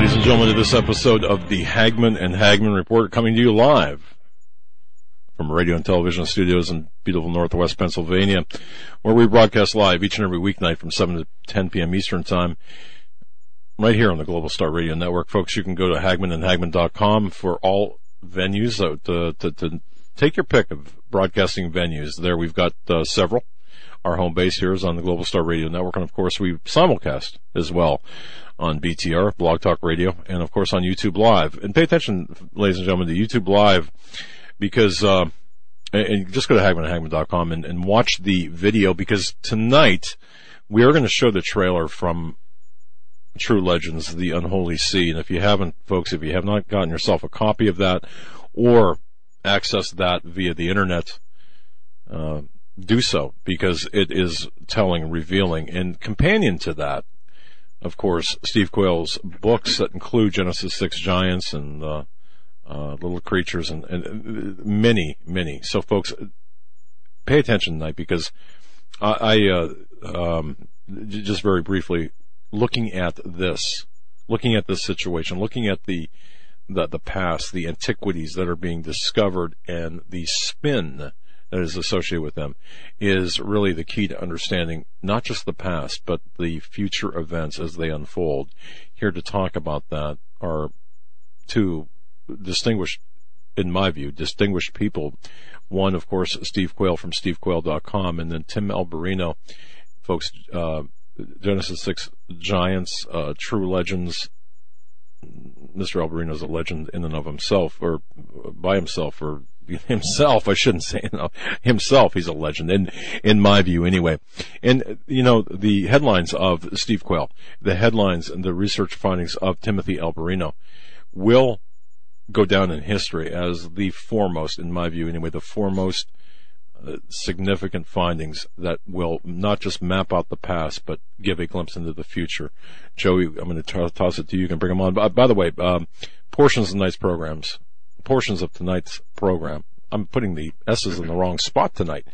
Ladies and gentlemen, to this episode of the Hagman and Hagman Report coming to you live from radio and television studios in beautiful northwest Pennsylvania, where we broadcast live each and every weeknight from 7 to 10 p.m. Eastern Time, right here on the Global Star Radio Network. Folks, you can go to hagmanandhagman.com for all venues uh, to, to, to take your pick of broadcasting venues. There we've got uh, several. Our home base here is on the Global Star Radio Network, and of course we simulcast as well on BTR, Blog Talk Radio, and of course on YouTube Live. And pay attention, ladies and gentlemen, to YouTube Live because, uh, and, just go to hagmanandhagman.com and, and watch the video because tonight we are going to show the trailer from True Legends, The Unholy Sea. And if you haven't, folks, if you have not gotten yourself a copy of that or access that via the internet, uh, do so because it is telling, revealing, and companion to that, of course, Steve Quayle's books that include Genesis Six Giants and uh, uh, Little Creatures and, and, many, many. So, folks, pay attention tonight because I, I uh, um, just very briefly looking at this, looking at this situation, looking at the the, the past, the antiquities that are being discovered, and the spin that is associated with them is really the key to understanding not just the past, but the future events as they unfold. Here to talk about that are two distinguished, in my view, distinguished people. One, of course, Steve Quayle from stevequayle.com, and then Tim Alberino, folks, uh, Genesis 6 Giants, uh, True Legends, Mr. Alberino is a legend in and of himself, or by himself, or himself. I shouldn't say you know, himself. He's a legend, in in my view, anyway. And you know the headlines of Steve Quayle, the headlines and the research findings of Timothy Alberino, will go down in history as the foremost, in my view, anyway, the foremost uh, significant findings that will not just map out the past, but give a glimpse into the future. Joey, I'm going to toss it to you. You can bring them on. By, by the way, um, portions of tonight's programs, portions of tonight's program. I'm putting the S's in the wrong spot tonight.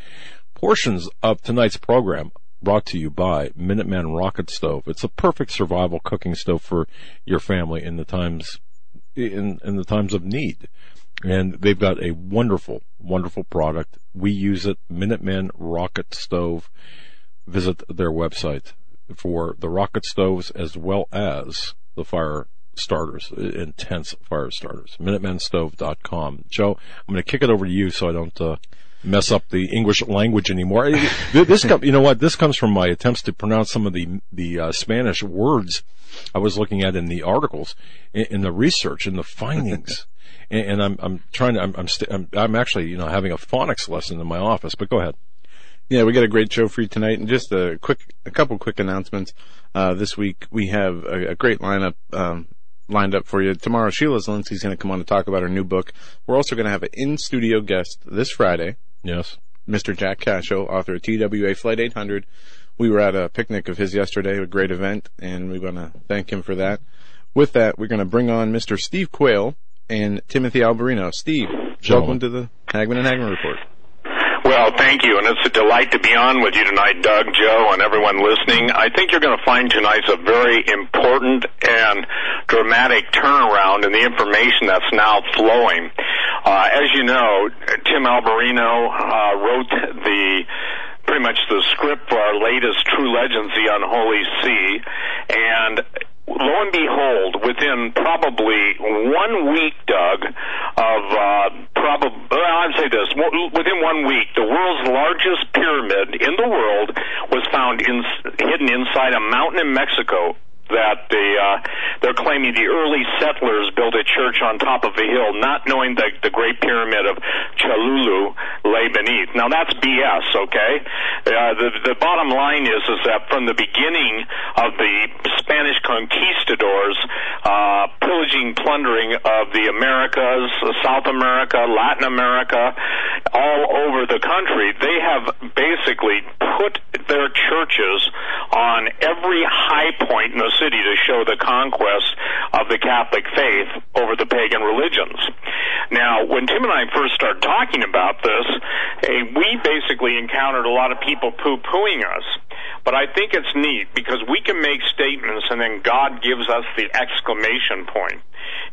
Portions of tonight's program brought to you by Minuteman Rocket Stove. It's a perfect survival cooking stove for your family in the times in, in the times of need. And they've got a wonderful, wonderful product. We use it, Minuteman Rocket Stove. Visit their website for the rocket stoves as well as the fire starters, intense fire starters. MinutemanStove.com. Joe, I'm going to kick it over to you so I don't uh, mess up the English language anymore. this, com- you know what? This comes from my attempts to pronounce some of the the uh, Spanish words I was looking at in the articles, in, in the research, in the findings. and, and, I'm I'm trying to I'm I'm, st- I'm I'm actually you know having a phonics lesson in my office. But go ahead. Yeah, we got a great show for you tonight, and just a quick, a couple quick announcements. Uh, this week we have a, a great lineup um, lined up for you. Tomorrow, Sheila Zilinsky's going to come on to talk about her new book. We're also going to have an in-studio guest this Friday. Yes, Mr. Jack Cashill, author of TWA Flight 800. We were at a picnic of his yesterday, a great event, and we want to thank him for that. With that, we're going to bring on Mr. Steve Quayle and Timothy Alberino. Steve, welcome to the Hagman and Hagman Report. Well, thank you, and it's a delight to be on with you tonight, Doug, Joe, and everyone listening. I think you're going to find tonight's a very important and dramatic turnaround in the information that's now flowing. Uh, as you know, Tim Alberino uh, wrote the pretty much the script for our latest True Legends, The Unholy Sea, and lo and behold, within probably one week, Doug, of uh, probably, well, I'd say this, within one week, the world's largest pyramid in the world was found in, hidden inside a mountain in Mexico that the uh, they're claiming the early settlers built a church on top of a hill, not knowing that the Great Pyramid of Cholula lay beneath. Now that's BS. Okay, uh, the the bottom line is is that from the beginning of the Spanish conquistadors uh, pillaging plundering of the Americas, South America, Latin America, all over the country. They have basically put their churches on every high point in the city to show the conquest of the Catholic faith over the pagan religions. Now, when Tim and I first started talking about this, eh, we basically encountered a lot of people poo-pooing us. But I think it's neat because we can make statements and then God gives us the exclamation point.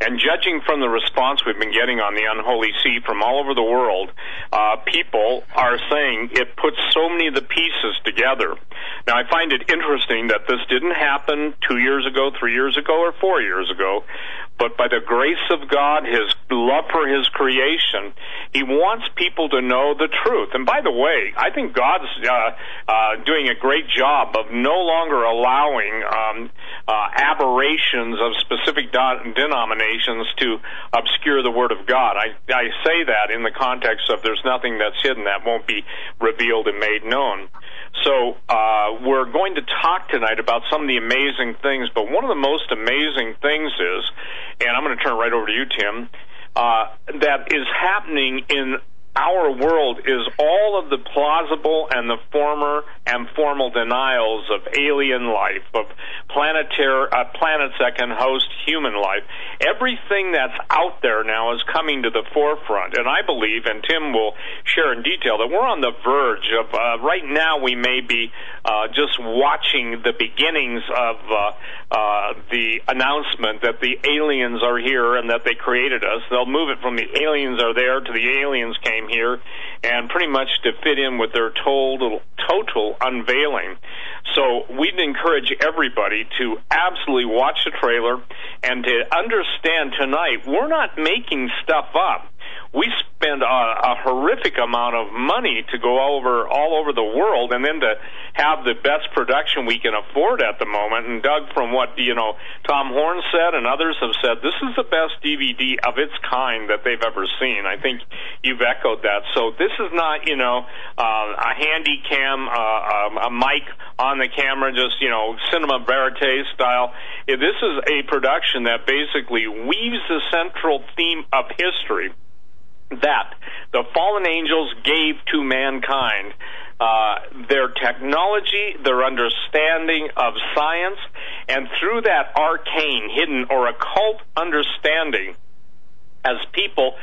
And judging from the response we've been getting on the unholy see from all over the world, uh, people are saying it puts so many of the pieces together. Now, I find it interesting that this didn't happen two years ago, three years ago, or four years ago, but by the grace of God, His love for His creation, He wants people to know the truth. And by the way, I think God's uh, uh, doing a great job of no longer allowing um, uh, aberrations of specific do- denominations to obscure the Word of God. I, I say that in the context of there's nothing that's hidden that won't be revealed and made known. So uh, we're going to talk tonight about some of the amazing things, but one of the most amazing things is, and I'm going to turn right over to you, Tim, uh, that is happening in our world is all of the plausible and the former and formal denials of alien life, of planetary uh, planets that can host human life. Everything that's out there now is coming to the forefront, and I believe, and Tim will share in detail, that we're on the verge of. Uh, right now, we may be uh, just watching the beginnings of uh, uh, the announcement that the aliens are here and that they created us. They'll move it from the aliens are there to the aliens came came here and pretty much to fit in with their total, total unveiling. So we'd encourage everybody to absolutely watch the trailer and to understand tonight we're not making stuff up we spend a, a horrific amount of money to go over all over the world, and then to have the best production we can afford at the moment. And Doug, from what you know, Tom Horn said, and others have said, this is the best DVD of its kind that they've ever seen. I think you've echoed that. So this is not you know uh, a handy cam, uh, um, a mic on the camera, just you know cinema verite style. This is a production that basically weaves the central theme of history that the fallen angels gave to mankind. Uh, their technology, their understanding of science, and through that arcane, hidden, or occult understanding, as people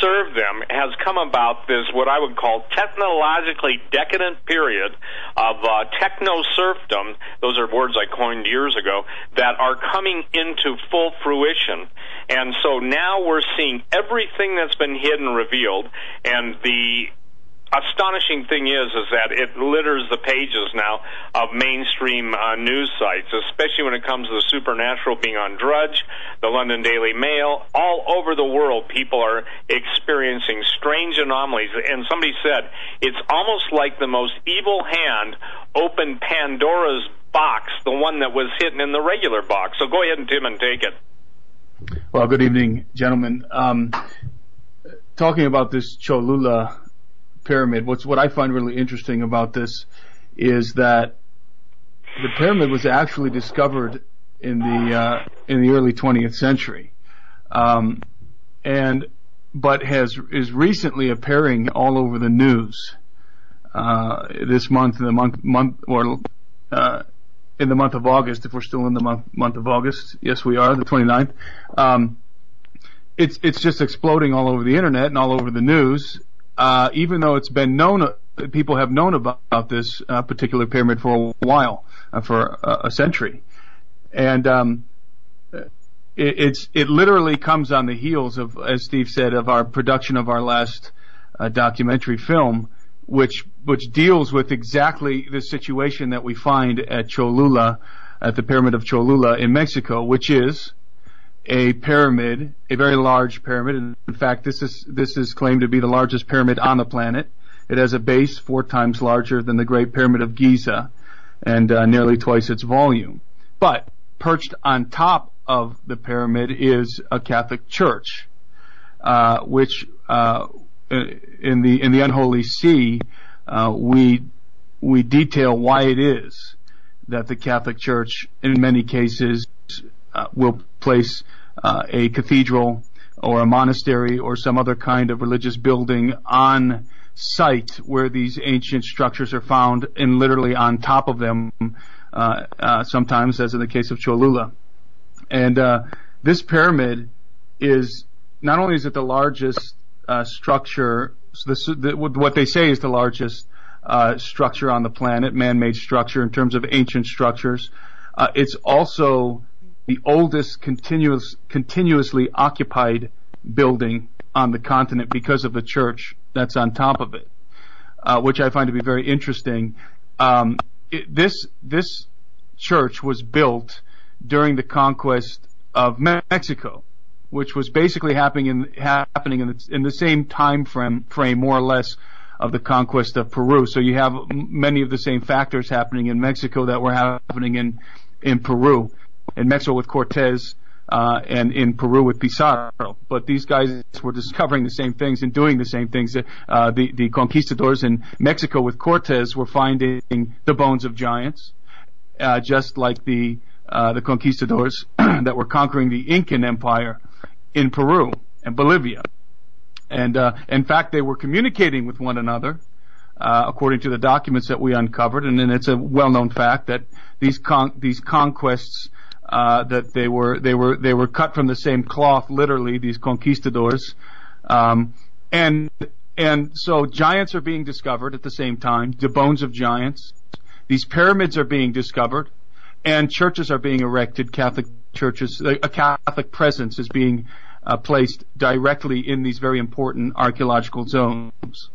serve them has come about this what I would call technologically decadent period of uh, techno serfdom. Those are words I coined years ago that are coming into full fruition. And so now we're seeing everything that's been hidden revealed, and the astonishing thing is is that it litters the pages now of mainstream uh, news sites, especially when it comes to the supernatural being on Drudge, the London Daily Mail, all over the world. People are experiencing strange anomalies, and somebody said it's almost like the most evil hand opened Pandora's box, the one that was hidden in the regular box. So go ahead and Tim and take it. Well, good evening, gentlemen. Um, talking about this Cholula pyramid, what's what I find really interesting about this is that the pyramid was actually discovered in the uh, in the early 20th century, um, and but has is recently appearing all over the news uh, this month, in the month month or uh, in the month of August, if we're still in the month month of August, yes, we are the 29th. Um, it's it's just exploding all over the internet and all over the news, uh, even though it's been known, uh, people have known about, about this uh, particular pyramid for a while, uh, for a, a, century, and um, it, it's it literally comes on the heels of, as Steve said, of our production of our last uh, documentary film, which which deals with exactly the situation that we find at Cholula, at the pyramid of Cholula in Mexico, which is a pyramid, a very large pyramid. In fact, this is this is claimed to be the largest pyramid on the planet. It has a base four times larger than the Great Pyramid of Giza, and uh, nearly twice its volume. But perched on top of the pyramid is a Catholic church, uh, which uh, in the in the unholy see uh, we we detail why it is that the Catholic Church, in many cases, uh, will place uh, a cathedral or a monastery or some other kind of religious building on site where these ancient structures are found and literally on top of them, uh, uh, sometimes as in the case of Cholula. And, uh, this pyramid is, not only is it the largest, uh, structure, so this, the, what they say is the largest, uh, structure on the planet, man-made structure in terms of ancient structures. Uh, it's also the oldest continuous, continuously occupied building on the continent because of the church that's on top of it, uh, which I find to be very interesting. Um, it, this this church was built during the conquest of Mexico, which was basically happening in happening in the, in the same time frame, frame more or less of the conquest of Peru. So you have many of the same factors happening in Mexico that were happening in in Peru, in Mexico with Cortez, uh, and in Peru with Pizarro. But these guys were discovering the same things and doing the same things. Uh, the the conquistadors in Mexico with Cortez were finding the bones of giants, uh, just like the uh, the conquistadors that were conquering the Incan Empire in Peru and Bolivia. And uh, in fact, they were communicating with one another. Uh, according to the documents that we uncovered, and then it's a well-known fact that these con- these conquests uh, that they were they were they were cut from the same cloth, literally these conquistadors, um, and and so giants are being discovered at the same time, the bones of giants. These pyramids are being discovered, and churches are being erected. Catholic churches, a Catholic presence is being uh, placed directly in these very important archaeological zones.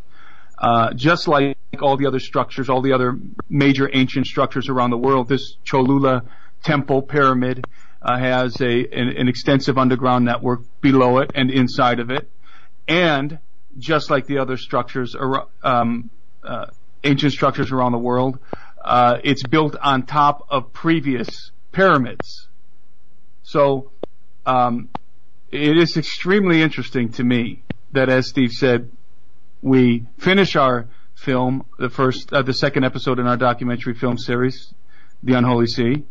Uh, just like all the other structures, all the other major ancient structures around the world, this Cholula temple pyramid uh, has a an, an, extensive underground network below it and inside of it, and just like the other structures, um, uh, ancient structures around the world, uh, it's built on top of previous pyramids. So um, it is extremely interesting to me that, as Steve said, we finish our film, the first, uh, the second episode in our documentary film series, The Unholy See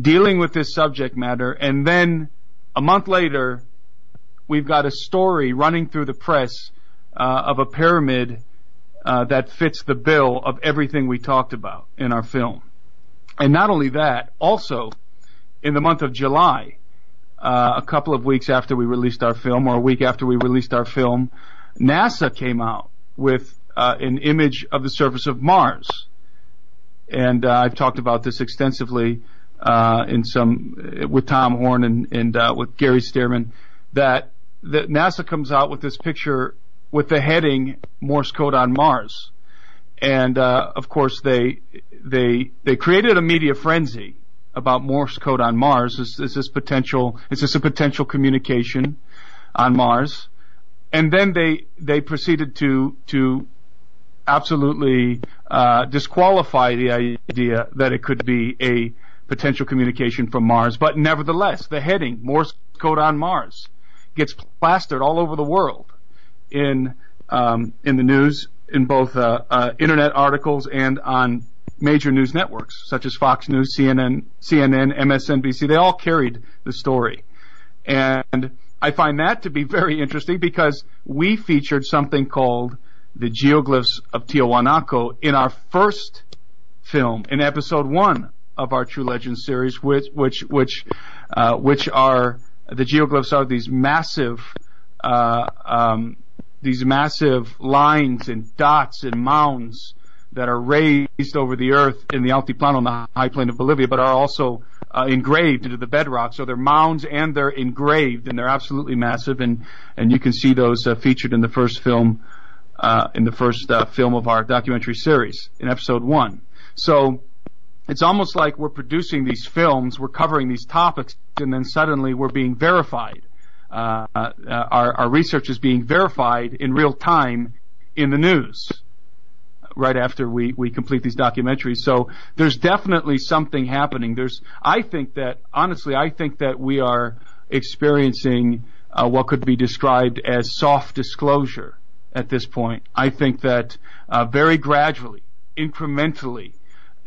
dealing with this subject matter, and then a month later, we've got a story running through the press uh, of a pyramid uh, that fits the bill of everything we talked about in our film. And not only that, also in the month of July, uh, a couple of weeks after we released our film, or a week after we released our film, NASA came out with uh, an image of the surface of Mars. And uh, I've talked about this extensively in some with Tom Horn and and uh, with Gary Stearman that that NASA comes out with this picture with the heading Morse code on Mars, and uh, of course they they they created a media frenzy about Morse code on Mars. Is, is this potential? Is this a potential communication on Mars? And then they they proceeded to to absolutely uh, disqualify the idea that it could be a potential communication from Mars. But nevertheless, the heading, Morse code on Mars, gets plastered all over the world in, um, in the news, in both, uh, uh, internet articles and on major news networks, such as Fox News, CNN, CNN, MSNBC. They all carried the story. And I find that to be very interesting because we featured something called the geoglyphs of Tiahuanaco in our first film in episode one of our True Legends series, which which which uh, which are the geoglyphs are these massive uh, um, these massive lines and dots and mounds that are raised over the earth in the Altiplano, on the high plain of Bolivia, but are also uh, engraved into the bedrock. So they're mounds and they're engraved, and they're absolutely massive. And and you can see those uh, featured in the first film, uh, in the first uh, film of our documentary series in episode one. So it's almost like we're producing these films, we're covering these topics, and then suddenly we're being verified. Uh, uh, our, our research is being verified in real time in the news right after we, we complete these documentaries. So there's definitely something happening. There's, I think that, honestly, I think that we are experiencing uh, what could be described as soft disclosure at this point. I think that uh, very gradually, incrementally,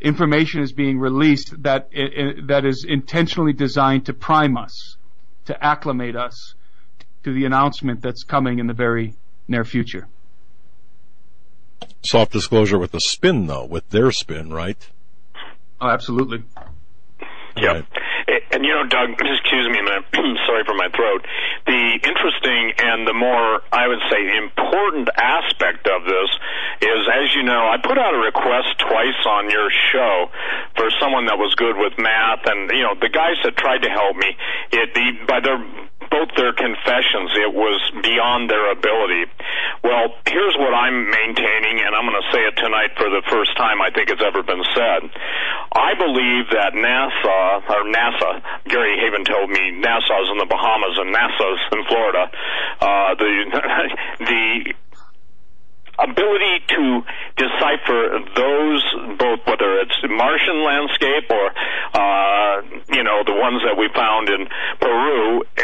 information is being released that that is intentionally designed to prime us, to to acclimate us to the announcement that's coming in the very near future. Soft disclosure with a spin, though, with their spin, right? Oh, absolutely. Yeah. Right. And you know, Doug, excuse me a minute. Sorry for my throat. The interesting and the more, I would say, important aspect of this is, as you know, I put out a request twice on your show for someone that was good with math, and you know, the guys that tried to help me, it the, by their both their confessions, it was beyond their ability. Well, here's what I'm maintaining, and I'm going to say it tonight for the first time I think it's ever been said. I believe that NASA, or NASA, Gary Haven told me NASA's in the Bahamas and NASA's in Florida. Uh, the, the ability to decipher those both whether it's Martian landscape or uh, you know the ones that we found in Peru. Uh,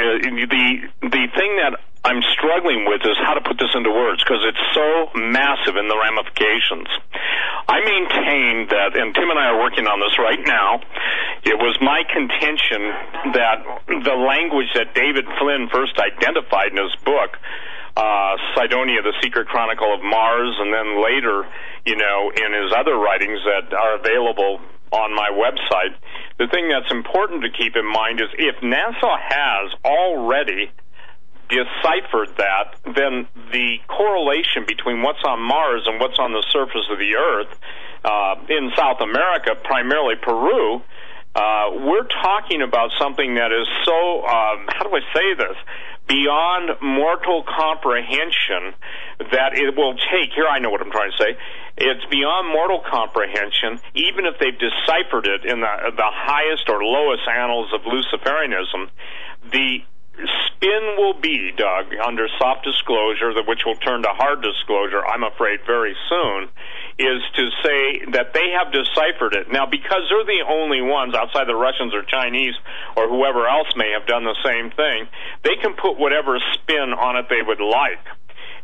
the the thing that I'm struggling with is how to put this into words because it's so massive in the ramifications. I maintain that, and Tim and I are working on this right now. It was my contention that the language that David Flynn first identified in his book uh, Cydonia, the Secret Chronicle of Mars, and then later, you know, in his other writings that are available on my website. The thing that's important to keep in mind is if NASA has already deciphered that, then the correlation between what's on Mars and what's on the surface of the Earth uh, in South America, primarily Peru, uh, we're talking about something that is so, um, how do I say this? Beyond mortal comprehension that it will take, here I know what I'm trying to say, it's beyond mortal comprehension, even if they've deciphered it in the, the highest or lowest annals of Luciferianism, the spin will be, Doug, under soft disclosure, which will turn to hard disclosure, I'm afraid, very soon, is to say that they have deciphered it. Now, because they're the only ones outside the Russians or Chinese or whoever else may have done the same thing, they can put whatever spin on it they would like.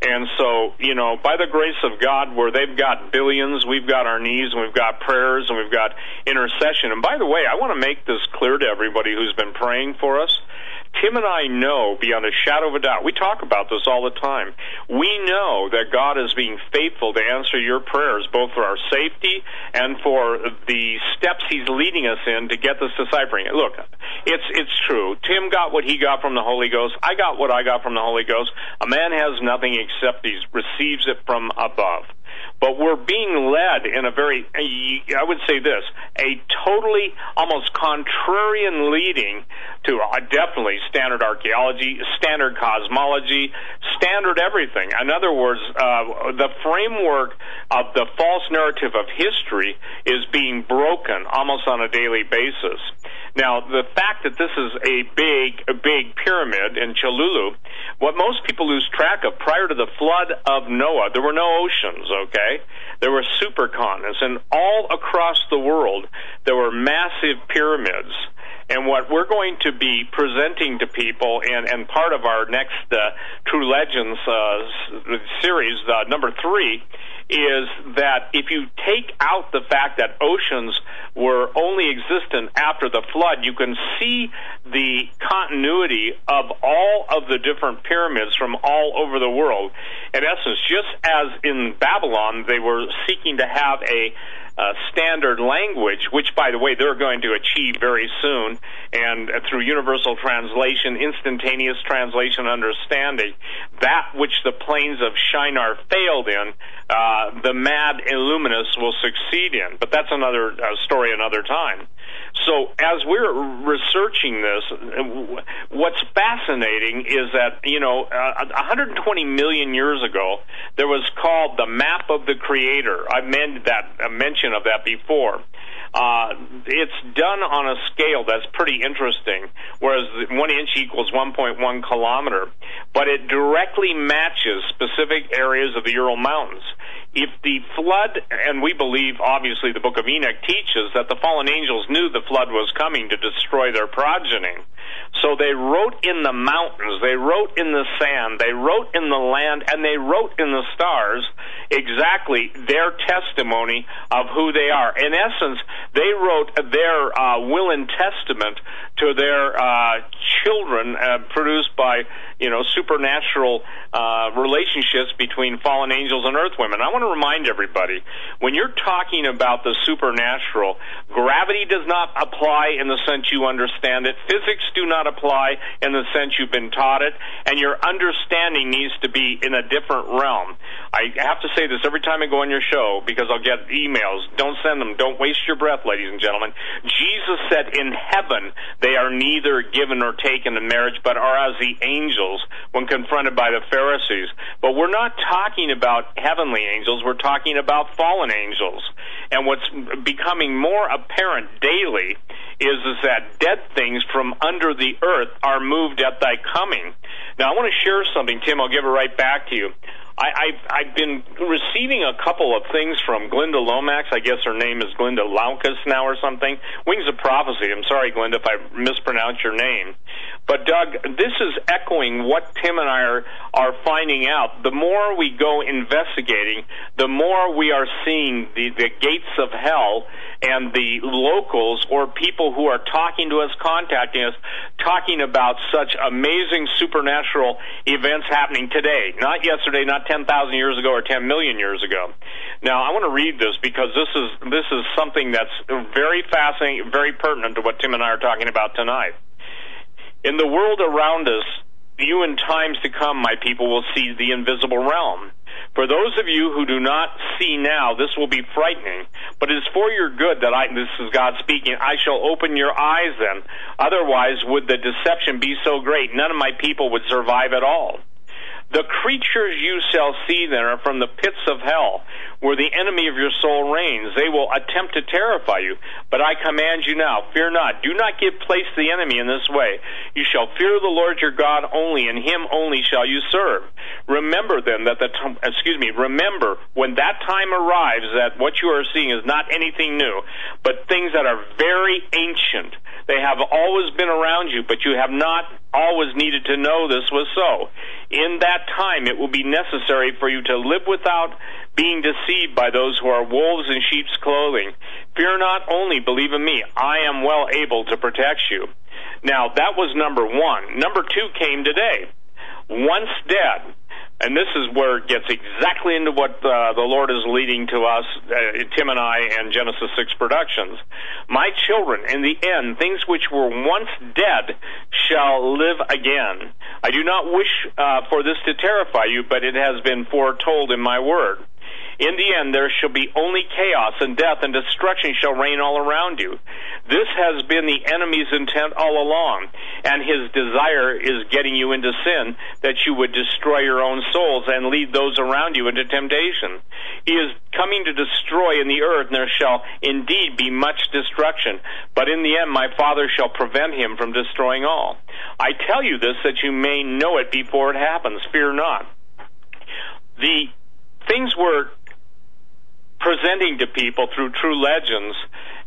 And so, you know, by the grace of God, where they've got billions, we've got our knees, and we've got prayers, and we've got intercession. And by the way, I want to make this clear to everybody who's been praying for us. Tim and I know beyond a shadow of a doubt, we talk about this all the time. We know that God is being faithful to answer your prayers, both for our safety and for the steps He's leading us in to get this deciphering. Look, it's, it's true. Tim got what he got from the Holy Ghost. I got what I got from the Holy Ghost. A man has nothing except he receives it from above but we're being led in a very, I would say this, a totally almost contrarian leading to uh, definitely standard archaeology, standard cosmology, standard everything. In other words, uh, the framework of the false narrative of history is being broken almost on a daily basis. Now, the fact that this is a big, a big pyramid in Cholula, what most people lose track of prior to the flood of Noah, there were no oceans, okay? There were supercontinents, and all across the world, there were massive pyramids. And what we're going to be presenting to people, and, and part of our next uh, True Legends uh, series, uh, number three, is that if you take out the fact that oceans were only existent after the flood, you can see the continuity of all of the different pyramids from all over the world. In essence, just as in Babylon, they were seeking to have a uh, standard language, which, by the way, they're going to achieve very soon, and uh, through universal translation, instantaneous translation understanding, that which the plains of Shinar failed in, uh, the mad Illuminists will succeed in. But that's another uh, story another time. So as we're researching this, what's fascinating is that, you know, uh, 120 million years ago, there was called the Map of the Creator. I've made that, a mention of that before. Uh, it's done on a scale that's pretty interesting, whereas one inch equals 1.1 kilometer, but it directly matches specific areas of the Ural Mountains. If the flood, and we believe obviously the book of Enoch teaches that the fallen angels knew the flood was coming to destroy their progeny. So they wrote in the mountains, they wrote in the sand, they wrote in the land, and they wrote in the stars exactly their testimony of who they are. In essence, they wrote their uh, will and testament to their uh, children uh, produced by you know supernatural uh, relationships between fallen angels and earth women. I want to remind everybody when you're talking about the supernatural, gravity does not apply in the sense you understand it. Physics do not apply in the sense you've been taught it, and your understanding needs to be in a different realm. I have to say this every time I go on your show because I'll get emails. Don't send them. Don't waste your breath, ladies and gentlemen. Jesus said in heaven they are neither given nor taken in marriage, but are as the angels when confronted by the Pharisees. But we're not talking about heavenly angels. We're talking about fallen angels. And what's becoming more apparent daily is, is that dead things from under the earth are moved at thy coming. Now, I want to share something, Tim. I'll give it right back to you. I, I've, I've been receiving a couple of things from Glynda Lomax. I guess her name is Glinda Laukas now or something. Wings of Prophecy. I'm sorry, Glinda, if I mispronounce your name. But Doug, this is echoing what Tim and I are, are finding out. The more we go investigating, the more we are seeing the, the gates of hell and the locals or people who are talking to us, contacting us, talking about such amazing supernatural events happening today, not yesterday, not 10,000 years ago or 10 million years ago. Now, I want to read this because this is this is something that's very fascinating, very pertinent to what Tim and I are talking about tonight. In the world around us, you in times to come, my people, will see the invisible realm. For those of you who do not see now, this will be frightening, but it is for your good that I, this is God speaking, I shall open your eyes then. Otherwise, would the deception be so great, none of my people would survive at all. The creatures you shall see then are from the pits of hell, where the enemy of your soul reigns. They will attempt to terrify you, but I command you now, fear not. Do not give place to the enemy in this way. You shall fear the Lord your God only, and him only shall you serve. Remember then that the t- excuse me, remember when that time arrives that what you are seeing is not anything new, but things that are very ancient. They have always been around you, but you have not always needed to know this was so. In that time, it will be necessary for you to live without being deceived by those who are wolves in sheep's clothing. Fear not only, believe in me, I am well able to protect you. Now, that was number one. Number two came today. Once dead, and this is where it gets exactly into what uh, the Lord is leading to us, uh, Tim and I, and Genesis 6 Productions. My children, in the end, things which were once dead shall live again. I do not wish uh, for this to terrify you, but it has been foretold in my word. In the end, there shall be only chaos and death and destruction shall reign all around you. This has been the enemy's intent all along, and his desire is getting you into sin that you would destroy your own souls and lead those around you into temptation. He is coming to destroy in the earth, and there shall indeed be much destruction. But in the end, my Father shall prevent him from destroying all. I tell you this that you may know it before it happens. Fear not. The things were presenting to people through true legends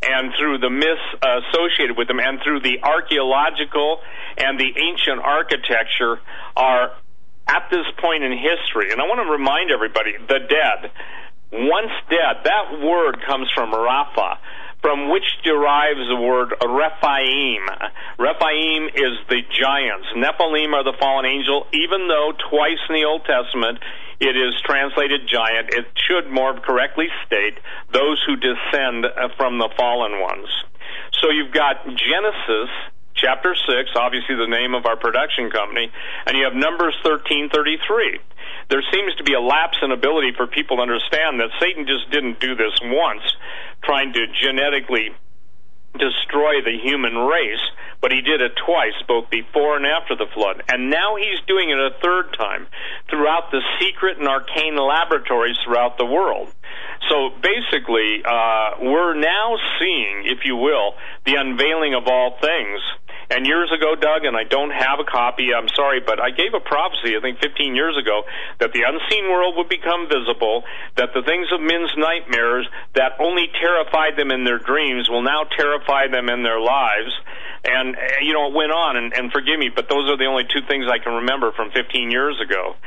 and through the myths associated with them and through the archaeological and the ancient architecture are at this point in history. And I want to remind everybody the dead, once dead, that word comes from Rapha from which derives the word Rephaim. Rephaim is the giants. Nephilim are the fallen angel, even though twice in the Old Testament it is translated giant. It should more correctly state those who descend uh, from the fallen ones. So you've got Genesis chapter 6, obviously the name of our production company, and you have Numbers 1333 there seems to be a lapse in ability for people to understand that Satan just didn't do this once, trying to genetically destroy the human race, but he did it twice, both before and after the flood. And now he's doing it a third time throughout the secret and arcane laboratories throughout the world. So basically, uh, we're now seeing, if you will, the unveiling of all things. And years ago, Doug, and I don't have a copy, I'm sorry, but I gave a prophecy, I think 15 years ago, that the unseen world would become visible, that the things of men's nightmares that only terrified them in their dreams will now terrify them in their lives. And, you know, it went on, and, and forgive me, but those are the only two things I can remember from 15 years ago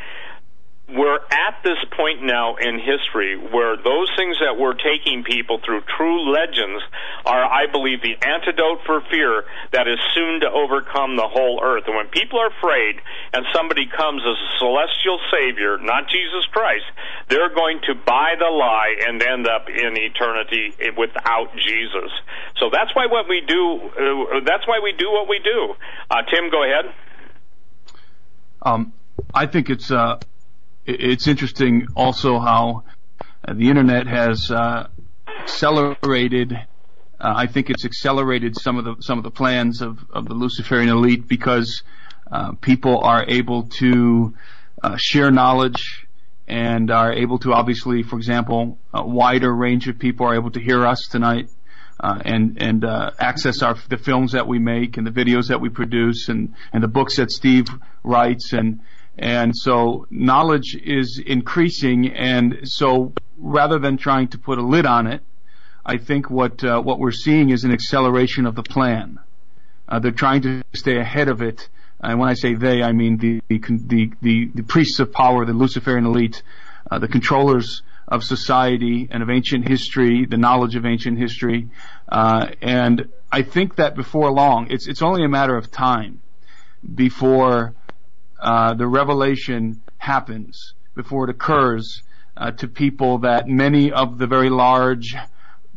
we're at this point now in history where those things that we're taking people through true legends are, I believe, the antidote for fear that is soon to overcome the whole earth. And when people are afraid and somebody comes as a celestial savior, not Jesus Christ, they're going to buy the lie and end up in eternity without Jesus. So that's why what we do, uh, that's why we do what we do. Uh, Tim, go ahead. Um, I think it's, uh, it's interesting also how uh, the internet has uh, accelerated. Uh, I think it's accelerated some of the some of the plans of, of the Luciferian elite because uh, people are able to uh, share knowledge and are able to obviously, for example, a wider range of people are able to hear us tonight. Uh, and and access our the films that we make and the videos that we produce and and the books that Steve writes and and so knowledge is increasing and so rather than trying to put a lid on it, I think what, uh, what we're seeing is an acceleration of the plan. Uh, they're trying to stay ahead of it. And when I say they, I mean the, the, the, the priests of power, the Luciferian elite, uh, the controllers of society and of ancient history, the knowledge of ancient history. Uh, and I think that before long, it's, it's only a matter of time before uh, the revelation happens, before it occurs uh, to people that many of the very large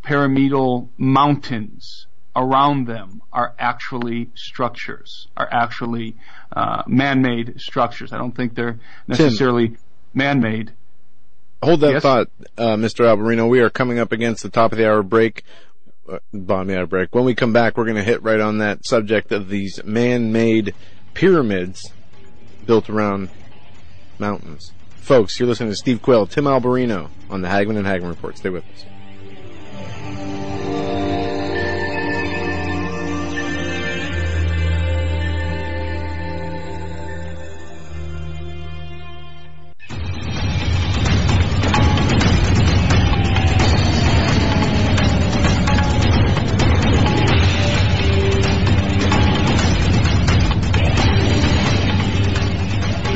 pyramidal mountains around them are actually structures, are actually uh, man-made structures. I don't think they're necessarily Tim, man-made. Hold that yes? thought, uh, Mr. Alberino. We are coming up against the top of the hour break. Uh, bottom of the hour break. When we come back, we're going to hit right on that subject of these man-made pyramids built around mountains. Folks, you're listening to Steve Quayle, Tim Alberino on the Hagman and Hagman Report. Stay with us.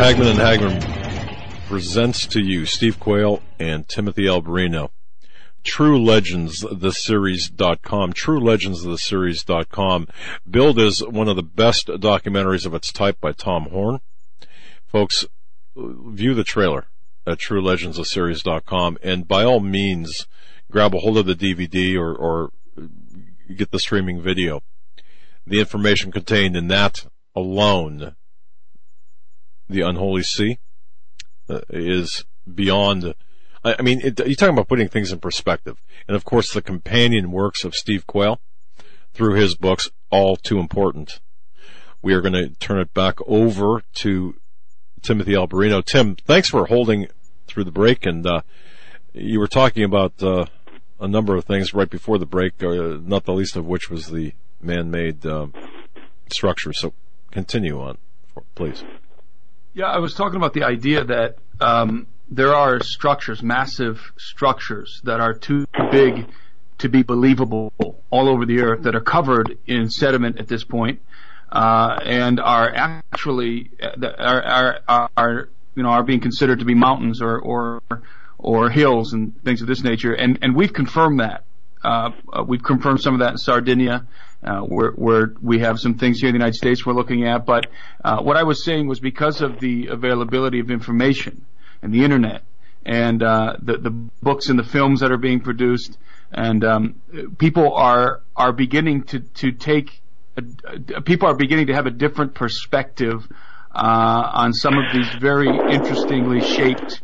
Hagman and Hagman presents to you Steve Quayle and Timothy Alberino. True Legends, the series.com. True Legends, the series.com. Billed as one of the best documentaries of its type by Tom Horn. Folks, view the trailer at True Legends, the series.com and by all means grab a hold of the DVD or, or get the streaming video. The information contained in that alone the unholy see uh, is beyond. I, I mean, it, you're talking about putting things in perspective, and of course, the companion works of Steve Quayle through his books, all too important. We are going to turn it back over to Timothy Alberino. Tim, thanks for holding through the break, and uh, you were talking about uh, a number of things right before the break, uh, not the least of which was the man-made uh, structure. So continue on, please. Yeah, I was talking about the idea that um, there are structures, massive structures that are too big to be believable all over the earth that are covered in sediment at this point, uh, and are actually are, are, are you know are being considered to be mountains or or or hills and things of this nature, and and we've confirmed that. Uh, we've confirmed some of that in Sardinia uh, where, we have some things here in the United States we're looking at. But uh, what I was saying was because of the availability of information and the internet and the books and the films that are being produced, and people are beginning to to take a, a, people are beginning to have a different perspective on some of these very interestingly shaped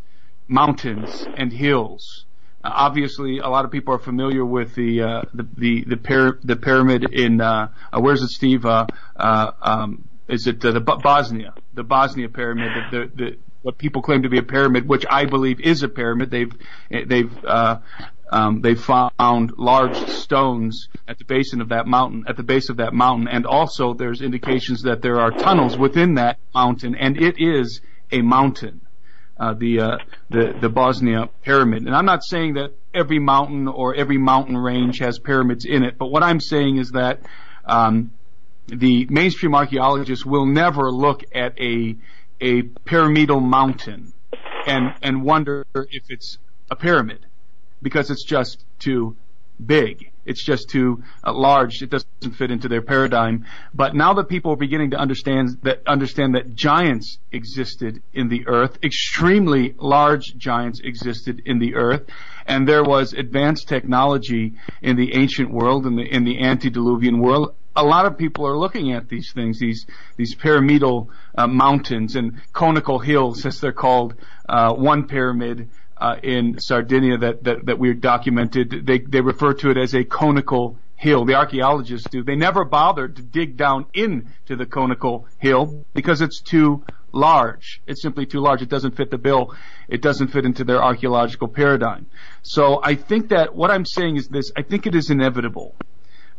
mountains and hills obviously, a lot of people are familiar with the uh, the the the, pyra- the pyramid in uh, uh, where's it, Steve? Uh, uh, um, is it the Bosnia? The Bosnia pyramid. The, the, the, what people claim to be a pyramid, which I believe is a pyramid. They've they've um, they found large stones at the basin of that mountain, at the base of that mountain, and also there's indications that there are tunnels within that mountain, and it is a mountain. Uh, the uh, the the Bosnia pyramid, and I'm not saying that every mountain or every mountain range has pyramids in it, but what I'm saying is that um, the mainstream archaeologists will never look at a a pyramidal mountain and and wonder if it's a pyramid because it's just too big. It's just too uh, large. It doesn't fit into their paradigm. But now that people are beginning to understand that understand that giants existed in the earth, extremely large giants existed in the earth, and there was advanced technology in the ancient world, in the in the antediluvian world. A lot of people are looking at these things, these these pyramidal uh, mountains and conical hills, as they're called. Uh, one pyramid uh, in Sardinia that, that, that we documented. They, they refer to it as a conical hill. The archaeologists do. They never bothered to dig down into the conical hill because it's too large. It's simply too large. It doesn't fit the bill. It doesn't fit into their archaeological paradigm. So I think that what I'm saying is this. I think it is inevitable.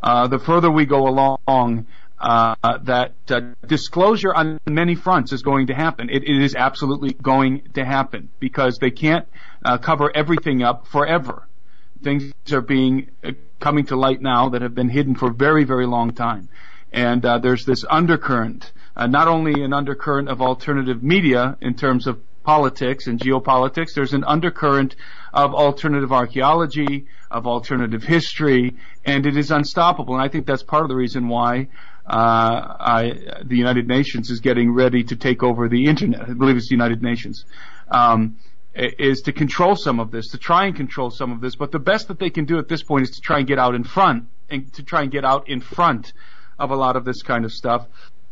Uh, the further we go along, uh, that uh, disclosure on many fronts is going to happen. It, it is absolutely going to happen because they can't uh, cover everything up forever. Things are being uh, coming to light now that have been hidden for a very, very long time. And uh, there's this undercurrent, uh, not only an undercurrent of alternative media in terms of politics and geopolitics, there's an undercurrent of alternative archaeology, of alternative history, and it is unstoppable. And I think that's part of the reason why the United Nations is getting ready to take over the internet. I believe it's the United Nations. Um, is to control some of this, to try and control some of this. But the best that they can do at this point is to try and get out in front and to try and get out in front of a lot of this kind of stuff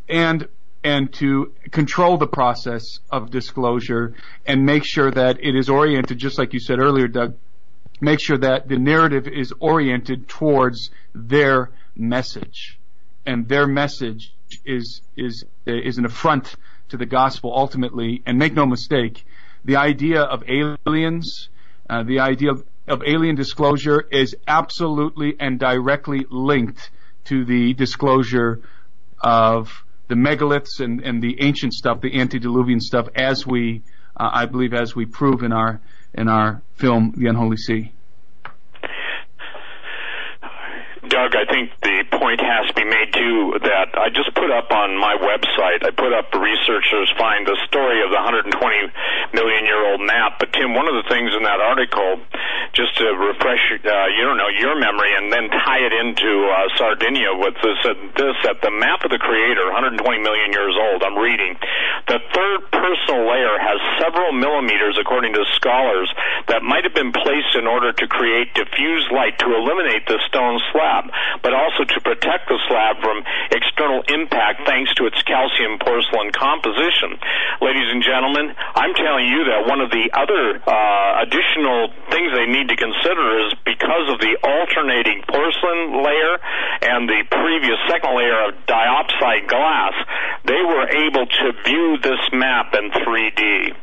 and and to control the process of disclosure and make sure that it is oriented, just like you said earlier, Doug, make sure that the narrative is oriented towards their message. And their message is, is, is an affront to the gospel ultimately. And make no mistake, the idea of aliens, uh, the idea of, of alien disclosure is absolutely and directly linked to the disclosure of the megaliths and, and the ancient stuff, the antediluvian stuff, as we, uh, I believe, as we prove in our in our film, The Unholy Sea. Doug, I think the point has to be made too that I just put up on my website. I put up researchers find the story of the 120 million year old map. But Tim, one of the things in that article, just to refresh uh, you don't know your memory and then tie it into uh, Sardinia with this uh, this that the map of the Creator, 120 million years old. I'm reading. The third personal layer has several millimeters, according to scholars, that might have been placed in order to create diffuse light to eliminate the stone slab slab, but also to protect the slab from external impact thanks to its calcium porcelain composition. Ladies and gentlemen, I'm telling you that one of the other uh, additional things they need to consider is because of the alternating porcelain layer and the previous second layer of diopside glass, they were able to view this map in 3D.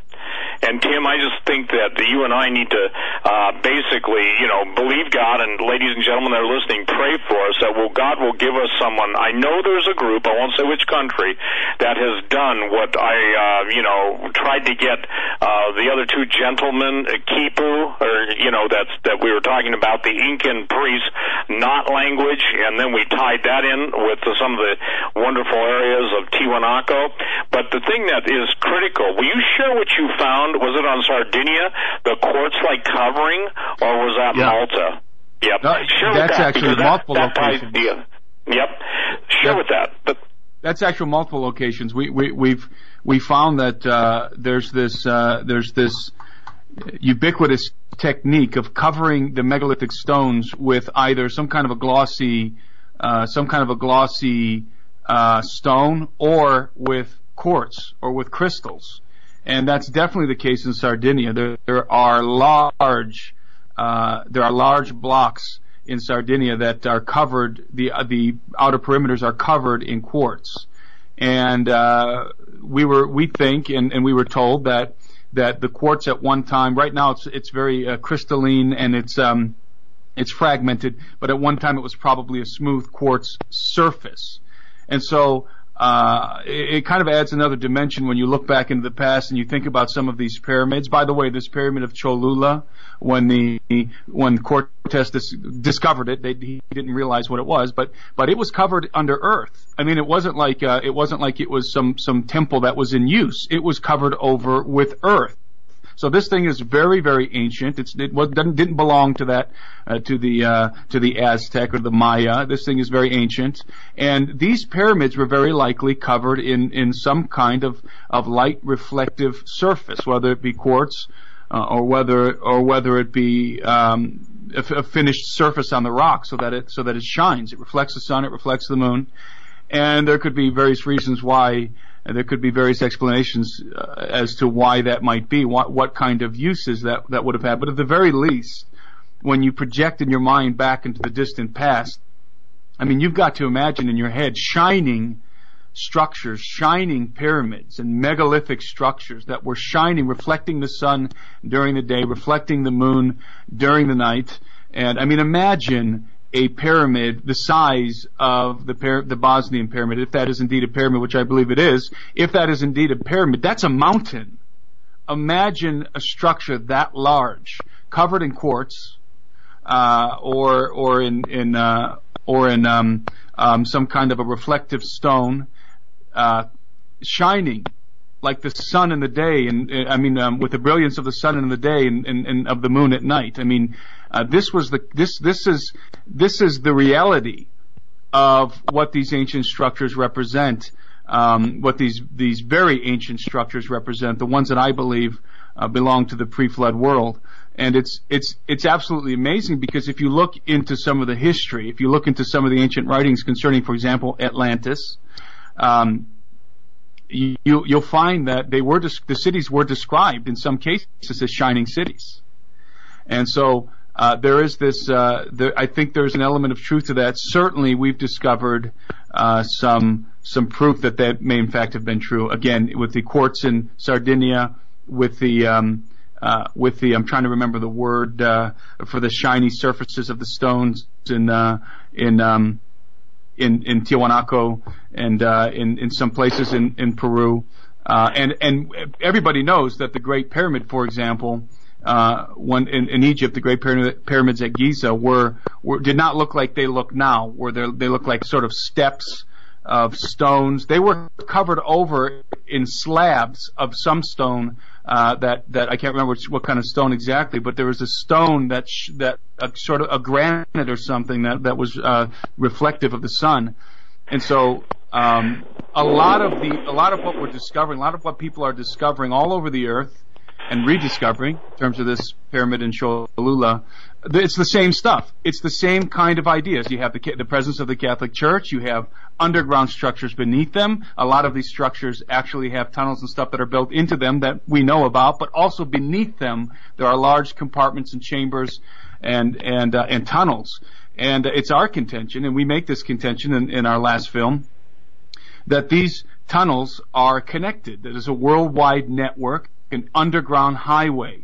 And Tim, I just think that you and I need to uh, basically, you know, believe God, and ladies and gentlemen that are listening, pray for us that will God will give us someone. I know there's a group, I won't say which country, that has done what I, uh, you know, tried to get uh, the other two gentlemen, uh, Kipu, or you know, that's that we were talking about the Incan priest, not language, and then we tied that in with the, some of the wonderful areas of Tiwanaku. But the thing that is critical, will you share what you found? Was it on Sardinia, the quartz-like covering, or was that yeah. Malta? Yep. No, sure that's that, actually multiple that, locations. Idea. Yep. Sure with that. But that's actual multiple locations. We we we've we found that uh, there's this uh, there's this ubiquitous technique of covering the megalithic stones with either some kind of a glossy uh, some kind of a glossy uh, stone or with quartz or with crystals and that's definitely the case in Sardinia. There, there are large, uh, there are large blocks in Sardinia that are covered. The uh, the outer perimeters are covered in quartz, and uh, we were we think and, and we were told that that the quartz at one time, right now it's it's very uh, crystalline and it's um It's fragmented, but at one time it was probably a smooth quartz surface. And so uh, it, it, kind of adds another dimension when you look back into the past and you think about some of these pyramids. By the way, this pyramid of Cholula, when the when Cortez dis- discovered it, they, he didn't realize what it was, but but it was covered under earth. I mean, it wasn't like uh, it wasn't like it was some some temple that was in use. It was covered over with earth. So this thing is very, very ancient. It's, it was, didn't belong to that, uh, to the, uh, to the Aztec or the Maya. This thing is very ancient. And these pyramids were very likely covered in, in some kind of, of light reflective surface, whether it be quartz, uh, or whether, or whether it be, um, a, a finished surface on the rock so that it, so that it shines. It reflects the sun, it reflects the moon. And there could be various reasons why there could be various explanations uh, as to why that might be, what, what kind of uses that, that would have had. But at the very least, when you project in your mind back into the distant past, I mean, you've got to imagine in your head shining structures, shining pyramids and megalithic structures that were shining, reflecting the sun during the day, reflecting the moon during the night. And I mean, imagine a pyramid the size of the pyra- the Bosnian pyramid, if that is indeed a pyramid, which I believe it is, if that is indeed a pyramid, that's a mountain. Imagine a structure that large, covered in quartz, uh, or or in in uh, or in um, um, some kind of a reflective stone, uh, shining like the sun in the day, and I mean, um, with the brilliance of the sun in the day and, and, and of the moon at night. I mean, uh, this was the this this is this is the reality of what these ancient structures represent. Um, what these these very ancient structures represent, the ones that I believe uh, belong to the pre-flood world. And it's it's it's absolutely amazing because if you look into some of the history, if you look into some of the ancient writings concerning, for example, Atlantis, um, you, will find that they were the cities were described in some cases as shining cities, and so uh, there is this. Uh, I think there's an element of truth to that. Certainly, we've discovered uh, some some proof that that may in fact have been true. Again, with the quartz in Sardinia, with the um, uh, with the I'm trying to remember the word uh, for the shiny surfaces of the stones in uh, in um, in in Tiwanaku and in in some places in in Peru. And and everybody knows that the Great Pyramid, for example, uh, when in, in Egypt, the Great Pyramids at Giza were, were did not look like they look now, where they look like sort of steps of stones. They were covered over in slabs of some stone uh, that that I can't remember which, what kind of stone exactly, but there was a stone that sh- that a, sort of a granite or something that that was uh, reflective of the sun, and so um, a lot of the a lot of what we're discovering, a lot of what people are discovering all over the earth and rediscovering in terms of this pyramid in Cholula, it's the same stuff. It's the same kind of ideas. You have the, the presence of the Catholic Church. You have underground structures beneath them. A lot of these structures actually have tunnels and stuff that are built into them that we know about, but also beneath them there are large compartments and chambers and and uh, and tunnels. And it's our contention, and we make this contention in, in our last film, that these tunnels are connected. That is a worldwide network an underground highway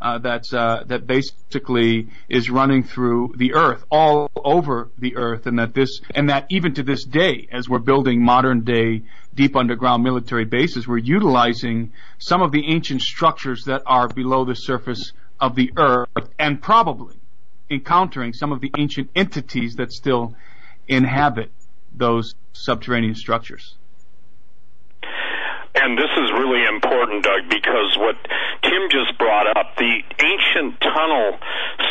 uh, that's uh, that basically is running through the earth, all over the earth, and that this and that even to this day, as we're building modern day deep underground military bases, we're utilizing some of the ancient structures that are below the surface of the earth, and probably encountering some of the ancient entities that still inhabit those subterranean structures. And this is really important, Doug, because what Tim just brought up, the ancient tunnel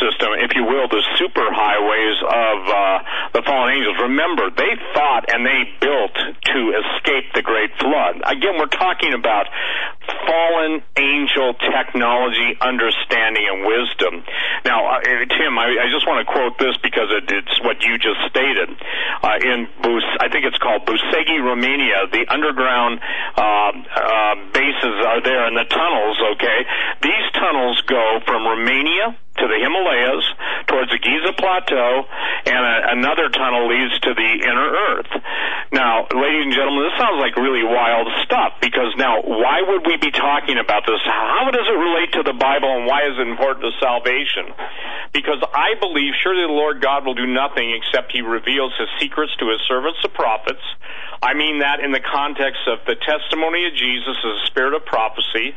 system, if you will, the superhighways of uh, the fallen angels, remember, they thought and they built to escape the great flood. Again, we're talking about fallen angel technology, understanding, and wisdom. Now, uh, Tim, I, I, just want to quote this because it, it's what you just stated. Uh, in Bus, I think it's called Busegi, Romania, the underground uh, Um, bases are there in the tunnels, okay? These tunnels go from Romania to the Himalayas towards the Giza Plateau, and a, another tunnel leads to the inner Earth. Now, ladies and gentlemen, this sounds like really wild stuff because now, why would we be talking about this? How does it relate to the Bible, and why is it important to salvation? Because I believe surely the Lord God will do nothing except He reveals His secrets to His servants, the prophets. I mean that in the context of the testimony of Jesus as a spirit of prophecy.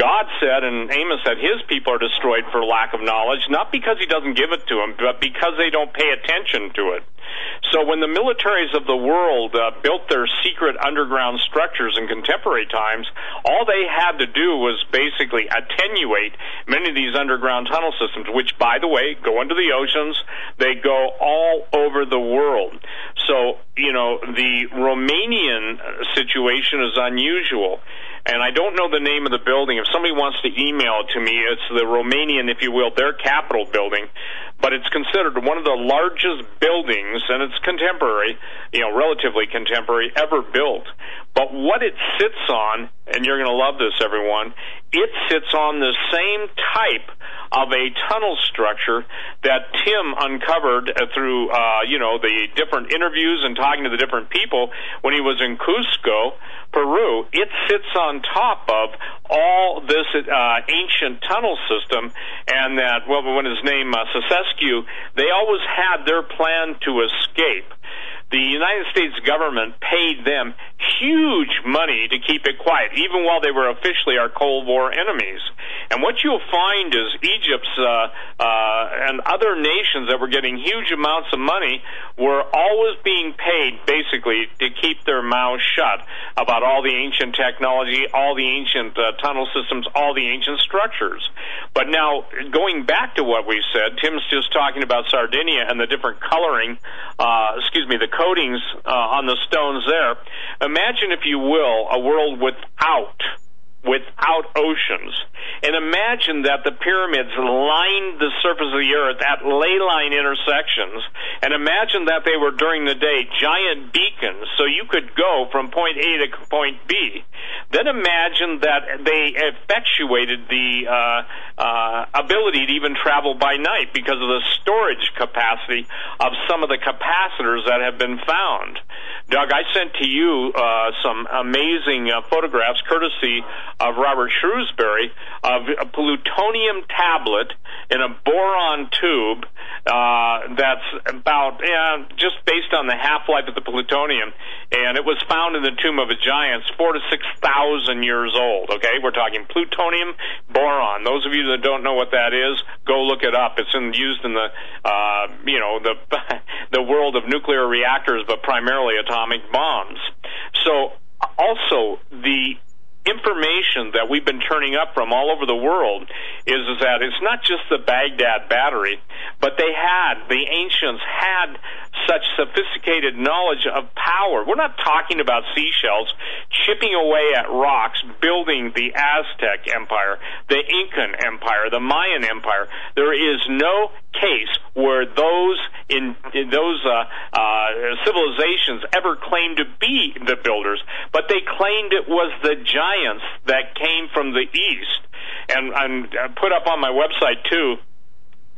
God said, and Amos said, his people are destroyed for lack of knowledge, not because he doesn't give it to them, but because they don't pay attention to it. So when the militaries of the world uh, built their secret underground structures in contemporary times, all they had to do was basically attenuate many of these underground tunnel systems, which, by the way, go into the oceans. They go all over the world. So, you know, the Romanian situation is unusual and I don't know the name of the building. If somebody wants to email it to me, it's the Romanian, if you will, their Capitol building, but it's considered one of the largest buildings, and it's contemporary, you know, relatively contemporary, ever built. But what it sits on, and you're going to love this, everyone, it sits on the same type of a tunnel structure that Tim uncovered uh, through, uh, you know, the different interviews and talking to the different people when he was in Cusco, Peru. It sits on top of all this uh, ancient tunnel system, and that, well, when his name uh, Ceausescu, they always had their plan to escape the United States government paid them huge money to keep it quiet, even while they were officially our Cold War enemies. And what you'll find is Egypt's uh, uh, and other nations that were getting huge amounts of money were always being paid basically to keep their mouths shut about all the ancient technology, all the ancient uh, tunnel systems, all the ancient structures. But now, going back to what we said, Tim's just talking about Sardinia and the different coloring, uh, excuse me, the coatings uh, on the stones there. Imagine, if you will, a world without without oceans. And imagine that the pyramids lined the surface of the earth at ley line intersections. And imagine that they were during the day giant beacons so you could go from point A to point B. Then imagine that they effectuated the uh, uh, ability to even travel by night because of the storage capacity of some of the capacitors that have been found. Doug, I sent to you uh, some amazing uh, photographs courtesy of Robert Shrewsbury of a plutonium tablet in a boron tube uh, that's about just based on the half life of the plutonium, and it was found in the tomb of a giant, four to six thousand years old. Okay, we're talking plutonium boron. Those of you that don't know what that is, go look it up. It's in, used in the uh, you know the the world of nuclear reactors, but primarily atomic bombs. So also the information that we've been turning up from all over the world is, is that it's not just the Baghdad battery, but they had, the ancients had such sophisticated knowledge of power. We're not talking about seashells chipping away at rocks, building the Aztec Empire, the Incan Empire, the Mayan Empire. There is no case where those in, in those uh, uh, civilizations ever claimed to be the builders, but they claimed it was the giants that came from the east. And I'm uh, put up on my website too,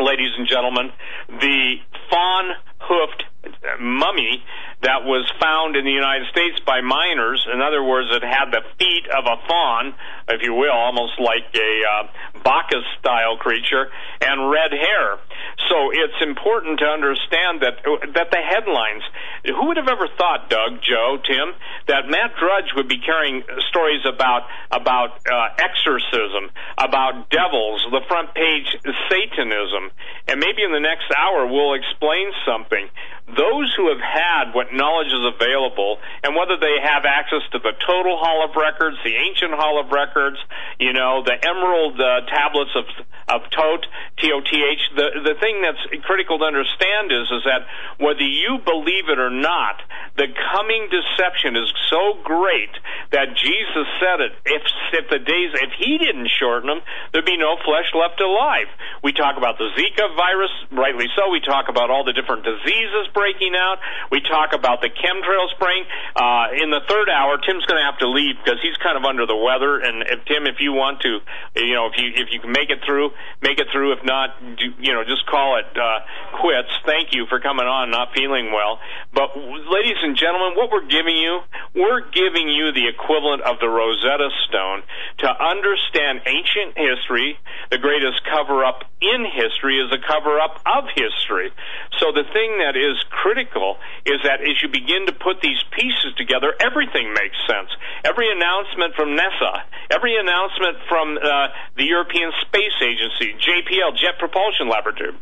ladies and gentlemen, the fawn hoofed eh, mummy that was found in the United States by miners. In other words, it had the feet of a fawn, if you will, almost like a uh, Bacchus style creature, and red hair. So it's important to understand that that the headlines. Who would have ever thought, Doug, Joe, Tim, that Matt Drudge would be carrying stories about about uh, exorcism, about devils, the front page Satanism, and maybe in the next hour we'll explain something those who have had what knowledge is available, and whether they have access to the total Hall of Records, the ancient Hall of Records, you know, the emerald uh, tablets of of Tot, T O T H. The the thing that's critical to understand is is that whether you believe it or not, the coming deception is so great that Jesus said it. If if the days if he didn't shorten them, there'd be no flesh left alive. We talk about the Zika virus, rightly so. We talk about all the different diseases breaking out. We talk about the chemtrail spraying. Uh, in the third hour, Tim's going to have to leave because he's kind of under the weather. And if, Tim, if you want to. You know, if you if you can make it through, make it through. If not, do, you know, just call it uh, quits. Thank you for coming on. Not feeling well, but ladies and gentlemen, what we're giving you, we're giving you the equivalent of the Rosetta Stone to understand ancient history. The greatest cover up in history is a cover up of history. So the thing that is critical is that as you begin to put these pieces together, everything makes sense. Every announcement from NASA, every announcement from uh, the European Space Agency, JPL, Jet Propulsion Laboratory,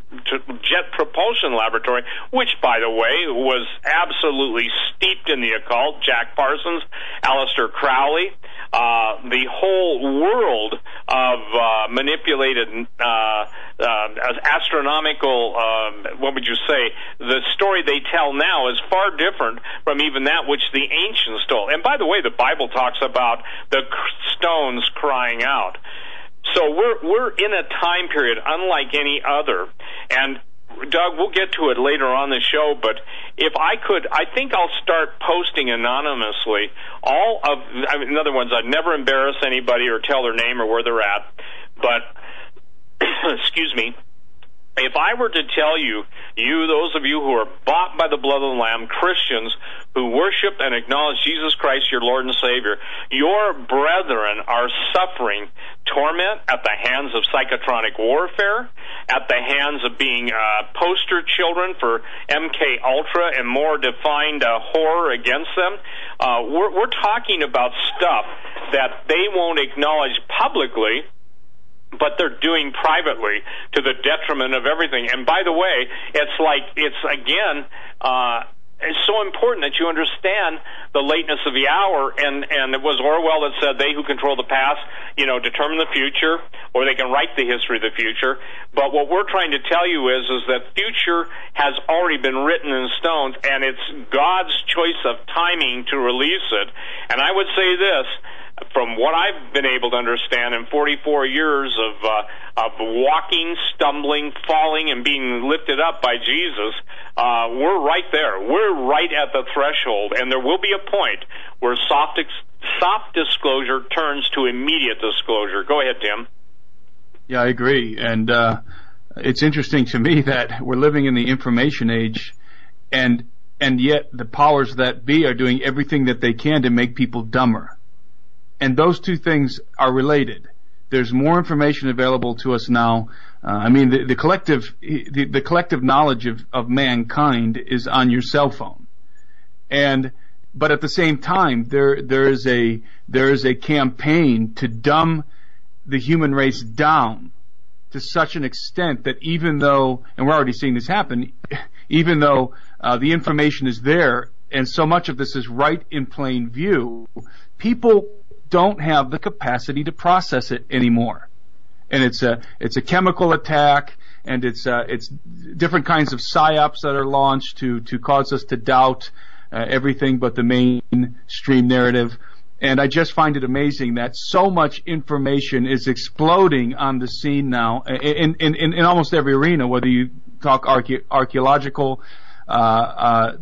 Jet Propulsion Laboratory, which, by the way, was absolutely steeped in the occult. Jack Parsons, Aleister Crowley, uh, the whole world of uh, manipulated uh, uh, astronomical. Um, what would you say? The story they tell now is far different from even that which the ancients told. And by the way, the Bible talks about the stones crying out. So we're we're in a time period unlike any other, and Doug, we'll get to it later on the show, but if I could, I think I'll start posting anonymously all of, I mean, in other words, I'd never embarrass anybody or tell their name or where they're at, but, excuse me, if I were to tell you, you, those of you who are bought by the blood of the Lamb, Christians who worship and acknowledge Jesus Christ, your Lord and Savior, your brethren are suffering torment at the hands of psychotronic warfare, at the hands of being uh, poster children for MK Ultra and more defined uh, horror against them. Uh, we're, we're talking about stuff that they won't acknowledge publicly but they're doing privately to the detriment of everything. And by the way, it's like it's again. Uh, it's so important that you understand the lateness of the hour and and it was Orwell that said they who control the past you know determine the future or they can write the history of the future but what we're trying to tell you is is that future has already been written in stones and it's God's choice of timing to release it and I would say this from what I've been able to understand in 44 years of uh, of walking, stumbling, falling, and being lifted up by Jesus, uh, we're right there. We're right at the threshold, and there will be a point where soft ex- soft disclosure turns to immediate disclosure. Go ahead, Tim. Yeah, I agree, and uh, it's interesting to me that we're living in the information age, and and yet the powers that be are doing everything that they can to make people dumber and those two things are related. There's more information available to us now. Uh, I mean, the, the collective the, the, collective knowledge of, of mankind is on your cell phone, and but at the same time, there there is a there is a campaign to dumb the human race down to such an extent that even though, and we're already seeing this happen, even though uh, the information is there and so much of this is right in plain view, people don't have the capacity to process it anymore. And it's a, it's a chemical attack and it's, uh, it's different kinds of psyops that are launched to, to cause us to doubt uh, everything but the mainstream narrative. And I just find it amazing that so much information is exploding on the scene now in, in, in, almost every arena, whether you talk archae- archaeological,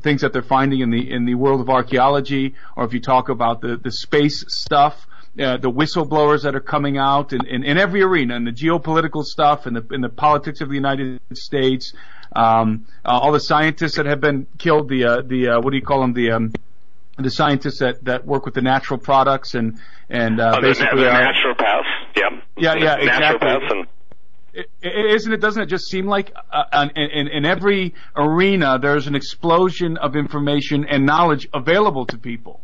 things that they're finding in the in the world of archaeology, or if you talk about the the space stuff. Uh, the whistleblowers that are coming out in, in, in, every arena, and the geopolitical stuff, and the in the politics of the United States, um, uh, all the scientists that have been killed, the uh, the uh, what do you call them, the um, the scientists that, that work with the natural products and and uh, oh, basically the, the naturopaths, yeah, yeah, yeah, exactly. And- isn't it? Doesn't it just seem like uh, in, in every arena there's an explosion of information and knowledge available to people,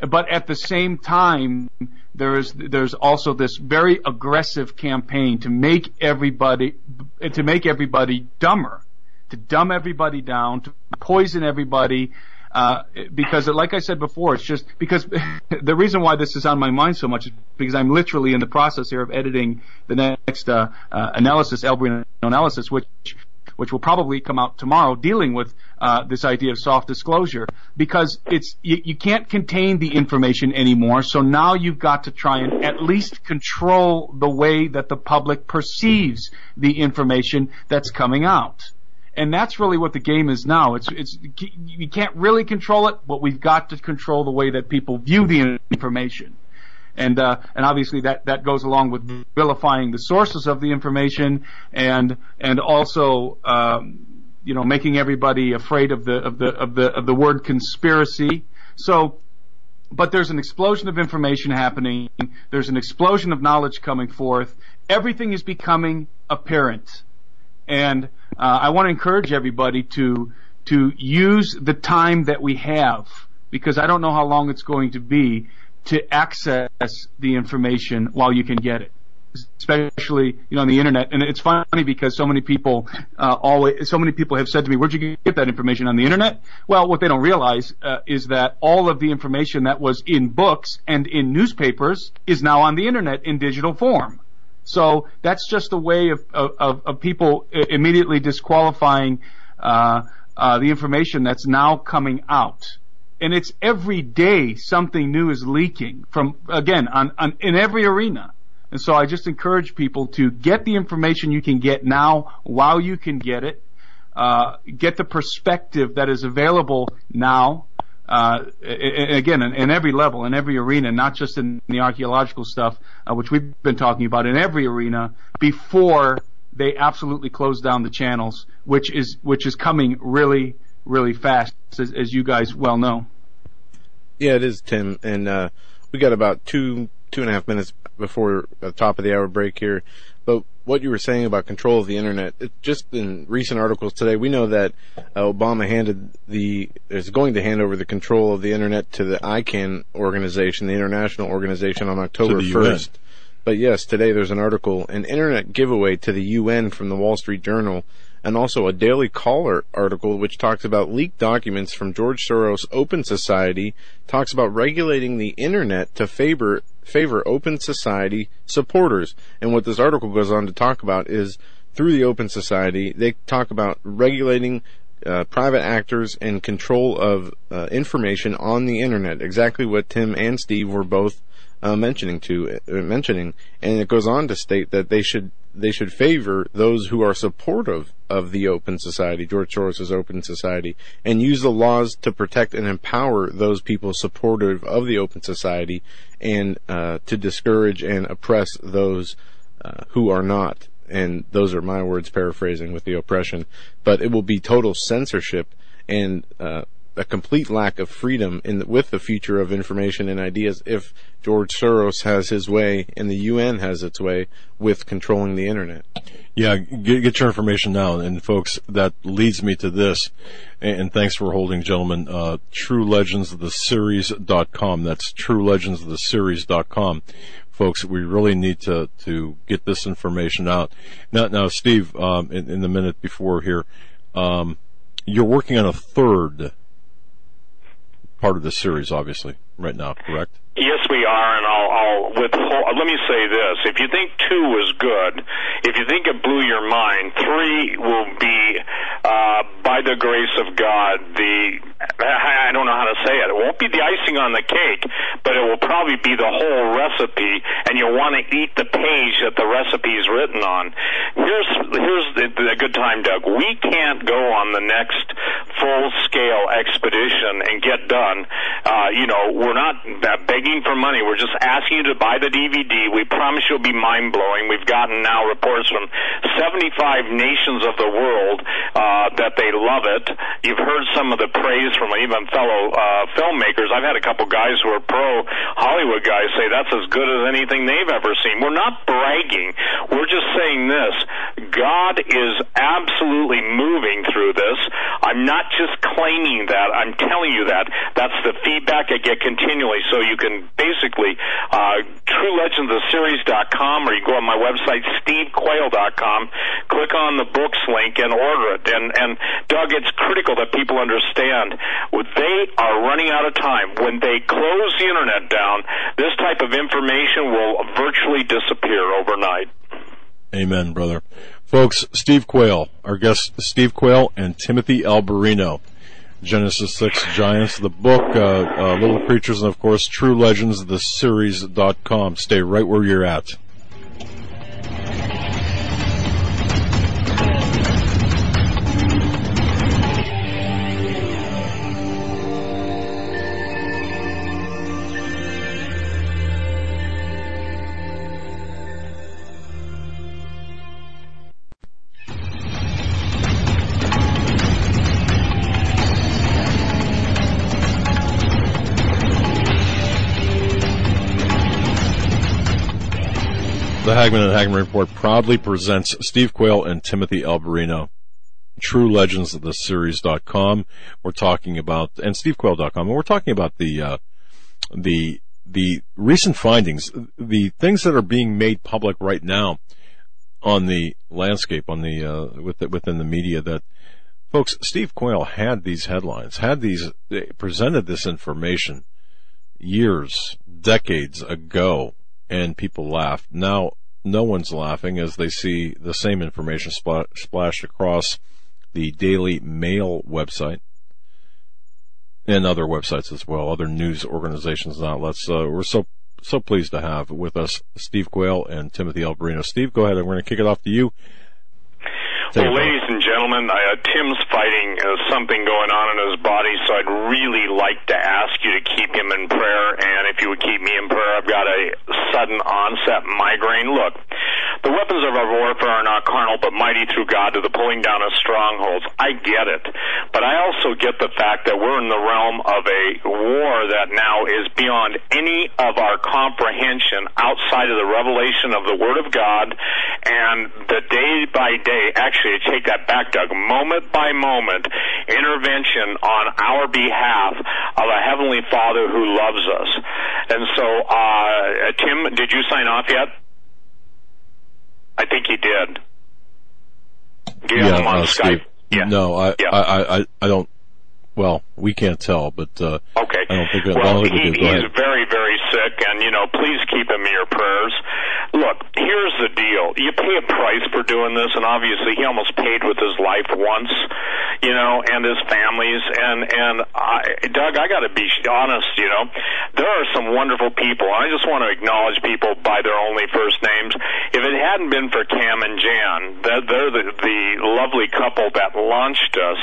but at the same time there is there's also this very aggressive campaign to make everybody to make everybody dumber, to dumb everybody down, to poison everybody, uh, because like I said before, it's just because the reason why this is on my mind so much is because I'm literally in the process here of editing the next uh, uh, analysis, El analysis, which which will probably come out tomorrow, dealing with uh, this idea of soft disclosure, because it's you, you can't contain the information anymore. So now you've got to try and at least control the way that the public perceives the information that's coming out and that's really what the game is now. It's it's you can't really control it, but we've got to control the way that people view the information. and uh, and obviously that that goes along with vilifying the sources of the information and and also um, you know making everybody afraid of the of the of the of the word conspiracy. So but there's an explosion of information happening. There's an explosion of knowledge coming forth. Everything is becoming apparent. And I want to encourage everybody to to use the time that we have because I don't know how long it's going to be to access the information while you can get it especially you know on the internet. And it's funny because so many people uh, always, so many people have said to me, "Where'd you get that information on the internet?" Well, what they don't realize uh, is that all of the information that was in books and in newspapers is now on the internet in digital form. So that's just a way of of, of people immediately disqualifying uh, uh, the information that's now coming out and it's every day something new is leaking from again on, on in every arena and so I just encourage people to get the information you can get now while you can get it. Uh, get the perspective that is available now. Uh, again, in, in, every level, in every arena, not just in the archaeological stuff, uh, which we've been talking about, in every arena, before they absolutely close down the channels, which is which is coming really, really fast, as, as you guys well know. Yeah, it is, Tim, and uh, we got about two two and a half minutes before the top of the hour break here. What you were saying about control of the internet, it, just in recent articles today, we know that uh, Obama handed the is going to hand over the control of the internet to the ICANN organization, the international organization, on October first. But yes, today there's an article, an internet giveaway to the UN from the Wall Street Journal and also a Daily Caller article which talks about leaked documents from George Soros Open Society, talks about regulating the internet to favor favor open society supporters. And what this article goes on to talk about is through the open society, they talk about regulating uh, private actors and control of uh, information on the internet. Exactly what Tim and Steve were both uh, mentioning to uh, mentioning, and it goes on to state that they should they should favor those who are supportive of the open society, George Soros' open society, and use the laws to protect and empower those people supportive of the open society and uh, to discourage and oppress those uh, who are not. And those are my words paraphrasing with the oppression. But it will be total censorship and uh, a complete lack of freedom in the, with the future of information and ideas if George Soros has his way and the UN has its way with controlling the internet. Yeah, get, get your information now. And folks, that leads me to this. And, and thanks for holding, gentlemen. Uh, Series.com. That's True Legends of the Series.com. Folks, we really need to, to get this information out. Now, now, Steve, um, in, in the minute before here, um, you're working on a third part of the series, obviously, right now, correct? Yes, we are, and I'll, I'll withhold. Let me say this: if you think two was good, if you think it blew your mind, three will be, uh, by the grace of God, the I don't know how to say it. It won't be the icing on the cake, but it will probably be the whole recipe, and you'll want to eat the page that the recipe is written on. Here's here's the, the good time, Doug. We can't go on the next full scale expedition and get done. Uh, you know, we're not begging for money. We're just asking you to buy the DVD. We promise you'll be mind blowing. We've gotten now reports from 75 nations of the world uh, that they love it. You've heard some of the praise from even fellow uh, filmmakers. I've had a couple guys who are pro Hollywood guys say that's as good as anything they've ever seen. We're not bragging. We're just saying this. God is absolutely moving through this. I'm not just claiming that. I'm telling you that. That's the feedback I get continually. So you can basically, uh, TrueLegendsOfSeries.com or you go on my website, SteveQuayle.com, click on the books link and order it. And, and Doug, it's critical that people understand they are running out of time. When they close the internet down, this type of information will virtually disappear overnight. Amen, brother. Folks, Steve Quayle, our guest Steve Quayle and Timothy Alberino. Genesis 6 Giants, the book, uh, uh, Little Creatures, and of course, True Legends, the series.com. Stay right where you're at. The Hagman and Hagman Report proudly presents Steve Quayle and Timothy Alberino, true legends of the series.com. We're talking about, and stevequayle.com, and we're talking about the, uh, the, the recent findings, the things that are being made public right now on the landscape, on the, uh, within the media that, folks, Steve Quayle had these headlines, had these, presented this information years, decades ago and people laughed. Now, no one's laughing as they see the same information spl- splashed across the Daily Mail website and other websites as well, other news organizations and outlets. Uh, we're so so pleased to have with us Steve Quayle and Timothy Alberino. Steve, go ahead. I'm going to kick it off to you. Well, ladies and gentlemen, uh, Tim's fighting uh, something going on in his body, so I'd really like to ask you to keep him in prayer. And if you would keep me in prayer, I've got a sudden onset migraine. Look, the weapons of our warfare are not carnal, but mighty through God to the pulling down of strongholds. I get it, but I also get the fact that we're in the realm of a war that now is beyond any of our comprehension outside of the revelation of the Word of God and the day by day, actually actually take that back, Doug, moment by moment intervention on our behalf of a Heavenly Father who loves us. And so, uh, Tim, did you sign off yet? I think he did. Do you yeah, have him on uh, Skype? Steve, yeah. No, I, yeah. I, I, I don't. Well, we can't tell, but uh, okay. I don't think. Well, he, he's very, very sick, and you know, please keep him in your prayers. Look, here's the deal. You pay a price for doing this, and obviously he almost paid with his life once, you know, and his family's. And, and I, Doug, I gotta be honest, you know, there are some wonderful people. I just want to acknowledge people by their only first names. If it hadn't been for Cam and Jan, they're the, the lovely couple that launched us,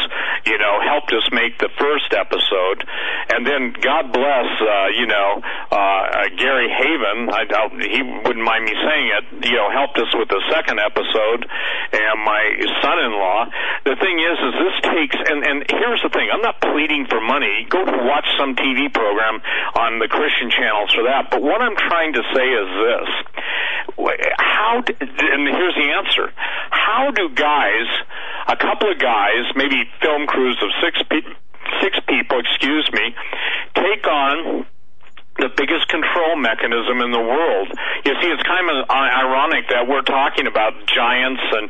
you know, helped us make the first episode. And then God bless, uh, you know, uh, Gary Haven. I doubt he wouldn't mind me saying it, you know, helped us with the second episode, and my son-in-law. The thing is, is this takes, and and here's the thing: I'm not pleading for money. Go watch some TV program on the Christian channels for that. But what I'm trying to say is this: how, and here's the answer: How do guys, a couple of guys, maybe film crews of six people six people, excuse me, take on the biggest control mechanism in the world. You see, it's kind of ironic that we're talking about giants and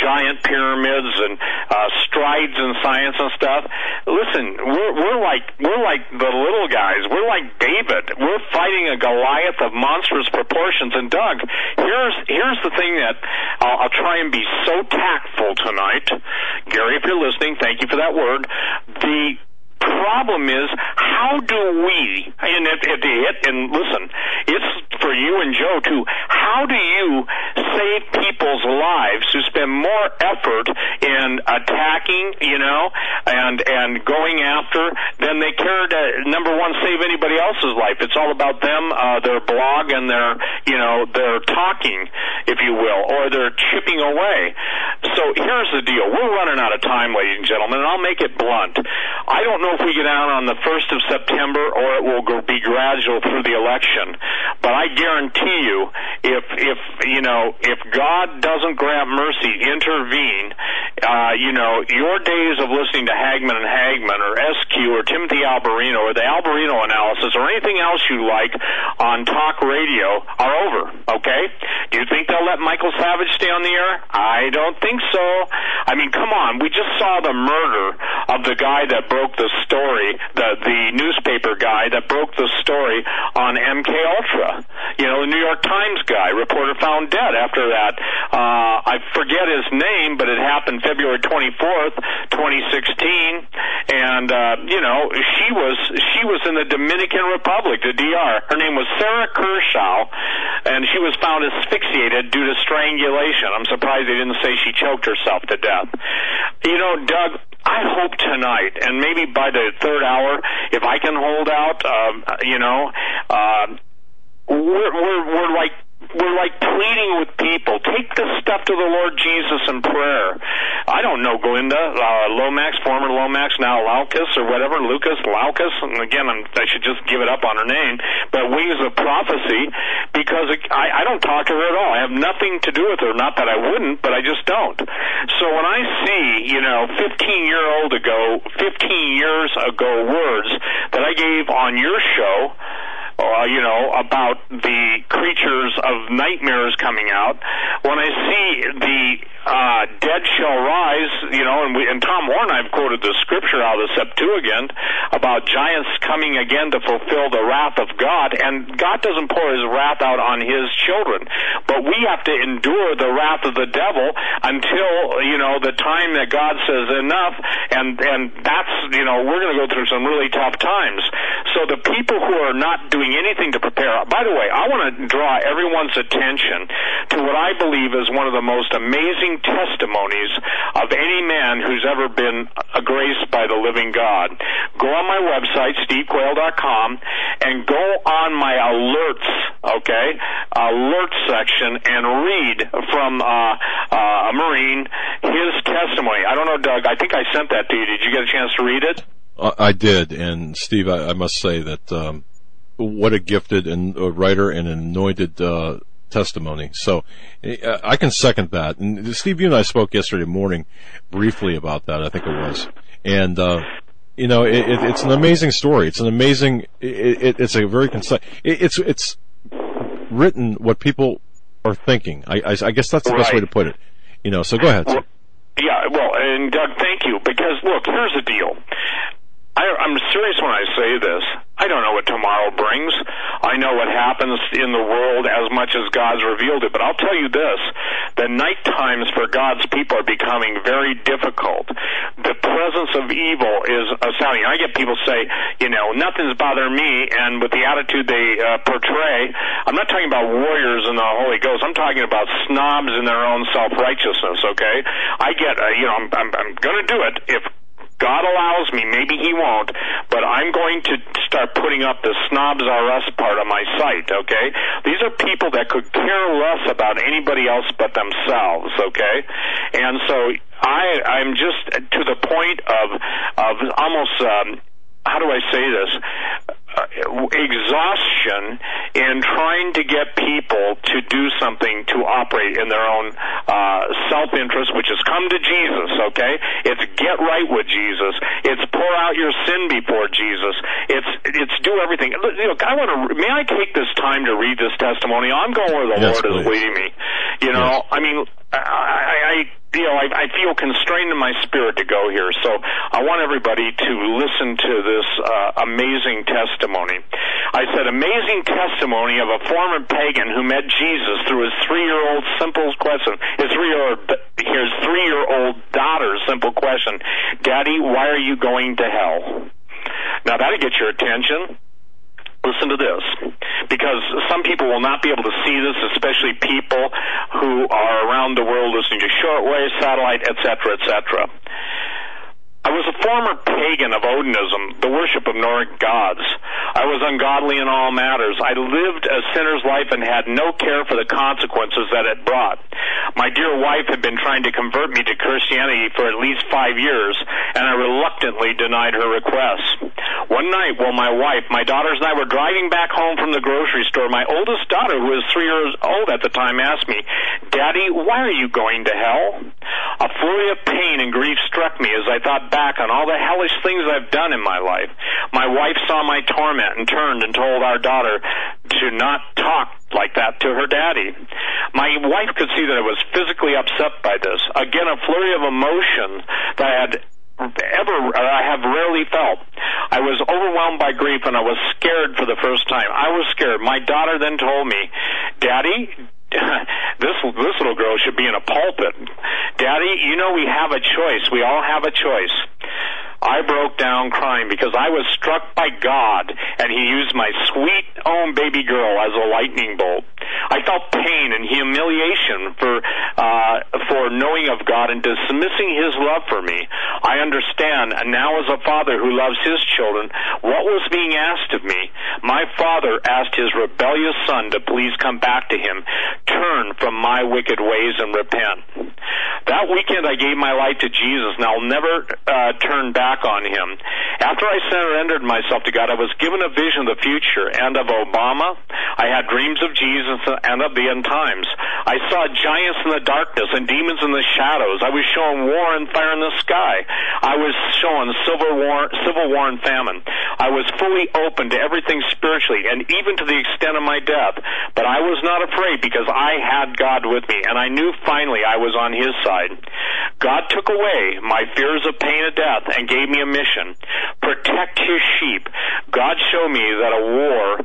giant pyramids and uh, strides in science and stuff. Listen, we're we're like we're like the little guys. We're like David. We're fighting a Goliath of monstrous proportions. And Doug, here's here's the thing that I'll, I'll try and be so tactful tonight. Gary, if you're listening, thank you for that word. The problem is, how do we, and if, if it, and listen, it's for you and Joe too, how do you save people's lives who spend more effort in attacking, you know, and, and going after than they care to, number one, save anybody else's life. It's all about them, uh, their blog and their, you know, their talking, if you will, or their chipping away. So here's the deal. We're running out of time, ladies and gentlemen, and I'll make it blunt. I don't know if we get out on the 1st of September or it will be gradual through the election. But I guarantee you, if, if, you know, if God doesn't grant mercy, intervene, uh, you know, your days of listening to Hagman and Hagman or SQ or Timothy Alberino or the Alberino analysis or anything else you like on talk radio are over, okay? Do you think they'll let Michael Savage stay on the air? I don't think so. I mean, come on. We just saw the murder of the guy that broke the story, the the newspaper guy that broke the story on MK Ultra. You know, the New York Times guy, reporter found dead after that. Uh, I forget his name, but it happened February 24th, 2016, and uh, you know, she was she was in the Dominican Republic, the DR. Her name was Sarah Kershaw, and she was found asphyxiated due to strangulation. I'm surprised they didn't say she choked herself to death. You know, Doug, I hope tonight, and maybe by the third hour, if I can hold out, um, you know, uh, we're, we're we're like we're like pleading with people. Take this stuff to the Lord Jesus in prayer. I don't know Glynda uh, Lomax, former Lomax, now Laucus or whatever, Lucas Laucus. And again, I'm, I should just give it up on her name. But Wings of Prophecy, because it, I, I don't talk to her at all. I have nothing to do with her. Not that I wouldn't, but I just don't. So when I see, you know, 15 year old ago, 15 years ago words that I gave on your show uh, you know, about the creatures of nightmares coming out. When I see the uh, dead shall rise, you know, and, we, and Tom Warren, I've quoted the scripture out of the Septuagint about giants coming again to fulfill the wrath of God, and God doesn't pour His wrath out on His children, but we have to endure the wrath of the devil until you know the time that God says enough, and and that's you know we're going to go through some really tough times. So the people who are not doing doing anything to prepare. By the way, I want to draw everyone's attention to what I believe is one of the most amazing testimonies of any man who's ever been graced by the living God. Go on my website, stevequayle.com, and go on my alerts, okay, alert section, and read from uh, uh, a Marine his testimony. I don't know, Doug. I think I sent that to you. Did you get a chance to read it? I did, and Steve, I, I must say that um, what a gifted and a writer and an anointed uh, testimony. So uh, I can second that. And Steve, you and I spoke yesterday morning briefly about that. I think it was, and uh, you know, it, it, it's an amazing story. It's an amazing. It, it's a very concise. it's it's written what people are thinking. I, I, I guess that's the right. best way to put it. You know. So go ahead. Well, yeah. Well, and Doug, thank you because look, here's the deal. I, I'm serious when I say this. I don't know what tomorrow brings. I know what happens in the world as much as God's revealed it. But I'll tell you this, the night times for God's people are becoming very difficult. The presence of evil is astounding. I get people say, you know, nothing's bothering me, and with the attitude they uh, portray, I'm not talking about warriors in the Holy Ghost. I'm talking about snobs in their own self-righteousness, okay? I get, uh, you know, I'm, I'm, I'm going to do it if God allows me, maybe He won't, but I'm going to start putting up the snobs are us part of my site, okay? These are people that could care less about anybody else but themselves, okay? And so I, I'm just to the point of, of almost, um, how do I say this? Uh, exhaustion in trying to get people to do something to operate in their own uh, self-interest, which is come to Jesus. Okay, it's get right with Jesus. It's pour out your sin before Jesus. It's it's do everything. Look, I want to. May I take this time to read this testimony? I'm going where the yes, Lord please. is leading me. You know, yes. I mean, I, I, I you know, I, I feel constrained in my spirit to go here. So I want everybody to listen to this uh, amazing testimony. I said, amazing testimony of a former pagan who met Jesus through his three-year-old simple question. His three-year-old, his three-year-old daughter's simple question: Daddy, why are you going to hell? Now that'll get your attention. Listen to this, because some people will not be able to see this, especially people who are around the world listening to shortwave, satellite, etc., etc. I was a former pagan of Odinism, the worship of Nordic gods. I was ungodly in all matters. I lived a sinner's life and had no care for the consequences that it brought. My dear wife had been trying to convert me to Christianity for at least five years, and I reluctantly denied her request. One night, while my wife, my daughters, and I were driving back home from the grocery store, my oldest daughter, who was three years old at the time, asked me, Daddy, why are you going to hell? A flurry of pain and grief struck me as I thought back on all the hellish things I've done in my life. My wife saw my torment and turned and told our daughter to not talk like that to her daddy. My wife could see that I was physically upset by this. Again, a flurry of emotion that I had ever I have rarely felt. I was overwhelmed by grief and I was scared for the first time. I was scared. My daughter then told me, "Daddy, this this little girl should be in a pulpit. Daddy, you know we have a choice. We all have a choice. I broke down crying because I was struck by God and he used my sweet own baby girl as a lightning bolt. I felt pain and humiliation for uh, for knowing of God and dismissing His love for me. I understand now, as a father who loves his children, what was being asked of me. My father asked his rebellious son to please come back to him, turn from my wicked ways and repent. That weekend, I gave my life to Jesus, and I'll never uh, turn back on him. After I surrendered myself to God, I was given a vision of the future and of Obama. I had dreams of Jesus and of the end times. I saw giants in the darkness and demons in the shadows. I was shown war and fire in the sky. I was shown civil war, civil war and famine. I was fully open to everything spiritually and even to the extent of my death. But I was not afraid because I had God with me and I knew finally I was on His side. God took away my fears of pain and death and gave me a mission. Protect His sheep. God showed me that a war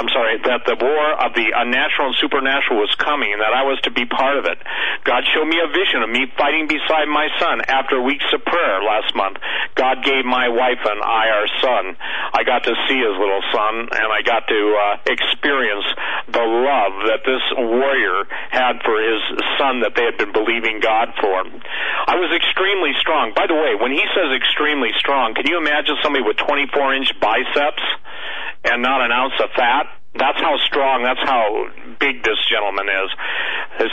I'm sorry, that the war of the unnatural and supernatural was coming and that I was to be part of it. God showed me a vision of me fighting beside my son after weeks of prayer last month. God gave my wife and I our son. I got to see his little son and I got to uh, experience the love that this warrior had for his son that they had been believing God for. I was extremely strong. By the way, when he says extremely strong, can you imagine somebody with 24 inch biceps? And not an ounce of fat. That's how strong, that's how big this gentleman is.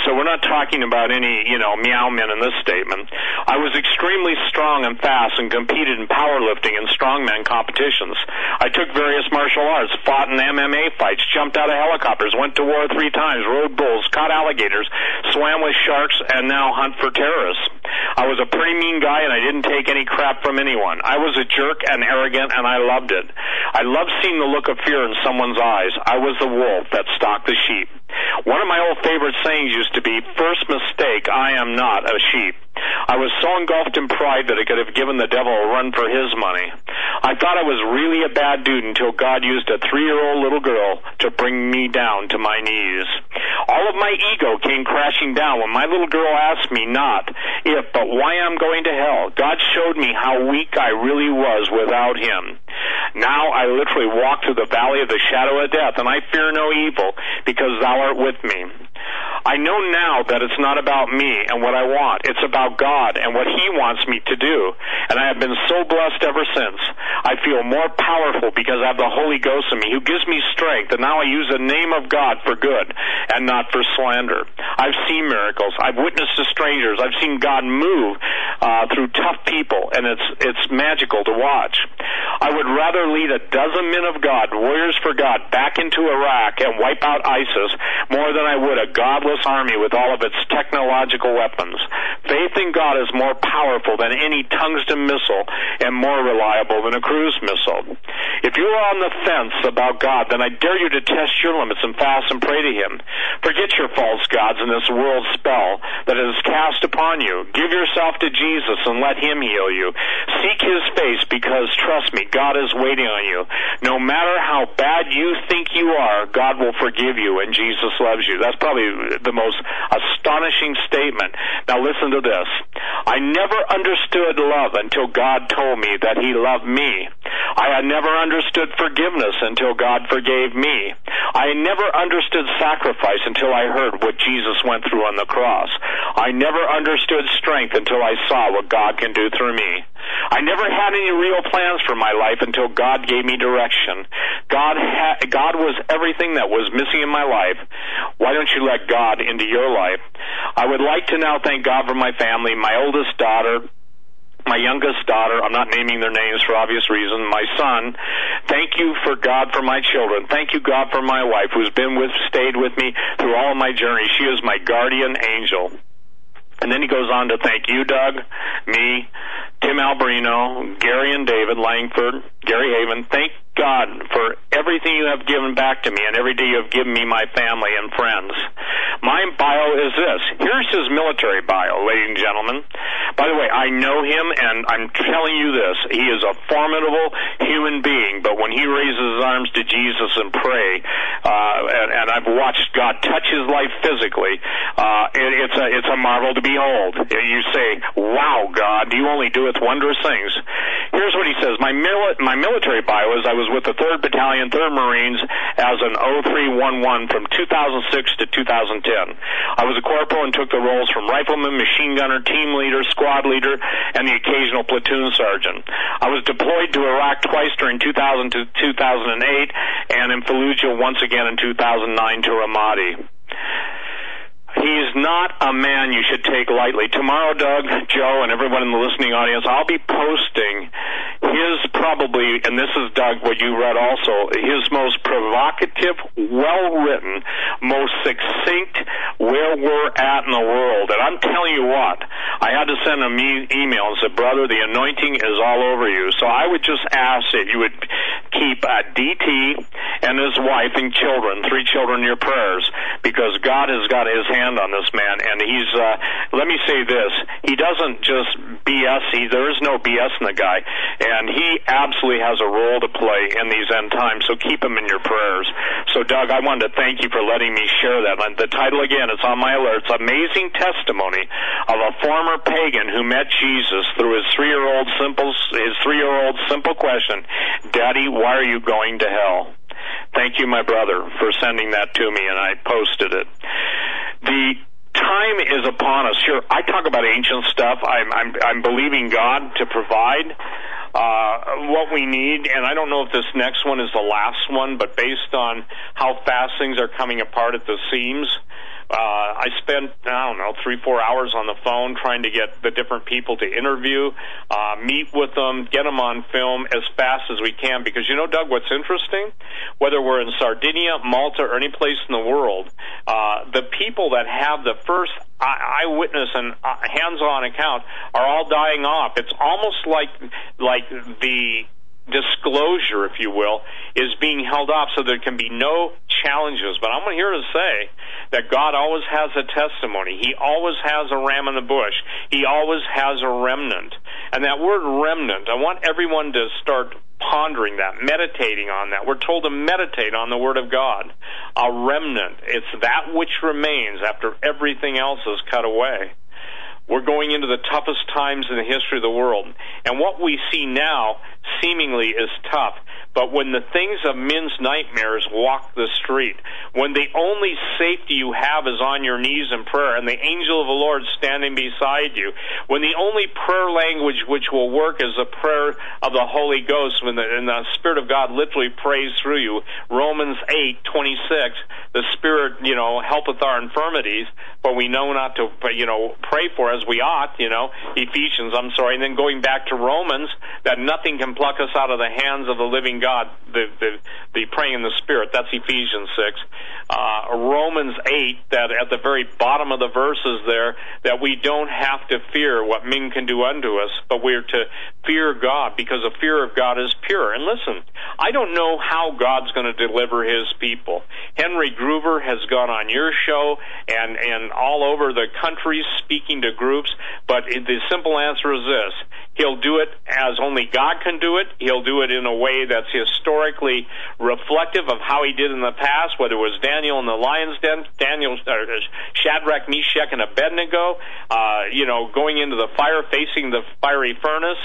So we're not talking about any, you know, meow men in this statement. I was extremely strong and fast and competed in powerlifting and strongman competitions. I took various martial arts, fought in MMA fights, jumped out of helicopters, went to war three times, rode bulls, caught alligators, swam with sharks, and now hunt for terrorists. I was a pretty mean guy and I didn't take any crap from anyone. I was a jerk and arrogant and I loved it. I loved seeing the look of fear in someone's eyes. I was the wolf that stalked the sheep. One of my old favorite sayings used to be, first mistake, I am not a sheep. I was so engulfed in pride that I could have given the devil a run for his money. I thought I was really a bad dude until God used a three-year-old little girl to bring me down to my knees. All of my ego came crashing down when my little girl asked me not if, but why I'm going to hell. God showed me how weak I really was without Him. Now I literally walk through the valley of the shadow of death, and I fear no evil because thou art with me. I know now that it's not about me and what I want. It's about God and what He wants me to do. And I have been so blessed ever since. I feel more powerful because I have the Holy Ghost in me who gives me strength. And now I use the name of God for good and not for slander. I've seen miracles. I've witnessed to strangers. I've seen God move uh, through tough people, and it's it's magical to watch. I would rather lead a dozen men of God, warriors for God, back into Iraq and wipe out ISIS more than I would a godless army with all of its technological weapons. Faith in God is more powerful than any tungsten missile and more reliable than a cruise missile. If you're on the fence about God, then I dare you to test your limits and fast and pray to Him. Forget your false gods and this world spell that is cast upon you. Give yourself to Jesus and let Him heal you. Seek His face because, trust me, God is waiting on you. No matter how bad you think you are, God will forgive you and Jesus loves you. That's probably the most astonishing statement. Now listen to this. I never understood love until God told me that He loved me. I had never understood forgiveness until God forgave me. I never understood sacrifice until I heard what Jesus went through on the cross. I never understood strength until I saw what God can do through me. I never had any real plans for my life until God gave me direction. God ha- God was everything that was missing in my life. Why don't you let God into your life? I would like to now thank God for my family, my oldest daughter, my youngest daughter, I'm not naming their names for obvious reasons, my son. Thank you for God for my children. Thank you God for my wife who's been with, stayed with me through all my journey. She is my guardian angel. And then he goes on to thank you, Doug, me, Tim Alberino, Gary and David Langford, Gary Haven. Thank God for everything you have given back to me and every day you have given me my family and friends. My bio is this. Here's his military bio, ladies and gentlemen. By the way, I know him and I'm telling you this. He is a formidable human being, but when he raises his arms to Jesus and pray, uh, and, and I've watched God touch his life physically, uh, it, it's a, it's a marvel to behold. You say, wow, God, you only do doeth wondrous things. Here's what he says. My mili- my military bio is I was with the 3rd Battalion, 3rd Marines as an 0311 from 2006 to 2010. I was a corporal and took the roles from rifleman, machine gunner, team leader, squad leader, and the occasional platoon sergeant. I was deployed to Iraq twice during 2000 to 2008 and in Fallujah once again in 2009 to Ramadi. He's not a man you should take lightly. Tomorrow, Doug, Joe, and everyone in the listening audience, I'll be posting his probably, and this is Doug, what you read also, his most provocative, well written, most succinct, where we're at in the world. And I'm telling you what, I had to send him email and said, brother, the anointing is all over you. So I would just ask that you would keep uh, DT and his wife and children, three children, in your prayers, because God has got his hand on this man, and he's. Uh, let me say this: he doesn't just BS. He there is no BS in the guy, and he absolutely has a role to play in these end times. So keep him in your prayers. So, Doug, I wanted to thank you for letting me share that. And the title again, it's on my alerts: "Amazing Testimony of a Former Pagan Who Met Jesus Through His Three-Year-Old Simple His Three-Year-Old Simple Question, Daddy, why are you going to hell?" Thank you, my brother, for sending that to me, and I posted it. The time is upon us. Sure, I talk about ancient stuff. I'm I'm, I'm believing God to provide uh, what we need, and I don't know if this next one is the last one, but based on how fast things are coming apart at the seams. Uh, I spent, I don't know, three, four hours on the phone trying to get the different people to interview, uh, meet with them, get them on film as fast as we can. Because you know, Doug, what's interesting? Whether we're in Sardinia, Malta, or any place in the world, uh, the people that have the first eyewitness and uh, hands-on account are all dying off. It's almost like like the disclosure, if you will, is being held off so there can be no challenges. But I'm here to say that God always has a testimony. He always has a ram in the bush. He always has a remnant. And that word remnant, I want everyone to start pondering that, meditating on that. We're told to meditate on the Word of God. A remnant. It's that which remains after everything else is cut away. We're going into the toughest times in the history of the world. And what we see now seemingly is tough. But when the things of men's nightmares walk the street, when the only safety you have is on your knees in prayer and the angel of the Lord standing beside you, when the only prayer language which will work is the prayer of the Holy Ghost, when the, the Spirit of God literally prays through you, Romans 8, 26, the Spirit, you know, helpeth our infirmities, but we know not to, you know, pray for as we ought, you know, Ephesians, I'm sorry, and then going back to Romans, that nothing can pluck us out of the hands of the living God, the the, the praying in the Spirit. That's Ephesians six. Uh, Romans eight. That at the very bottom of the verses there, that we don't have to fear what men can do unto us, but we're to fear God because the fear of God is pure. And listen, I don't know how God's going to deliver His people. Henry Gruver has gone on your show and and all over the country speaking to groups, but the simple answer is this: He'll do it as only God can do it. He'll do it in a way that's historically reflective of how he did in the past, whether it was Daniel in the lion's den, Daniel, uh, Shadrach, Meshach, and Abednego, uh, you know, going into the fire, facing the fiery furnace.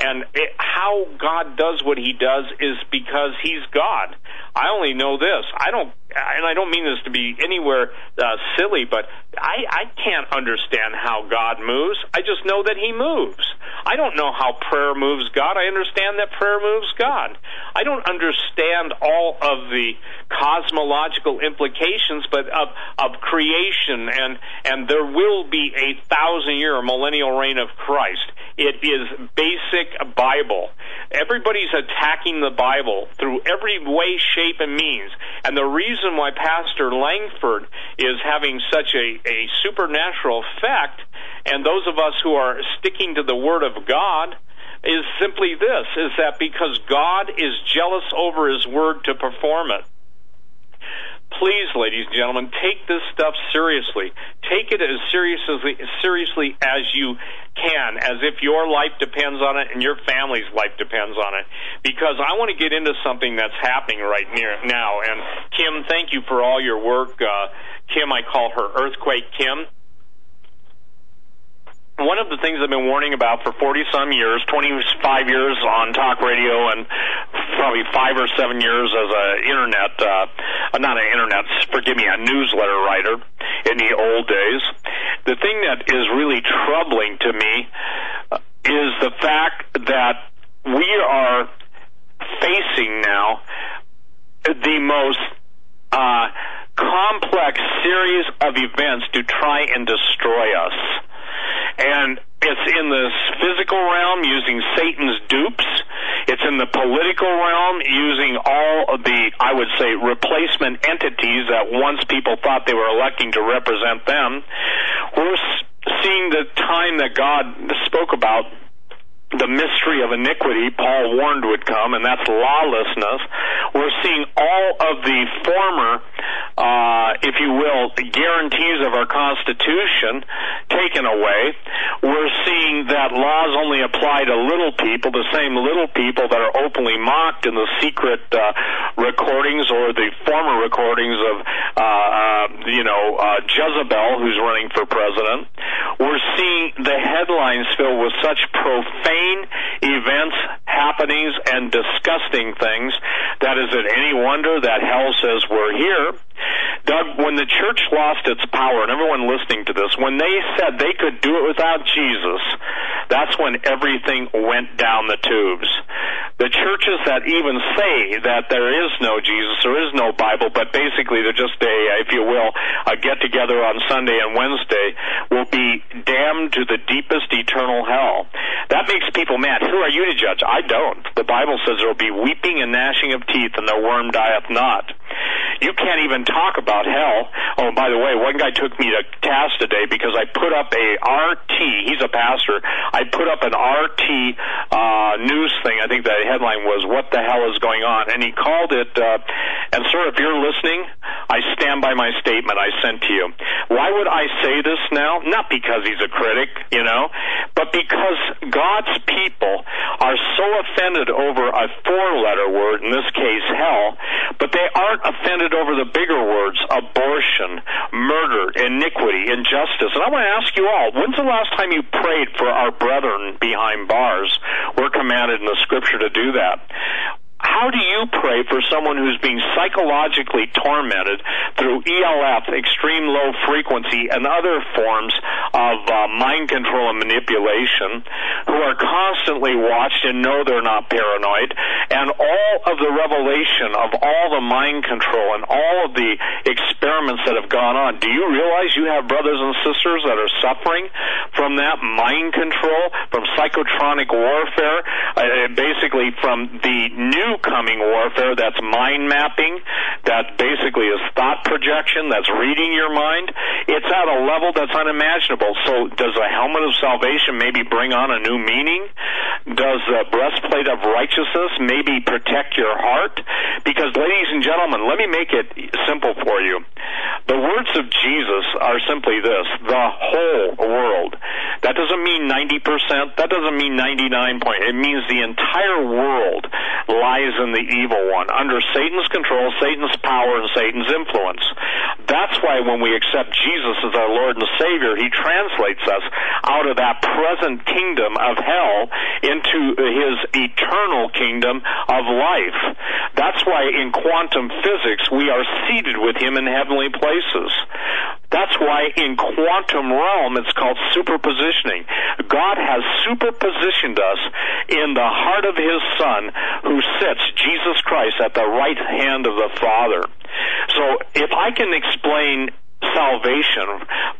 And it, how God does what he does is because he's God. I only know this. I don't, and I don't mean this to be anywhere uh, silly, but I, I can't understand how God moves. I just know that He moves. I don't know how prayer moves God. I understand that prayer moves God. I don't understand all of the cosmological implications, but of of creation and and there will be a thousand year millennial reign of Christ. It is basic Bible. Everybody's attacking the Bible through every way, shape, and means. And the reason why Pastor Langford is having such a, a supernatural effect, and those of us who are sticking to the Word of God, is simply this is that because God is jealous over His Word to perform it please, ladies and gentlemen, take this stuff seriously. Take it as seriously seriously as you can, as if your life depends on it and your family's life depends on it. Because I want to get into something that's happening right near now. And Kim, thank you for all your work. Uh, Kim, I call her Earthquake Kim. One of the things I've been warning about for 40 some years, 25 years on talk radio and probably five or seven years as a internet, uh, not an internet, forgive me, a newsletter writer in the old days. The thing that is really troubling to me uh, is the fact that we are facing now the most uh, complex series of events to try and destroy us. And it's in this physical realm using Satan's dupes. It's in the political realm using all of the, I would say, replacement entities that once people thought they were electing to represent them. We're seeing the time that God spoke about the mystery of iniquity Paul warned would come, and that's lawlessness. We're seeing all of the former, uh, if you will, guarantees of our Constitution taken away. We're seeing that laws only apply to little people, the same little people that are openly mocked in the secret uh, recordings or the former recordings of, uh, uh, you know, uh, Jezebel, who's running for president. We're seeing the headlines filled with such profane events, happenings, and disgusting things that is it any wonder that hell says we're here? Doug, when the church lost its power, and everyone listening to this, when they said they could do it without Jesus, that's when everything went down the tubes. The churches that even say that there is no Jesus, there is no Bible, but basically they're just a, if you will, a get together on Sunday and Wednesday, will be damned to the deepest eternal hell. That makes people mad. Who are you to judge? I don't. The Bible says there will be weeping and gnashing of teeth, and the worm dieth not. You can't even talk about hell. Oh, by the way, one guy took me to task today because I put up a RT. He's a pastor. I put up an RT uh, news thing. I think the headline was "What the hell is going on?" And he called it. Uh, and sir, if you're listening, I stand by my statement I sent to you. Why would I say this now? Not because he's a critic, you know, but because God's people are so offended over a four-letter word, in this case, hell, but they aren't offended over the bigger words abortion, murder, iniquity, injustice. And I want to ask you all, when's the last time you prayed for our brethren behind bars? We're commanded in the scripture to do that how do you pray for someone who's being psychologically tormented through ELF, extreme low frequency, and other forms of uh, mind control and manipulation, who are constantly watched and know they're not paranoid, and all of the revelation of all the mind control and all of the experiments that have gone on? Do you realize you have brothers and sisters that are suffering from that mind control, from psychotronic warfare, uh, basically from the new new coming warfare that's mind mapping, that basically is thought projection, that's reading your mind. It's at a level that's unimaginable. So does the helmet of salvation maybe bring on a new meaning? Does the breastplate of righteousness maybe protect your heart? Because ladies and gentlemen, let me make it simple for you. The words of Jesus are simply this, the whole world. That doesn't mean 90%, that doesn't mean 99 point. It means the entire world lies lies in the evil one, under Satan's control, Satan's power, and Satan's influence. That's why when we accept Jesus as our Lord and Savior, He translates us out of that present kingdom of hell into His eternal kingdom of life. That's why in quantum physics we are seated with Him in heavenly places. That's why in quantum realm it's called superpositioning. God has superpositioned us in the heart of His Son who sits, Jesus Christ, at the right hand of the Father. So if I can explain salvation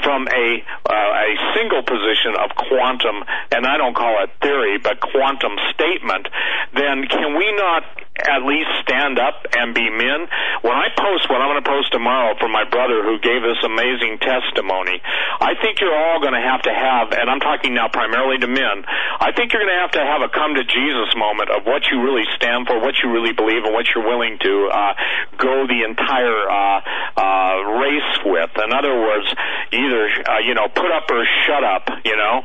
from a uh, a single position of quantum, and I don't call it theory, but quantum statement, then can we not at least stand up and be men? When I post what I'm going to post tomorrow for my brother who gave this amazing testimony, I think you're all going to have to have, and I'm talking now primarily to men, I think you're going to have to have a come to Jesus moment of what you really stand for, what you really believe, and what you're willing to uh, go the entire uh, uh, race with. In other words, either uh, you know put up or shut up. You know,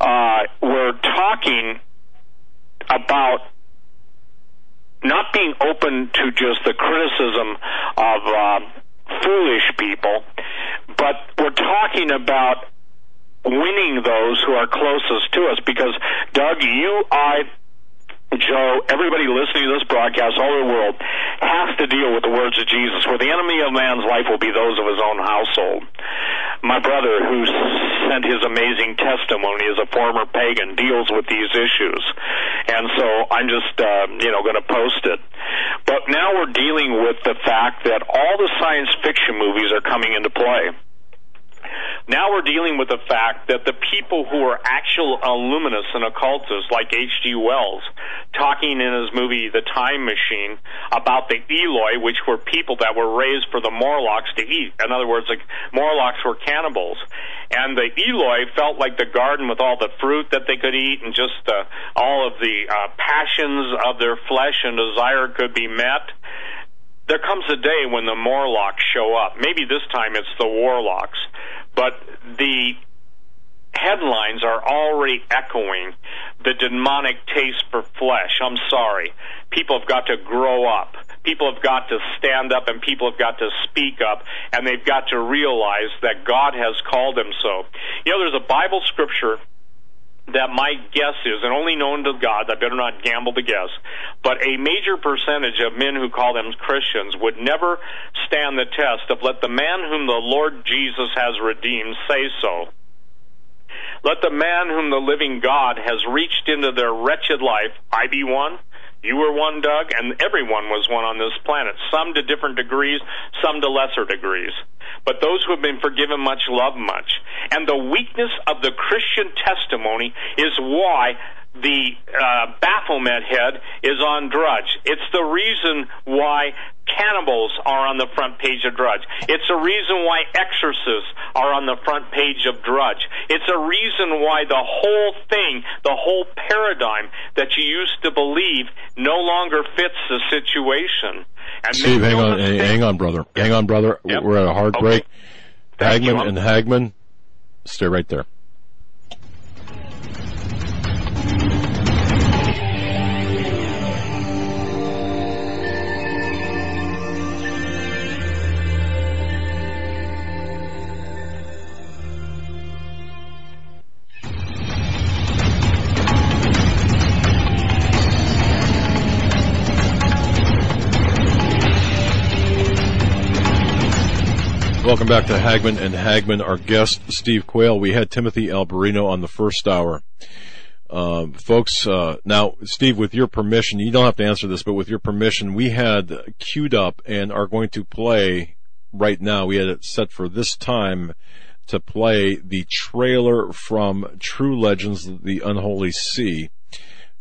uh, we're talking about not being open to just the criticism of uh, foolish people, but we're talking about winning those who are closest to us. Because Doug, you, I, Joe, everybody listening to this broadcast all over the world has to deal with the words of Jesus, where the enemy of man's life will be those of his own household. My brother, who sent his amazing testimony as a former pagan, deals with these issues. And so I'm just, uh, you know, going to post it. But now we're dealing with the fact that all the science fiction movies are coming into play. Now we're dealing with the fact that the people who are actual illuminists and occultists, like H.G. Wells, talking in his movie The Time Machine about the Eloi, which were people that were raised for the Morlocks to eat. In other words, like Morlocks were cannibals. And the Eloi felt like the garden with all the fruit that they could eat and just uh, all of the uh, passions of their flesh and desire could be met there comes a day when the Morlocks show up. Maybe this time it's the Warlocks. But the headlines are already echoing the demonic taste for flesh. I'm sorry. People have got to grow up. People have got to stand up and people have got to speak up and they've got to realize that God has called them so. You know, there's a Bible scripture that my guess is, and only known to God, I better not gamble to guess, but a major percentage of men who call them Christians would never stand the test of let the man whom the Lord Jesus has redeemed say so. Let the man whom the living God has reached into their wretched life, I be one, you were one, Doug, and everyone was one on this planet, some to different degrees, some to lesser degrees. But those who have been forgiven much love much. And the weakness of the Christian testimony is why the uh, Baphomet head is on Drudge. It's the reason why cannibals are on the front page of Drudge. It's a reason why exorcists are on the front page of Drudge. It's a reason why the whole thing, the whole paradigm that you used to believe no longer fits the situation. And Steve, hang on, hang on, brother. Yep. Hang on, brother. Yep. We're at a hard okay. break. Hagman and Hagman, stay right there. Welcome back to Hagman and Hagman. Our guest, Steve Quayle. We had Timothy Alberino on the first hour. Um, folks, uh, now, Steve, with your permission, you don't have to answer this, but with your permission, we had queued up and are going to play right now. We had it set for this time to play the trailer from True Legends, The Unholy See.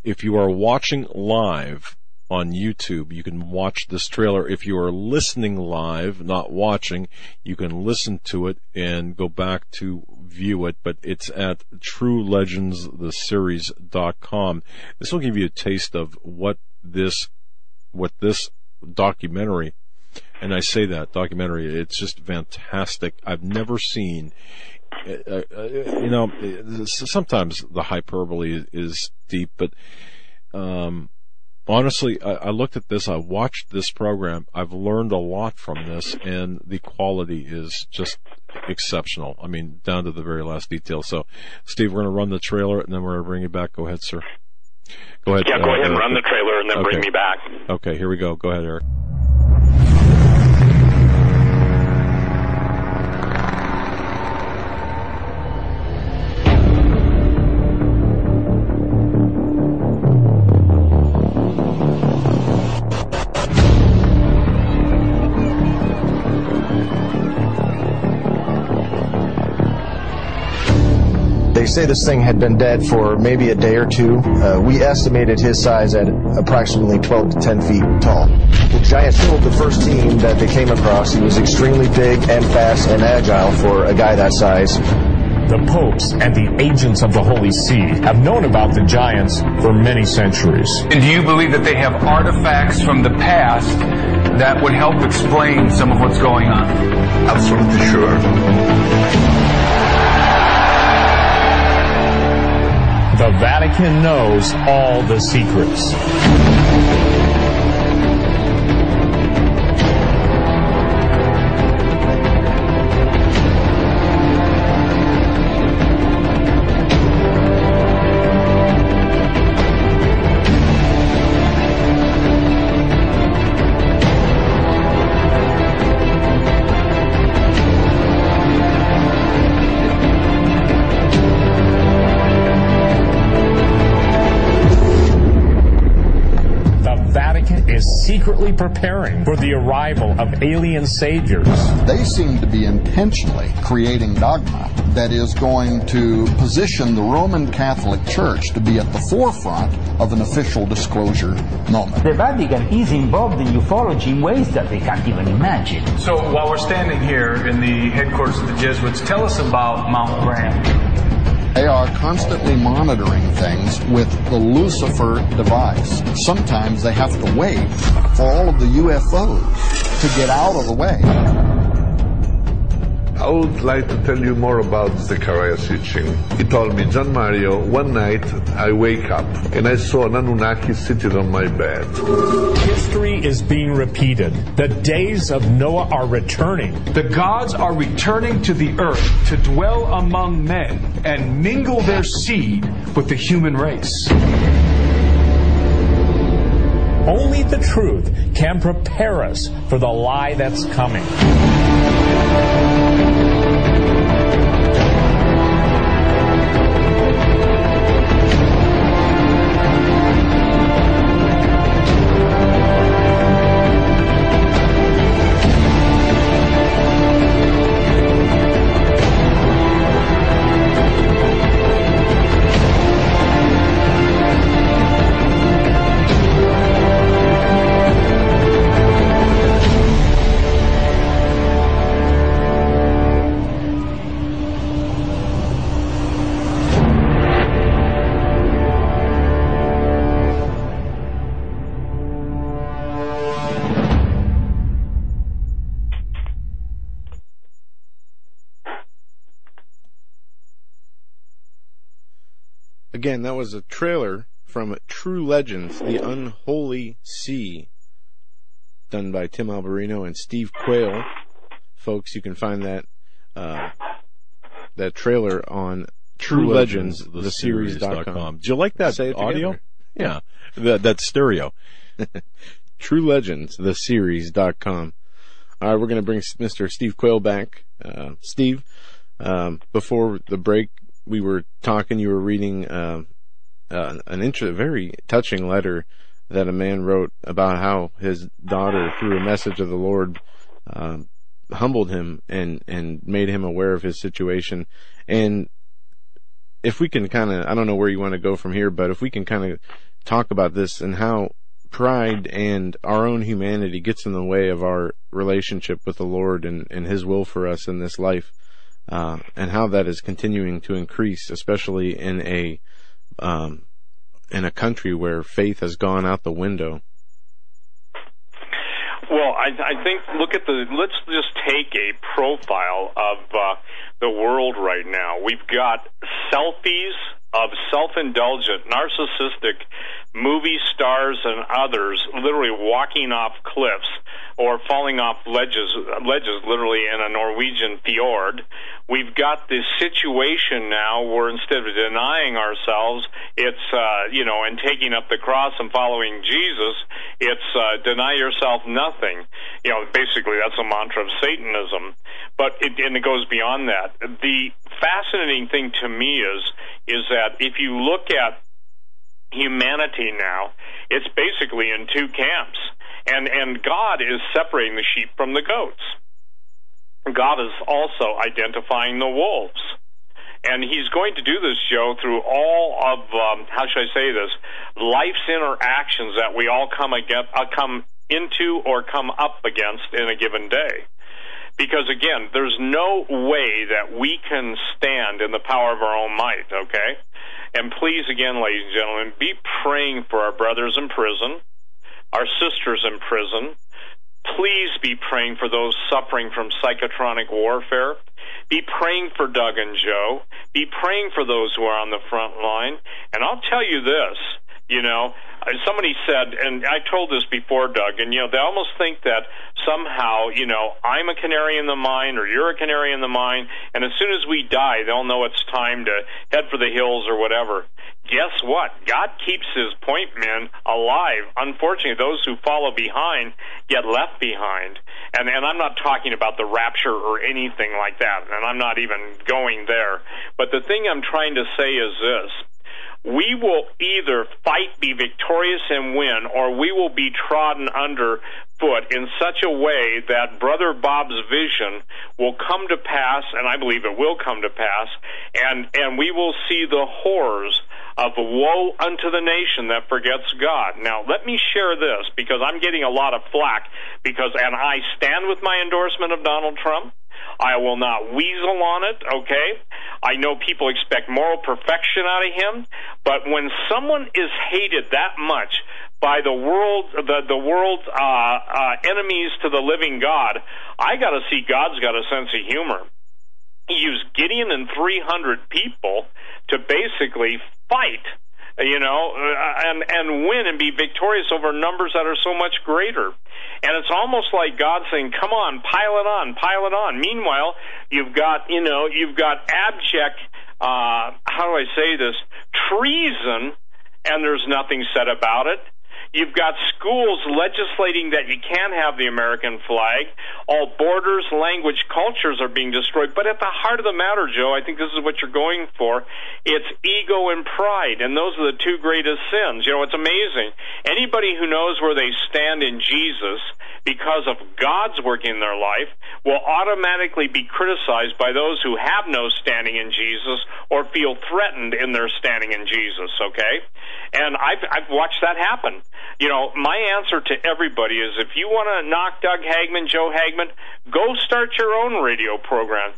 If you are watching live, on YouTube. You can watch this trailer. If you are listening live, not watching, you can listen to it and go back to view it, but it's at truelegendstheseries.com. This will give you a taste of what this, what this documentary, and I say that documentary, it's just fantastic. I've never seen uh, uh, you know, sometimes the hyperbole is deep, but um, honestly, I, I, looked at this, I watched this program, I've learned a lot from this, and the quality is just exceptional. I mean, down to the very last detail. So, Steve, we're going to run the trailer, and then we're going to bring you back. Go ahead, sir. Go ahead. Yeah, go uh, ahead and uh, run the trailer, and then okay. bring me back. Okay, here we go. Go ahead, Eric. Say this thing had been dead for maybe a day or two. Uh, we estimated his size at approximately 12 to 10 feet tall. The giant killed the first team that they came across. He was extremely big and fast and agile for a guy that size. The popes and the agents of the Holy See have known about the giants for many centuries. And do you believe that they have artifacts from the past that would help explain some of what's going on? Absolutely sure. The Vatican knows all the secrets. Secretly preparing for the arrival of alien saviors. They seem to be intentionally creating dogma that is going to position the Roman Catholic Church to be at the forefront of an official disclosure moment. The Vatican is involved in ufology in ways that they can't even imagine. So while we're standing here in the headquarters of the Jesuits, tell us about Mount Graham. They are constantly monitoring things with the Lucifer device. Sometimes they have to wait for all of the UFOs to get out of the way. I would like to tell you more about Zecharia Sitchin. He told me, John Mario, one night I wake up and I saw an Anunnaki sitting on my bed. History is being repeated. The days of Noah are returning. The gods are returning to the earth to dwell among men and mingle their seed with the human race. Only the truth can prepare us for the lie that's coming. Again, that was a trailer from True Legends, The Unholy See, done by Tim Alberino and Steve Quayle. Folks, you can find that uh, that trailer on True, Legends, the series.com. Do you like that audio? together. Yeah, that that's stereo. True Legends, the series.com. All right, we're going to bring Mr. Steve Quayle back. Uh, Steve, um, before the break, we were talking, you were reading uh, uh, an inter- very touching letter that a man wrote about how his daughter, through a message of the Lord, uh, humbled him and, and made him aware of his situation. And if we can kind of, I don't know where you want to go from here, but if we can kind of talk about this and how pride and our own humanity gets in the way of our relationship with the Lord and, and His will for us in this life, uh, and how that is continuing to increase, especially in a um, in a country where faith has gone out the window. Well, I, I think look at the. Let's just take a profile of uh, the world right now. We've got selfies of self-indulgent, narcissistic movie stars and others literally walking off cliffs or falling off ledges, ledges literally in a Norwegian fjord. We've got this situation now where instead of denying ourselves, it's, uh, you know, and taking up the cross and following Jesus, it's, uh, deny yourself nothing. You know, basically that's a mantra of Satanism. But it, and it goes beyond that. The fascinating thing to me is, is that if you look at humanity now, it's basically in two camps. And, and God is separating the sheep from the goats. God is also identifying the wolves. And he's going to do this, Joe, through all of, um, how should I say this, life's interactions that we all come, against, uh, come into or come up against in a given day. Because again, there's no way that we can stand in the power of our own might, okay? And please, again, ladies and gentlemen, be praying for our brothers in prison, our sisters in prison. Please be praying for those suffering from psychotronic warfare. Be praying for Doug and Joe. Be praying for those who are on the front line. And I'll tell you this, you know, somebody said, and I told this before, Doug, and you know, they almost think that somehow, you know, I'm a canary in the mine or you're a canary in the mine, and as soon as we die, they'll know it's time to head for the hills or whatever. Guess what? God keeps his point men alive. Unfortunately, those who follow behind get left behind. And, and I'm not talking about the rapture or anything like that, and I'm not even going there. But the thing I'm trying to say is this we will either fight, be victorious, and win, or we will be trodden underfoot in such a way that Brother Bob's vision will come to pass, and I believe it will come to pass, and, and we will see the horrors of woe unto the nation that forgets God. Now, let me share this because I'm getting a lot of flack because, and I stand with my endorsement of Donald Trump. I will not weasel on it, okay? I know people expect moral perfection out of him, but when someone is hated that much by the world, the the world's uh, uh, enemies to the living God, I got to see God's got a sense of humor. He used Gideon and 300 people to basically fight you know, uh, and and win and be victorious over numbers that are so much greater. And it's almost like God saying, "Come on, pile it on, pile it on." Meanwhile, you've got you know you've got abject. Uh, how do I say this? Treason, and there's nothing said about it. You've got schools legislating that you can't have the American flag. All borders, language, cultures are being destroyed. But at the heart of the matter, Joe, I think this is what you're going for. It's ego and pride, and those are the two greatest sins. You know, it's amazing. Anybody who knows where they stand in Jesus because of God's work in their life will automatically be criticized by those who have no standing in Jesus or feel threatened in their standing in Jesus, okay? And I've, I've watched that happen. You know, my answer to everybody is if you want to knock Doug Hagman, Joe Hagman, go start your own radio program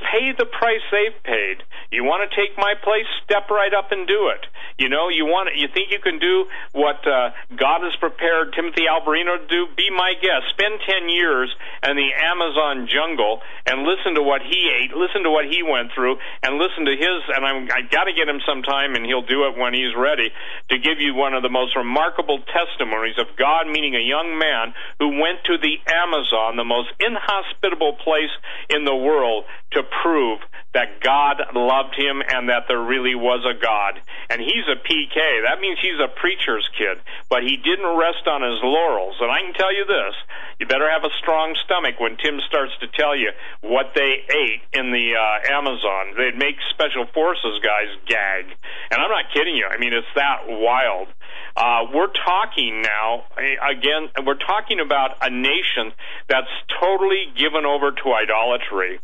pay the price they've paid. You want to take my place? Step right up and do it. You know, you want you think you can do what uh, God has prepared Timothy Alberino to do? Be my guest. Spend 10 years in the Amazon jungle and listen to what he ate, listen to what he went through and listen to his and I'm I got to get him sometime and he'll do it when he's ready to give you one of the most remarkable testimonies of God meeting a young man who went to the Amazon, the most inhospitable place in the world to prove that God loved him and that there really was a God. And he's a PK. That means he's a preacher's kid. But he didn't rest on his laurels. And I can tell you this you better have a strong stomach when Tim starts to tell you what they ate in the uh, Amazon. They'd make special forces guys gag. And I'm not kidding you. I mean, it's that wild. Uh, we're talking now, again, we're talking about a nation that's totally given over to idolatry.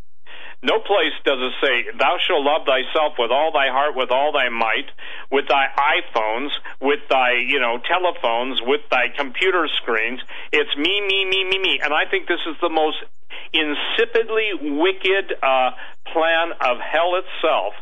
No place does it say, Thou shalt love thyself with all thy heart, with all thy might, with thy iPhones, with thy, you know, telephones, with thy computer screens. It's me, me, me, me, me. And I think this is the most insipidly wicked uh, plan of hell itself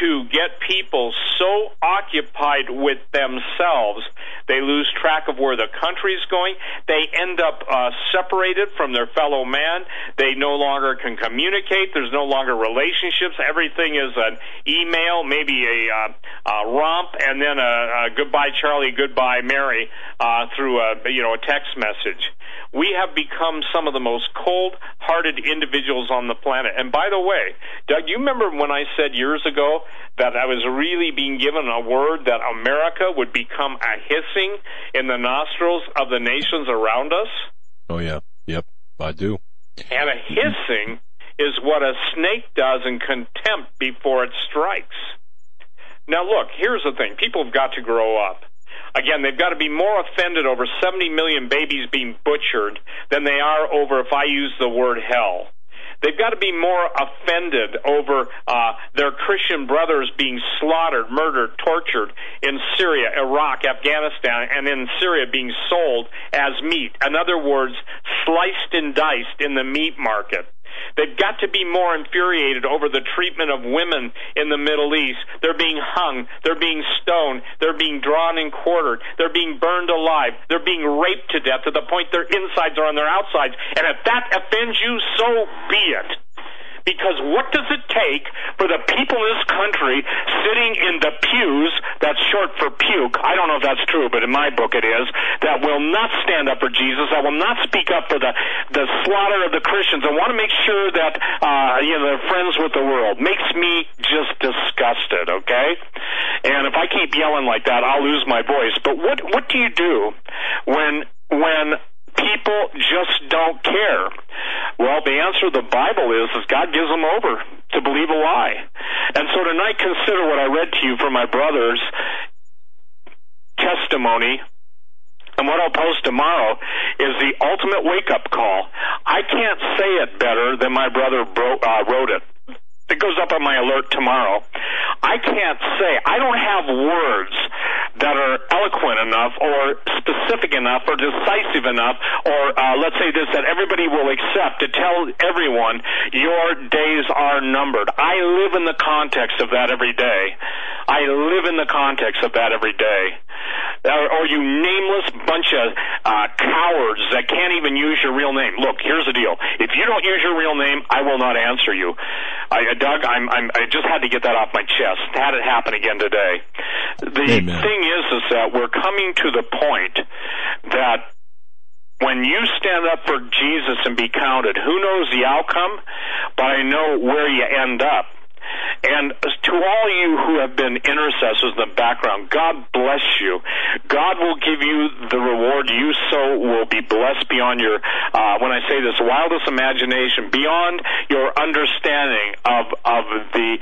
to get people so occupied with themselves they lose track of where the country's going. They end up uh, separated from their fellow man. They no longer can communicate. There's no longer relationships. Everything is an email, maybe a, uh, a romp, and then a, a goodbye Charlie, goodbye Mary uh, through a you know a text message. We have become some of the most cold-hearted individuals on the planet. And by the way, Doug, you remember when I said years ago that I was really being given a word that America would become a hissing in the nostrils of the nations around us? Oh yeah, yep, I do. And a hissing is what a snake does in contempt before it strikes. Now look, here's the thing. People have got to grow up. Again, they've got to be more offended over 70 million babies being butchered than they are over if I use the word hell. They've got to be more offended over uh, their Christian brothers being slaughtered, murdered, tortured in Syria, Iraq, Afghanistan, and in Syria being sold as meat. In other words, sliced and diced in the meat market. They've got to be more infuriated over the treatment of women in the Middle East. They're being hung. They're being stoned. They're being drawn and quartered. They're being burned alive. They're being raped to death to the point their insides are on their outsides. And if that offends you, so be it. Because what does it take for the people in this country sitting in the pews, that's short for puke, I don't know if that's true, but in my book it is, that will not stand up for Jesus, that will not speak up for the, the slaughter of the Christians, and want to make sure that, uh, you know, they're friends with the world. Makes me just disgusted, okay? And if I keep yelling like that, I'll lose my voice. But what, what do you do when, when people just don't care? Well, the answer the Bible is, is God gives them over to believe a lie. And And so tonight, consider what I read to you from my brother's testimony and what I'll post tomorrow is the ultimate wake up call. I can't say it better than my brother bro- uh, wrote it. It goes up on my alert tomorrow. I can't say, I don't have words that are eloquent enough or specific enough or decisive enough or uh, let's say this that everybody will accept to tell everyone your days are numbered. I live in the context of that every day. I live in the context of that every day. Or, or you nameless bunch of uh, cowards that can't even use your real name. Look, here's the deal. If you don't use your real name, I will not answer you. I, uh, Doug, I'm, I'm, I just had to get that off my chest. Had it happen again today. The Amen. thing is, is that we're coming to the point that when you stand up for Jesus and be counted, who knows the outcome? But I know where you end up. And to all you who have been intercessors in the background, God bless you. God will give you the reward. You so will be blessed beyond your, uh, when I say this, wildest imagination, beyond your understanding of, of the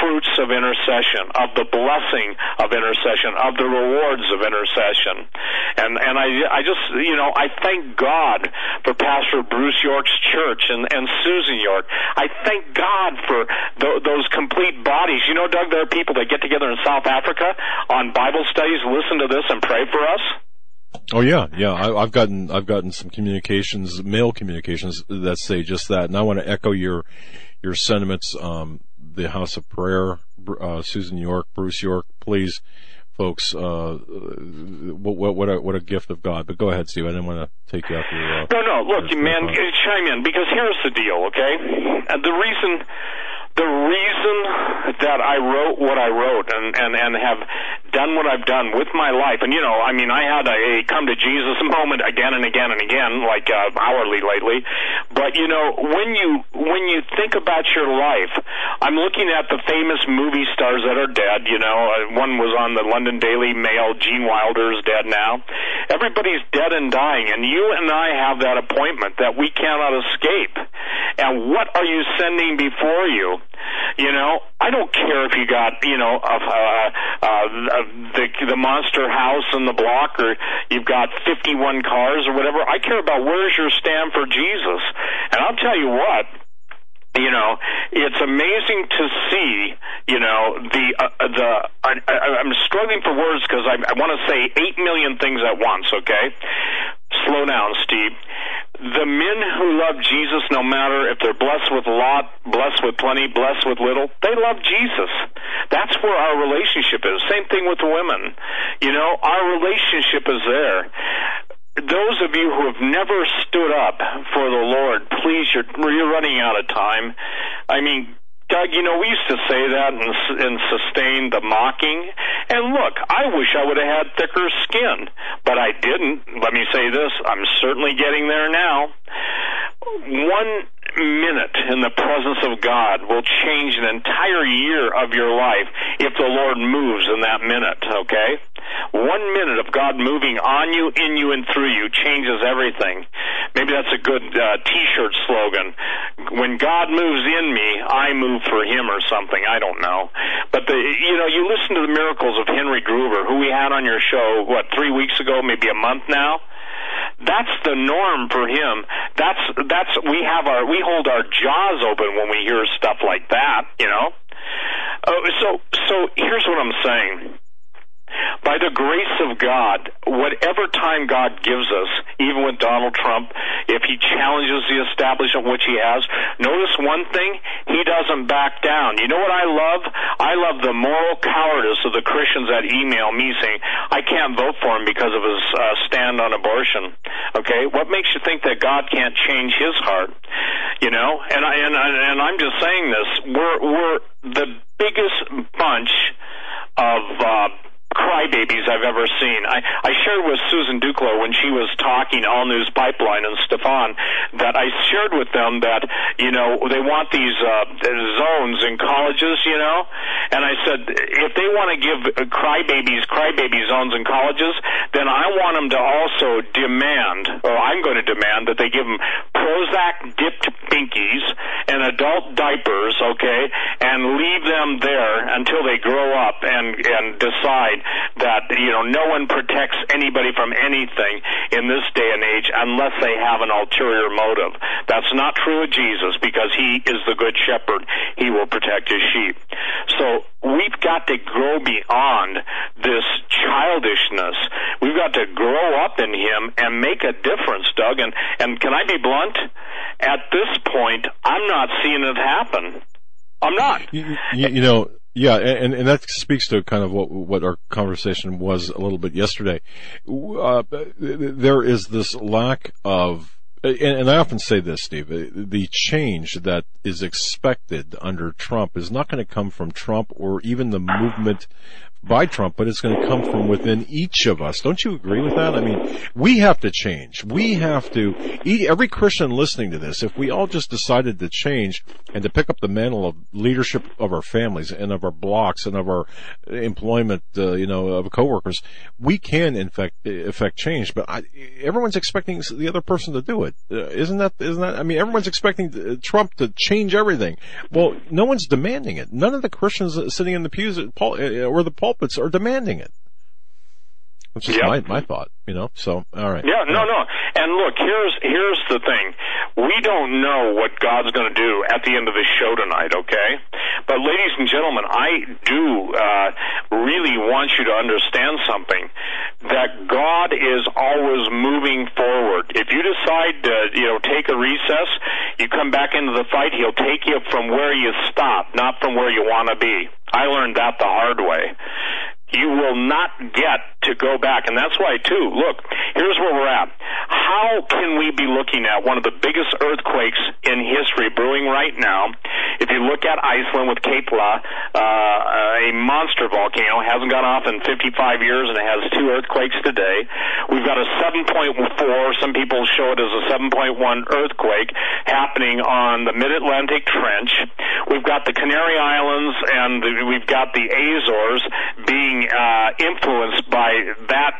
fruits of intercession, of the blessing of intercession, of the rewards of intercession. And, and I, I just, you know, I thank God for Pastor Bruce York's church and, and Susan York. I thank God for th- those complete bodies. You know, Doug, there are people that get together in South Africa on Bible studies, listen to this, and pray for us. Oh yeah, yeah. I, I've gotten I've gotten some communications, mail communications that say just that, and I want to echo your your sentiments. Um, the House of Prayer, uh, Susan York, Bruce York, please, folks. Uh, what what what a, what a gift of God. But go ahead, Steve. I didn't want to take you off your. Uh, No, no, look, your man, uh, chime in because here's the deal, okay? And the reason, the reason that I wrote what I wrote and and and have done what I've done with my life, and you know, I mean, I had a, a come to Jesus moment again and again and again, like uh, hourly lately. But you know, when you when you think about your life, I'm looking at the famous movie stars that are dead. You know, uh, one was on the London Daily Mail. Gene Wilder is dead now. Everybody's dead and dying, and you and I have that appointment that we cannot escape. And what are you sending before you? You know, I don't care if you got you know uh, uh, uh, the the monster house in the block, or you've got 51 cars or whatever. I care about where's your stand for Jesus. And I'll tell you what you know it's amazing to see you know the uh, the I, I, I'm struggling for words because I, I want to say eight million things at once. Okay, slow down, Steve. The men who love Jesus, no matter if they're blessed with a lot, blessed with plenty, blessed with little, they love Jesus. That's where our relationship is. Same thing with the women. You know, our relationship is there those of you who have never stood up for the Lord, please, you're, you're running out of time. I mean, Doug, you know, we used to say that and, and sustain the mocking. And look, I wish I would have had thicker skin, but I didn't. Let me say this, I'm certainly getting there now. One minute in the presence of God will change an entire year of your life if the Lord moves in that minute, okay? One minute of God moving on you, in you, and through you changes everything. Maybe that's a good uh, t-shirt slogan. When God moves in me, I move for him or something. I don't know. But the, you know, you listen to the miracles of Henry Gruver, who we had on your show, what, three weeks ago, maybe a month now? That's the norm for him. That's that's we have our we hold our jaws open when we hear stuff like that, you know. Uh, so so here's what I'm saying. By the grace of God, whatever time God gives us, even with Donald Trump, if he challenges the establishment, which he has, notice one thing, he doesn't back down. You know what I love? I love the moral cowardice of the Christians that email me saying, I can't vote for him because of his uh, stand on abortion. Okay? What makes you think that God can't change his heart? You know? And I, and, I, and I'm just saying this, we're, we're the biggest bunch of, uh, crybabies I've ever seen. I, I shared with Susan Duclo when she was talking All News Pipeline and Stefan that I shared with them that, you know, they want these uh, zones in colleges, you know, and I said if they want to give crybabies crybaby zones in colleges, then I want them to also demand, or I'm going to demand that they give them Prozac dipped binkies and adult diapers, okay, and leave them there until they grow up and and decide that you know no one protects anybody from anything in this day and age unless they have an ulterior motive. That's not true of Jesus because he is the good shepherd. He will protect his sheep. So we've got to grow beyond this childishness. We've got to grow up in him and make a difference, Doug. And and can I be blunt? At this point, I'm not seeing it happen. I'm not. You, you, you know, yeah, and, and that speaks to kind of what what our conversation was a little bit yesterday. Uh, there is this lack of, and I often say this, Steve, the change that is expected under Trump is not going to come from Trump or even the movement by Trump, but it's going to come from within each of us. Don't you agree with that? I mean, we have to change. We have to, every Christian listening to this, if we all just decided to change and to pick up the mantle of leadership of our families and of our blocks and of our employment, uh, you know, of coworkers, we can in fact affect change. But I, everyone's expecting the other person to do it. Uh, isn't that, isn't that, I mean, everyone's expecting uh, Trump to change everything. Well, no one's demanding it. None of the Christians sitting in the pews uh, or the pulpits are demanding it. Which is yep. my my thought, you know. So, all right. Yeah, no, no. And look, here's here's the thing. We don't know what God's going to do at the end of the show tonight, okay? But ladies and gentlemen, I do uh, really want you to understand something that God is always moving forward. If you decide to, you know, take a recess, you come back into the fight, he'll take you from where you stop, not from where you want to be. I learned that the hard way you will not get to go back. And that's why, too, look, here's where we're at. How can we be looking at one of the biggest earthquakes in history brewing right now? If you look at Iceland with Katla, uh, a monster volcano, hasn't gone off in 55 years and it has two earthquakes today. We've got a 7.4, some people show it as a 7.1 earthquake happening on the Mid-Atlantic Trench. We've got the Canary Islands and we've got the Azores being uh, influenced by that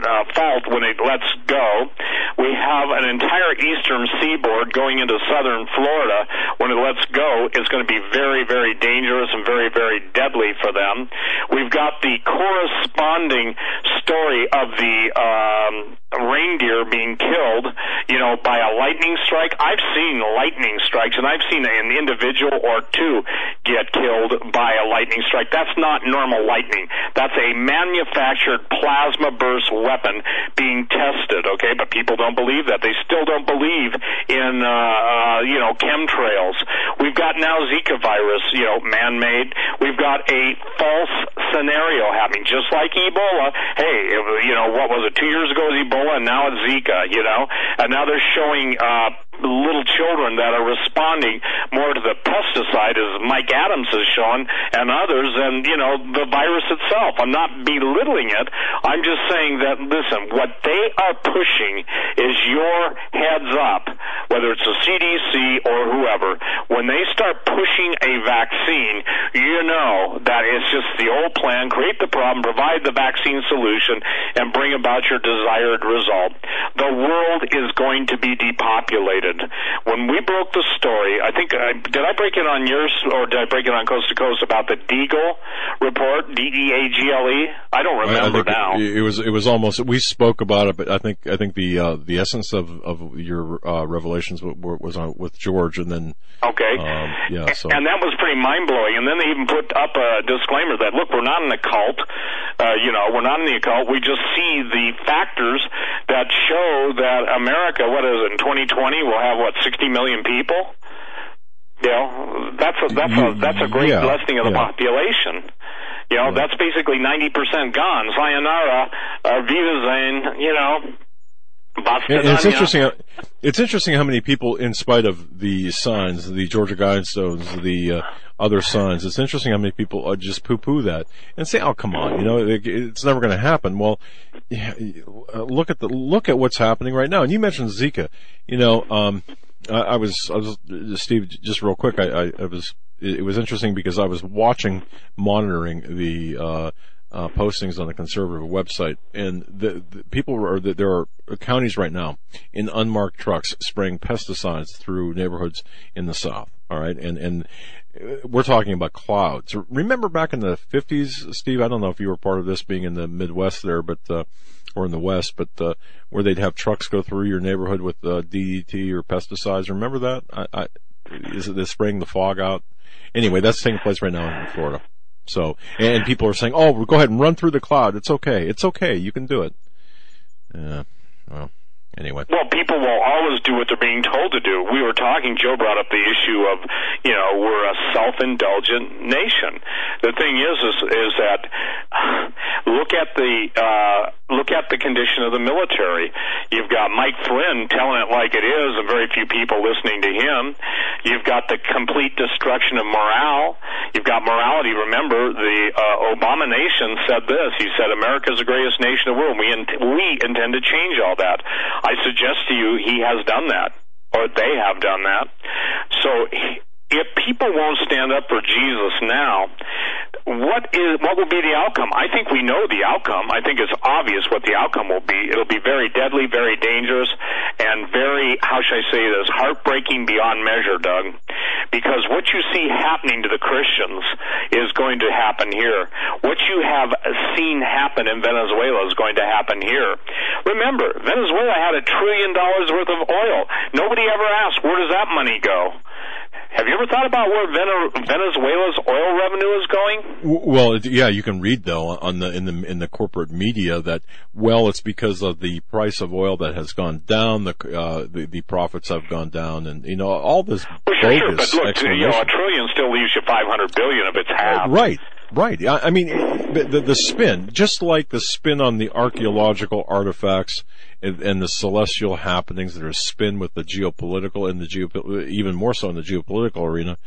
uh, fault when it lets go. We have an entire eastern seaboard going into southern Florida. When it lets go, it's going to be very, very dangerous and very, very deadly for them. We've got the corresponding story of the um, reindeer being killed, you know, by a lightning strike. I've seen lightning strikes, and I've seen an individual or two get killed by a lightning strike. That's not normal lightning. That's a manufactured plasma burst weapon being tested. Okay, but people don't believe that. They still don't believe in, uh, uh, you know, chemtrails. We've got now Zika virus, you know, man-made. We've got a false scenario happening, just like Ebola. Hey, you know, what was it? Two years ago was Ebola Ebola, and now it's Zika, you know, and now they're showing uh, little children that are responding more to the pesticide, as Mike Adams has shown, and others, and you know the virus itself. I'm not belittling it. I'm just saying that listen, what they are pushing is your heads up, whether it's the CDC or whoever. When they start pushing a vaccine, you know that it's just the old plan: create the problem, provide the vaccine solution, and bring about your desired result. The world is going to be depopulated. When we broke the story, I think uh, did I break it on yours or did I break it on Coast to Coast about the Deagle report? D E A G L E. I don't remember I now. It, it, was it was almost we spoke about it, but I think I think the uh, the essence of of your uh, revelations was on with George, and then okay, um, yeah, so and that was pretty mind blowing. And then they even put up a disclaimer that look, we're not in a cult. Uh, you know, we're not in the occult. We just see the factors that show that America, what is it, in 2020, will have what 60 million people. You know, that's a that's a that's a great yeah, lessening of the yeah. population. You know, that's basically 90% gone. Sayonara, uh, Wiedersehen, you know. And it's interesting. It's interesting how many people, in spite of the signs, the Georgia Guidestones, the uh, other signs, it's interesting how many people uh, just poo-poo that and say, "Oh, come on, you know, it, it's never going to happen." Well, look at the look at what's happening right now. And you mentioned Zika. You know, um, I, I, was, I was, Steve, just real quick. I, I, I was, it was interesting because I was watching, monitoring the. Uh, uh, postings on the conservative website, and the, the people are the, there are counties right now in unmarked trucks spraying pesticides through neighborhoods in the south. All right, and and uh, we're talking about clouds. Remember back in the 50s, Steve? I don't know if you were part of this, being in the Midwest there, but uh, or in the West, but uh, where they'd have trucks go through your neighborhood with uh, DDT or pesticides. Remember that? I, I, is it spraying the fog out? Anyway, that's taking place right now in Florida. So, and people are saying, "Oh, go ahead and run through the cloud. It's okay. It's okay. You can do it." Yeah. Well. Anyway. Well, people will always do what they're being told to do. We were talking, Joe brought up the issue of, you know, we're a self-indulgent nation. The thing is, is, is that look at the, uh, look at the condition of the military. You've got Mike Flynn telling it like it is and very few people listening to him. You've got the complete destruction of morale. You've got morality. Remember, the, uh, Obama nation said this. He said, America's the greatest nation in the world. We, in- we intend to change all that. I suggest to you he has done that, or they have done that. So if people won't stand up for Jesus now, what is what will be the outcome? I think we know the outcome. I think it's obvious what the outcome will be. It'll be very deadly, very dangerous, and very how should I say this? Heartbreaking beyond measure, Doug. Because what you see happening to the Christians is going to happen here. What you have seen happen in Venezuela is going to happen here. Remember, Venezuela had a trillion dollars worth of oil. Nobody ever asked where does that money go. Have you ever thought about where Venezuela's oil revenue is going? Well, yeah, you can read though on the in the in the corporate media that well, it's because of the price of oil that has gone down, the uh, the, the profits have gone down, and you know all this well, sure, bogus sure, but look, you know, a trillion still leaves you five hundred billion if it's half. Right. Right. I, I mean, the, the spin, just like the spin on the archaeological artifacts and, and, the celestial happenings that are spin with the geopolitical and the geo, even more so in the geopolitical arena.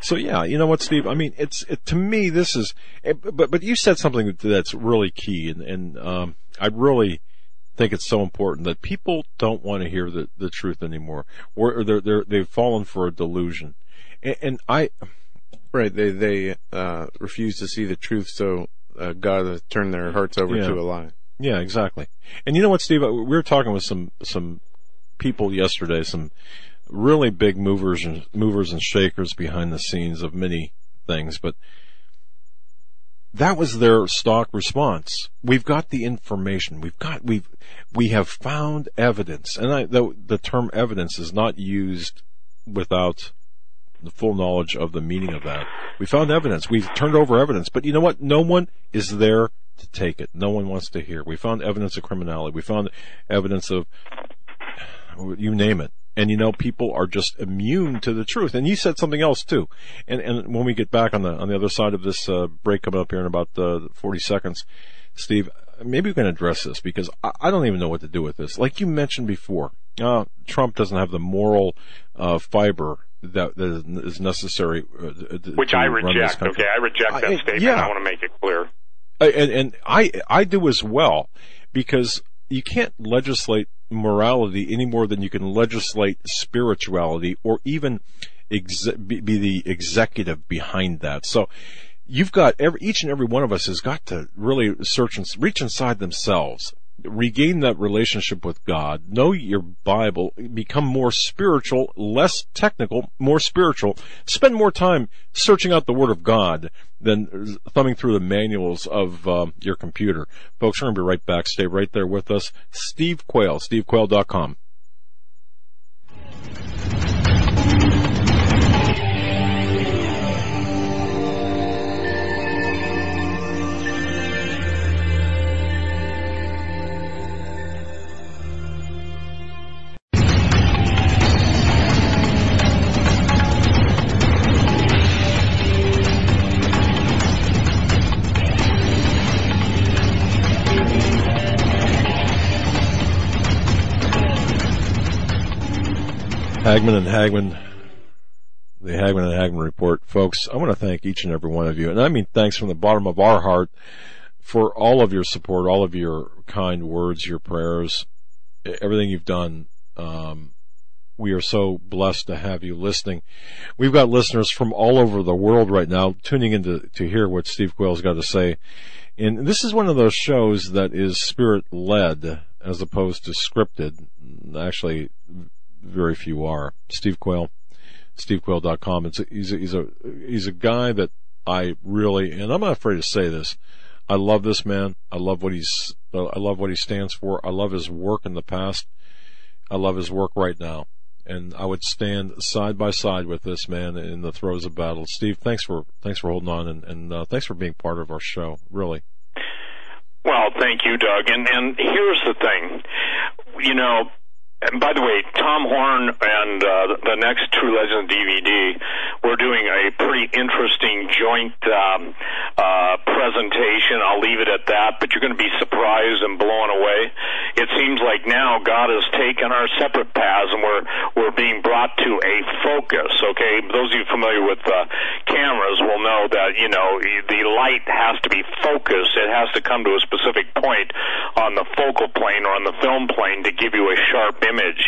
So yeah, you know what, Steve? I mean, it's it, to me this is, it, but but you said something that's really key, and and um, I really think it's so important that people don't want to hear the the truth anymore, or they're they're they've fallen for a delusion, and, and I. Right, they they uh, refuse to see the truth, so uh, God turned their hearts over yeah. to a lie. Yeah, exactly. And you know what, Steve? Uh, we were talking with some some people yesterday, some really big movers and movers and shakers behind the scenes of many things, but that was their stock response. We've got the information. We've got we've we have found evidence, and I, the the term evidence is not used without the full knowledge of the meaning of that. We found evidence. We've turned over evidence, but you know what? No one is there to take it. No one wants to hear. We found evidence of criminality. We found evidence of, you name it. And you know, people are just immune to the truth. And you said something else too. And, and when we get back on the, on the other side of this, uh, break coming up here in about, uh, 40 seconds, Steve, maybe we can address this because I, I don't even know what to do with this. Like you mentioned before, uh, Trump doesn't have the moral, uh, fiber that, that is necessary. Uh, Which I reject. Okay, I reject that I, statement. Yeah. I want to make it clear and, and I I do as well because you can't legislate morality any more than you can legislate spirituality or even exe- be, be the executive behind that. So you've got every each and every one of us has got to really search and reach inside themselves regain that relationship with God, know your Bible, become more spiritual, less technical, more spiritual, spend more time searching out the Word of God than thumbing through the manuals of uh, your computer. Folks, we're going to be right back. Stay right there with us. Steve Quayle, stevequayle.com. Hagmann and Hagmann, the Hagman and Hagman report. Folks, I want to thank each and every one of you. And I mean thanks from the bottom of our heart for all of your support, all of your kind words, your prayers, everything you've done. Um, we are so blessed to have you listening. We've got listeners from all over the world right now tuning in to, to hear what Steve Quayle's got to say. And this is one of those shows that is spirit led as opposed to scripted. Actually, very few are. Steve Quayle, stevequayle.com. It's a, he's a, he's a, he's a guy that I really, and I'm not afraid to say this. I love this man. I love what he's, I love what he stands for. I love his work in the past. I love his work right now. And I would stand side by side with this man in the throes of battle. Steve, thanks for, thanks for holding on and, and uh, thanks for being part of our show. Really. Well, thank you, Doug. And and here's the thing, you know, and by the way, Tom Horn and uh, the next True Legends DVD, we're doing a pretty interesting joint um, uh, presentation. I'll leave it at that, but you're going to be surprised and blown away. It seems like now God has taken our separate paths and we're we're being brought to a focus. Okay, those of you familiar with uh, cameras will know that you know the light has to be focused. It has to come to a specific point on the focal plane or on the film plane to give you a sharp image image.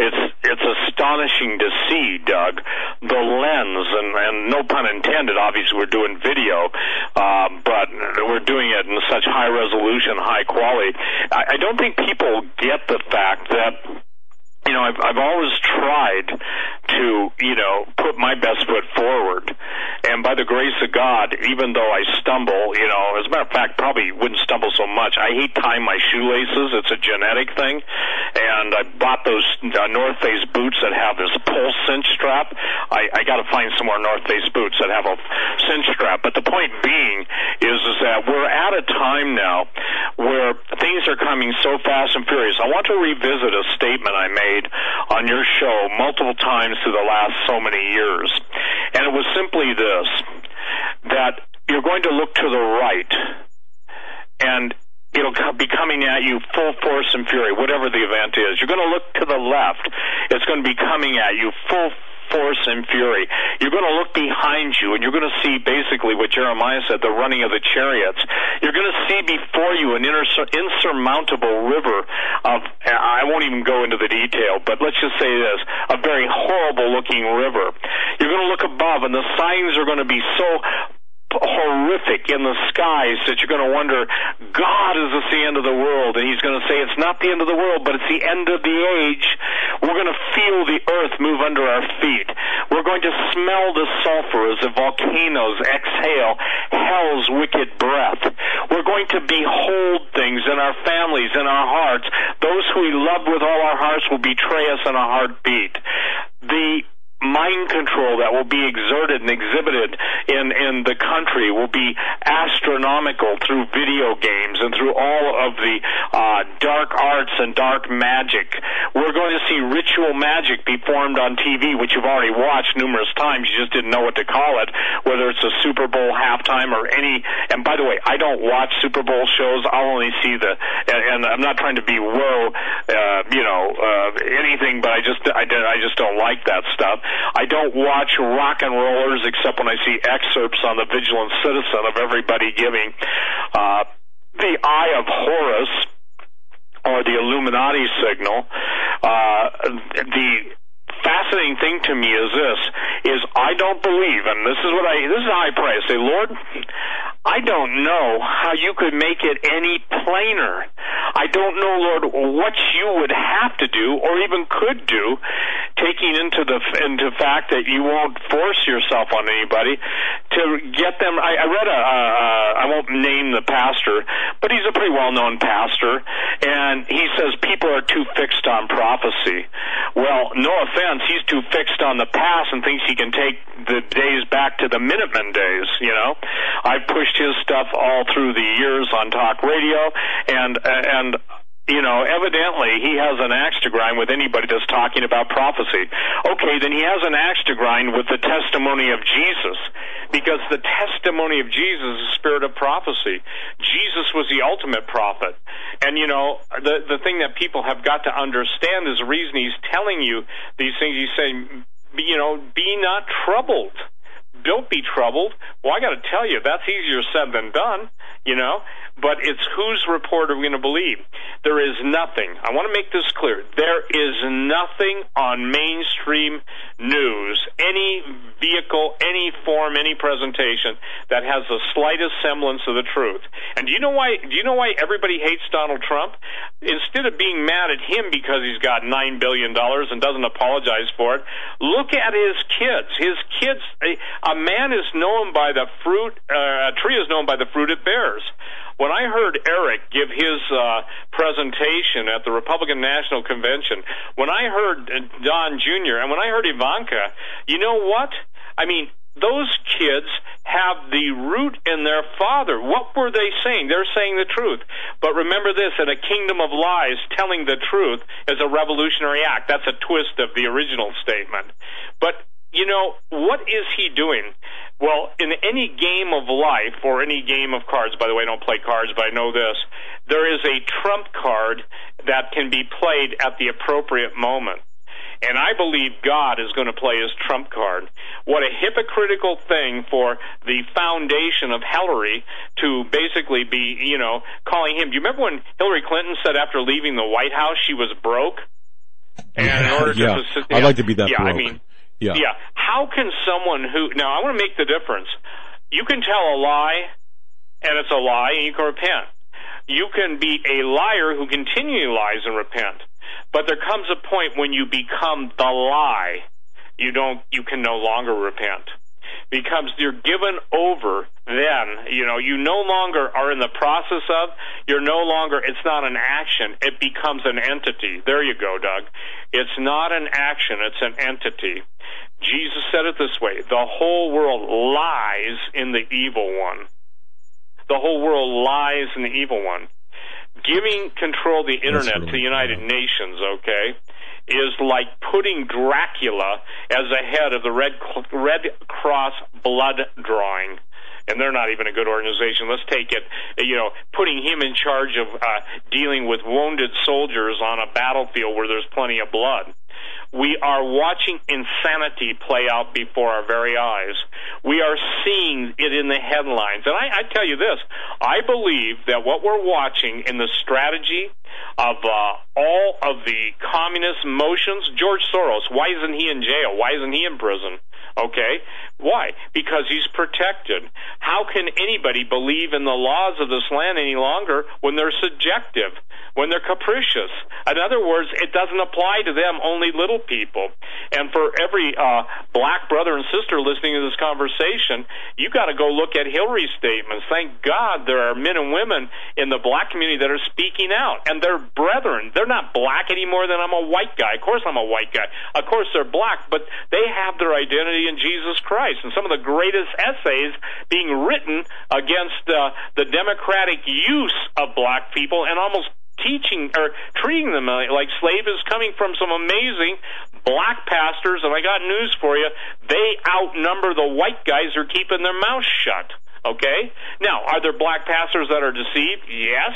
It's it's astonishing to see, Doug, the lens, and, and no pun intended. Obviously, we're doing video, uh, but we're doing it in such high resolution, high quality. I, I don't think people get the fact that you know, I've, I've always tried to, you know, put my best foot forward. And by the grace of God, even though I stumble, you know, as a matter of fact, probably wouldn't stumble so much. I hate tying my shoelaces. It's a genetic thing. And I bought those uh, North Face boots that have this pull cinch strap. I, I got to find some more North Face boots that have a cinch strap. But the point being is, is that we're at a time now where things are coming so fast and furious. I want to revisit a statement I made made on your show multiple times through the last so many years. And it was simply this that you're going to look to the right and it'll be coming at you full force and fury, whatever the event is. You're going to look to the left, it's going to be coming at you full force and fury. You're going to look behind you and you're going to see basically what Jeremiah said, the running of the chariots. You're going to see before you an insurmountable river of, I won't even go into the detail, but let's just say this, a very horrible looking river. You're going to look above and the signs are going to be so horrific in the skies that you're going to wonder, God, is this the end of the world? And he's going to say, it's not the end of the world, but it's the end of the age. We're going to feel the earth move under our feet. We're going to smell the sulfur as the volcanoes exhale hell's wicked breath. We're going to behold things in our families, in our hearts. Those who we love with all our hearts will betray us in a heartbeat. The mind control that will be exerted and exhibited in, in the country will be astronomical through video games and through all of the uh, dark arts and dark magic. We're going to see ritual magic be formed on TV, which you've already watched numerous times. You just didn't know what to call it, whether it's a Super Bowl halftime or any. And by the way, I don't watch Super Bowl shows. I'll only see the. And, and I'm not trying to be whoa, uh, you know, uh, anything, but I just I, I just don't like that stuff. I don't watch rock and rollers except when I see excerpts on the Vigilant Citizen of everybody giving uh, the Eye of Horus or the Illuminati signal. Uh, the fascinating thing to me is this: is I don't believe, and this is what I this is how I pray. I say, Lord, I don't know how you could make it any plainer. I don't know, Lord, what you would have to do or even could do, taking into the into fact that you won't force yourself on anybody to get them. I, I read a, I won't name the pastor, but he's a pretty well-known pastor, and he says people are too fixed on prophecy. Well, no offense, he's too fixed on the past and thinks he can take the days back to the Minutemen days. You know, I've pushed his stuff all through the years on talk radio, and and you know, evidently he has an axe to grind with anybody that's talking about prophecy. Okay, then he has an axe to grind with the testimony of Jesus, because the testimony of Jesus is the spirit of prophecy. Jesus was the ultimate prophet. And you know, the the thing that people have got to understand is the reason he's telling you these things. He's saying, you know, be not troubled don't be troubled. Well, I got to tell you, that's easier said than done. You know? But it's whose report are we going to believe? There is nothing. I want to make this clear. There is nothing on mainstream news, any vehicle, any form, any presentation that has the slightest semblance of the truth. And do you know why? Do you know why everybody hates Donald Trump? Instead of being mad at him because he's got nine billion dollars and doesn't apologize for it, look at his kids. His kids. A, a man is known by the fruit. Uh, a tree is known by the fruit it bears. When I heard Eric give his uh, presentation at the Republican National Convention, when I heard Don Jr. and when I heard Ivanka, you know what? I mean, those kids have the root in their father. What were they saying? They're saying the truth. But remember this in a kingdom of lies, telling the truth is a revolutionary act. That's a twist of the original statement. But you know, what is he doing? Well, in any game of life or any game of cards, by the way, I don't play cards, but I know this, there is a trump card that can be played at the appropriate moment. And I believe God is going to play his trump card. What a hypocritical thing for the foundation of Hillary to basically be, you know, calling him. Do you remember when Hillary Clinton said after leaving the White House she was broke? And in order yeah. to, yeah, I'd like to be that yeah, broke. I mean, yeah. Yeah. How can someone who now I want to make the difference. You can tell a lie and it's a lie and you can repent. You can be a liar who continually lies and repent. But there comes a point when you become the lie. You don't you can no longer repent becomes you're given over then you know you no longer are in the process of you're no longer it's not an action it becomes an entity there you go doug it's not an action it's an entity jesus said it this way the whole world lies in the evil one the whole world lies in the evil one giving control of the internet to the united nations okay is like putting Dracula as the head of the Red Red Cross blood drawing and they're not even a good organization. Let's take it, you know, putting him in charge of uh, dealing with wounded soldiers on a battlefield where there's plenty of blood. We are watching insanity play out before our very eyes. We are seeing it in the headlines. And I, I tell you this I believe that what we're watching in the strategy of uh, all of the communist motions, George Soros, why isn't he in jail? Why isn't he in prison? Okay? Why? Because he's protected. How can anybody believe in the laws of this land any longer when they're subjective, when they're capricious? In other words, it doesn't apply to them, only little people. And for every uh, black brother and sister listening to this conversation, you got to go look at Hillary's statements. Thank God there are men and women in the black community that are speaking out, and they're brethren. They're not black any more than I'm a white guy. Of course, I'm a white guy. Of course, they're black, but they have their identity in Jesus Christ. And some of the greatest essays being written against uh, the democratic use of black people and almost teaching or treating them like slaves is coming from some amazing black pastors. And I got news for you: they outnumber the white guys who are keeping their mouths shut. Okay? Now, are there black pastors that are deceived? Yes.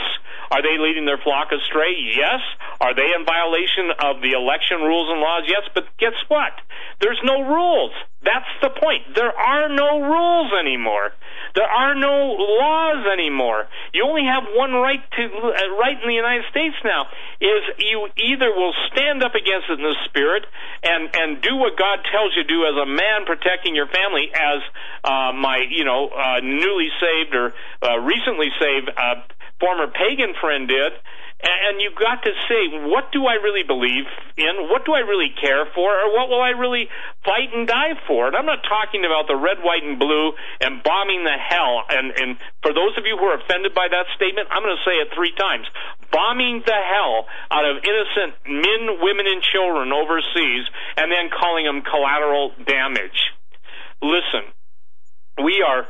Are they leading their flock astray? Yes. Are they in violation of the election rules and laws? Yes. But guess what? There's no rules. That's the point. There are no rules anymore. There are no laws anymore. You only have one right to uh, right in the United States now is you either will stand up against it in the spirit and and do what God tells you to do as a man protecting your family as uh, my you know uh, newly saved or uh, recently saved uh, former pagan friend did and you've got to say, what do I really believe in? What do I really care for? Or what will I really fight and die for? And I'm not talking about the red, white, and blue and bombing the hell. And, and for those of you who are offended by that statement, I'm going to say it three times. Bombing the hell out of innocent men, women, and children overseas and then calling them collateral damage. Listen, we are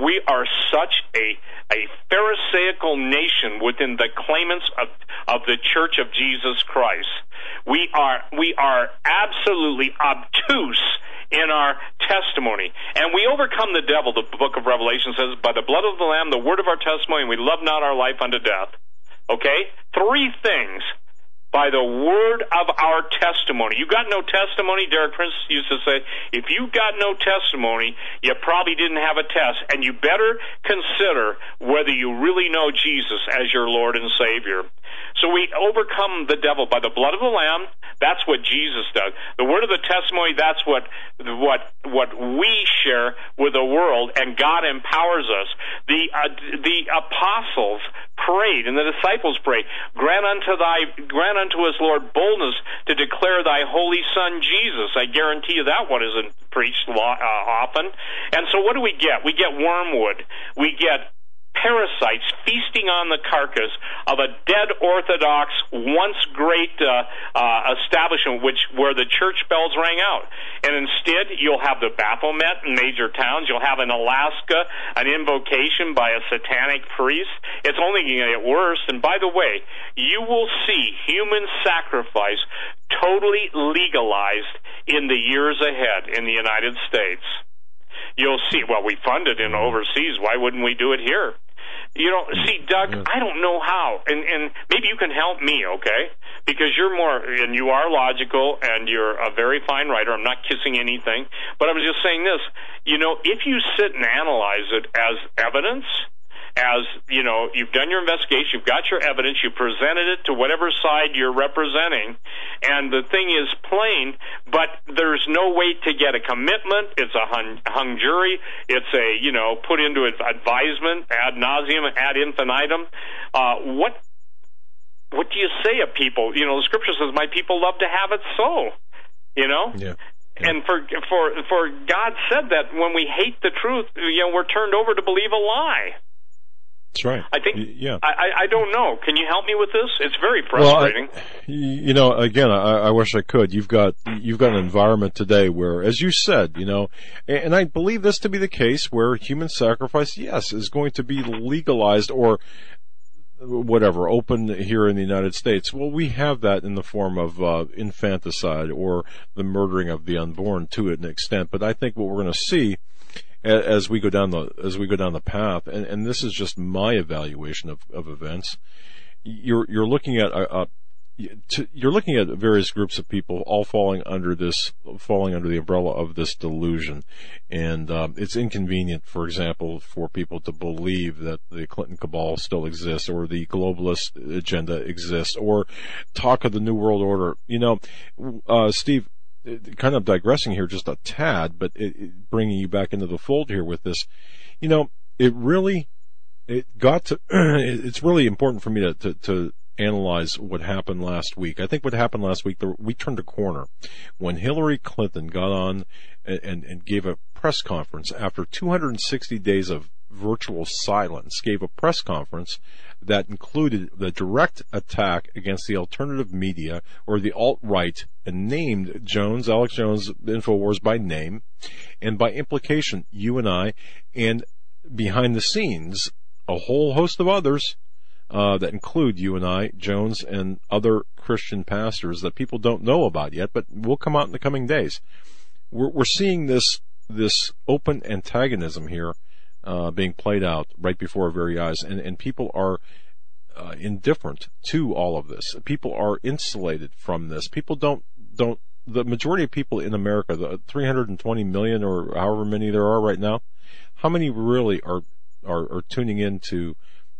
we are such a a pharisaical nation within the claimants of, of the Church of Jesus Christ. We are we are absolutely obtuse in our testimony. And we overcome the devil, the book of Revelation says, by the blood of the Lamb, the word of our testimony, and we love not our life unto death. Okay? Three things by the word of our testimony. You got no testimony, Derek Prince used to say, if you got no testimony, you probably didn't have a test, and you better consider whether you really know Jesus as your Lord and Savior. So we overcome the devil by the blood of the Lamb. That's what Jesus does. The word of the testimony, that's what, what, what we share with the world, and God empowers us. The, uh, the apostles prayed, and the disciples prayed, grant unto thy, grant unto us, Lord, boldness to declare thy holy son Jesus. I guarantee you that one isn't preached uh, often. And so what do we get? We get wormwood. We get parasites feasting on the carcass of a dead Orthodox, once great uh, uh, establishment, which where the church bells rang out. And instead, you'll have the Baphomet in major towns. You'll have in Alaska an invocation by a satanic priest. It's only going to get worse. And by the way, you will see human sacrifice totally legalized in the years ahead in the United States you'll see. Well, we fund it in overseas. Why wouldn't we do it here? You know, see, Doug, I don't know how, and and maybe you can help me, okay? Because you're more, and you are logical, and you're a very fine writer. I'm not kissing anything, but I'm just saying this. You know, if you sit and analyze it as evidence, as you know you've done your investigation you've got your evidence you presented it to whatever side you're representing and the thing is plain but there's no way to get a commitment. It's a hung, hung jury. It's a you know put into advisement ad nauseum ad infinitum. Uh, what what do you say of people? You know the scripture says my people love to have it so you know? Yeah. And for for for God said that when we hate the truth, you know, we're turned over to believe a lie. That's right. I think. Yeah. I, I don't know. Can you help me with this? It's very frustrating. Well, I, you know, again, I, I wish I could. You've got you've got an environment today where, as you said, you know, and I believe this to be the case, where human sacrifice, yes, is going to be legalized or whatever open here in the United States. Well, we have that in the form of uh, infanticide or the murdering of the unborn to an extent. But I think what we're going to see as we go down the as we go down the path, and, and this is just my evaluation of, of events. You're you're looking at a, a to, you're looking at various groups of people all falling under this, falling under the umbrella of this delusion, and um, it's inconvenient, for example, for people to believe that the Clinton cabal still exists, or the globalist agenda exists, or talk of the New World Order. You know, uh, Steve, kind of digressing here just a tad, but it, it, bringing you back into the fold here with this, you know, it really, it got to, it's really important for me to, to, to analyze what happened last week. I think what happened last week, we turned a corner when Hillary Clinton got on and, and, and gave a press conference after 260 days of virtual silence, gave a press conference that included the direct attack against the alternative media or the alt-right and named Jones, Alex Jones, InfoWars by name and by implication, you and I, and behind the scenes, a whole host of others uh, that include you and I, Jones, and other Christian pastors that people don't know about yet, but will come out in the coming days. We're, we're seeing this this open antagonism here uh, being played out right before our very eyes, and and people are uh, indifferent to all of this. People are insulated from this. People don't don't. The majority of people in America, the 320 million or however many there are right now, how many really are are, are tuning in to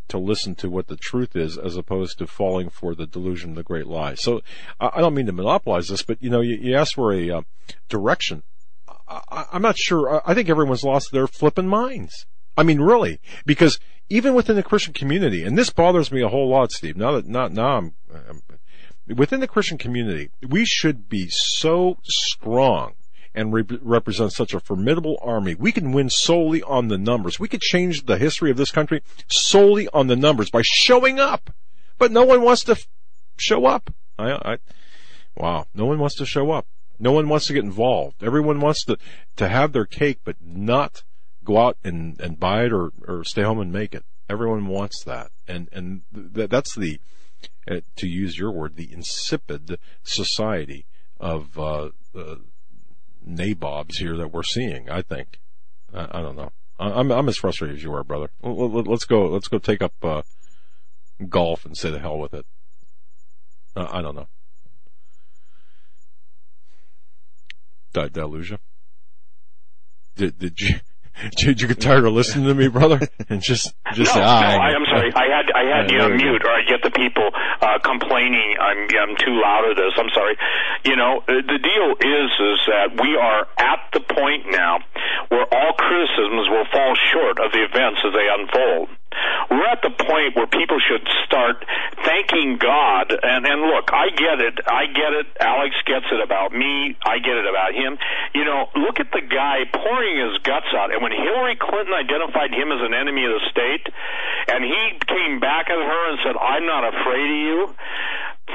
to listen to what the truth is as opposed to falling for the delusion of the great lie. So I don't mean to monopolize this, but you know, you, you ask for a uh, direction. I, am not sure. I think everyone's lost their flipping minds. I mean, really, because even within the Christian community, and this bothers me a whole lot, Steve. Now that not now I'm, I'm within the Christian community, we should be so strong and re- represent such a formidable army. We can win solely on the numbers. We could change the history of this country solely on the numbers by showing up. But no one wants to f- show up. I, I, wow, no one wants to show up. No one wants to get involved. Everyone wants to to have their cake, but not go out and, and buy it or, or stay home and make it. Everyone wants that. And, and th- that's the, uh, to use your word, the insipid society of, uh, uh, nabobs here that we're seeing, I think. I, I don't know. I'm, I'm as frustrated as you are, brother. Let's go, let's go take up, uh, golf and say the hell with it. I don't know. Did, did I? Did, did you? Did you get tired of listening to me, brother? And just, just no, say, ah, no, I, am sorry. I had, I had you on there we go. mute, or I get the people uh, complaining. I'm, I'm too loud at this. I'm sorry. You know, uh, the deal is, is that we are at the point now where all criticisms will fall short of the events as they unfold. We're at the point where people should start thanking God. And, and look, I get it. I get it. Alex gets it about me. I get it about him. You know, look at the guy pouring his guts out. And when Hillary Clinton identified him as an enemy of the state, and he came back at her and said, I'm not afraid of you,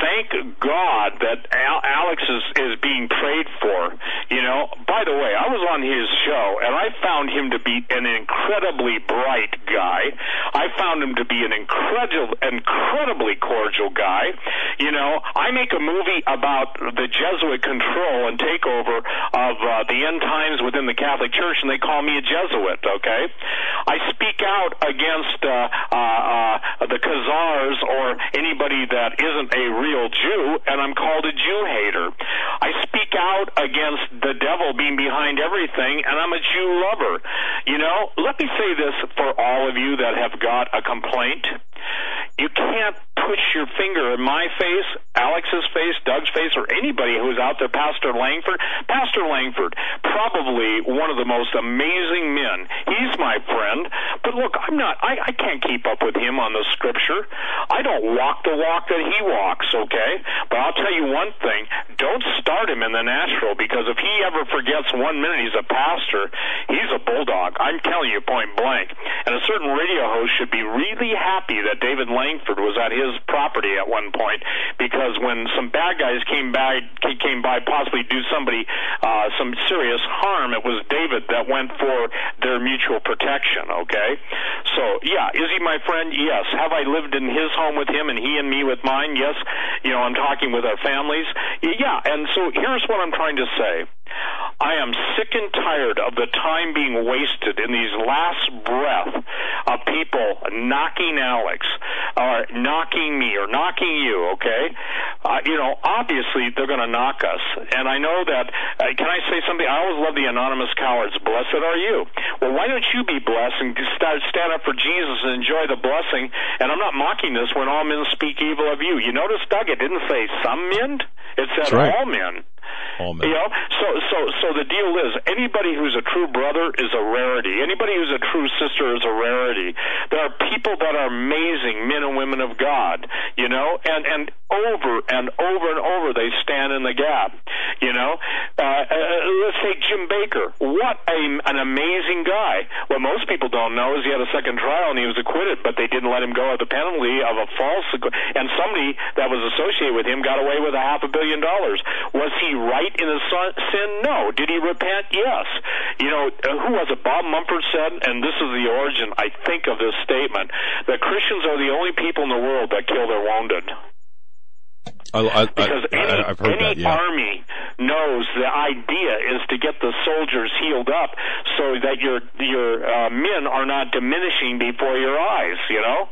thank God that Al- Alex is, is being prayed for. You know, by the way, I was on his show and I found him to be an incredibly bright guy. I found him to be an incredible, incredibly cordial guy. You know, I make a movie about the Jesuit control and takeover of uh, the end times within the Catholic Church, and they call me a Jesuit. Okay, I speak out against uh, uh, uh, the Khazars or anybody that isn't a real Jew, and I'm called a Jew hater. I speak out against the devil being behind everything, and I'm a Jew lover. You know, let me say this for all of you that have got a complaint. You can't push your finger in my face, Alex's face, Doug's face, or anybody who's out there, Pastor Langford. Pastor Langford, probably one of the most amazing men. He's my friend. But look, I'm not, I, I can't keep up with him on the scripture. I don't walk the walk that he walks, okay? But I'll tell you one thing. Don't start him in the natural because if he ever forgets one minute he's a pastor, he's a bulldog. I'm telling you point blank. And a certain radio host should be really happy that David Langford was at his property at one point because when some bad guys came by, came by possibly do somebody uh, some serious harm, it was David that went for their mutual protection, okay? So, yeah, is he my friend? Yes. Have I lived in his home with him and he and me with mine? Yes. You know, I'm talking with our families. Yeah, and so here's what I'm trying to say. I am sick and tired of the time being wasted in these last breath of people knocking Alex or knocking me or knocking you, okay? Uh, you know, obviously they're going to knock us. And I know that, uh, can I say something? I always love the anonymous cowards. Blessed are you. Well, why don't you be blessed and start, stand up for Jesus and enjoy the blessing? And I'm not mocking this when all men speak evil of you. You notice, Doug, it didn't say some men. It said right. all men. Men. You know, so so so the deal is anybody who's a true brother is a rarity. Anybody who's a true sister is a rarity. There are people that are amazing men and women of God, you know, and and over and over and over they stand in the gap. You know, uh, uh, let's take Jim Bakker. What a, an amazing guy. What most people don't know is he had a second trial and he was acquitted, but they didn't let him go at the penalty of a false. And somebody that was associated with him got away with a half a billion dollars. Was he right in his sin? No. Did he repent? Yes. You know, uh, who was it? Bob Mumford said, and this is the origin, I think, of this statement, that Christians are the only people in the world that kill their wounded. I, I, Because any, I, I've heard any that, yeah. army knows the idea is to get the soldiers healed up so that your your uh, men are not diminishing before your eyes. You know.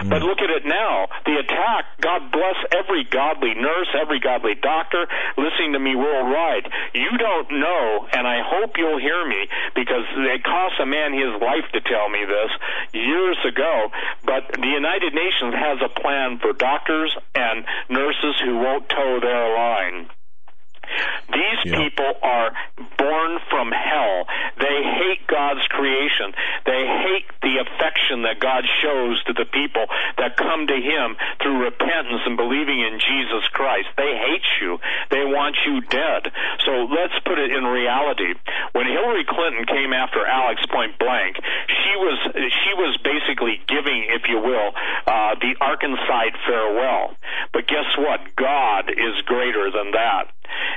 Mm. But look at it now. The attack, God bless every godly nurse, every godly doctor listening to me worldwide. You don't know, and I hope you'll hear me because it cost a man his life to tell me this years ago. But the United Nations has a plan for doctors and nurses who won't toe their line. These people are born from hell. They hate God's creation. They hate the affection that God shows to the people that come to Him through repentance and believing in Jesus Christ. They hate you. They want you dead. So let's put it in reality. When Hillary Clinton came after Alex point blank, she was she was basically giving, if you will, uh, the Arkansas farewell. But guess what? God is greater than that.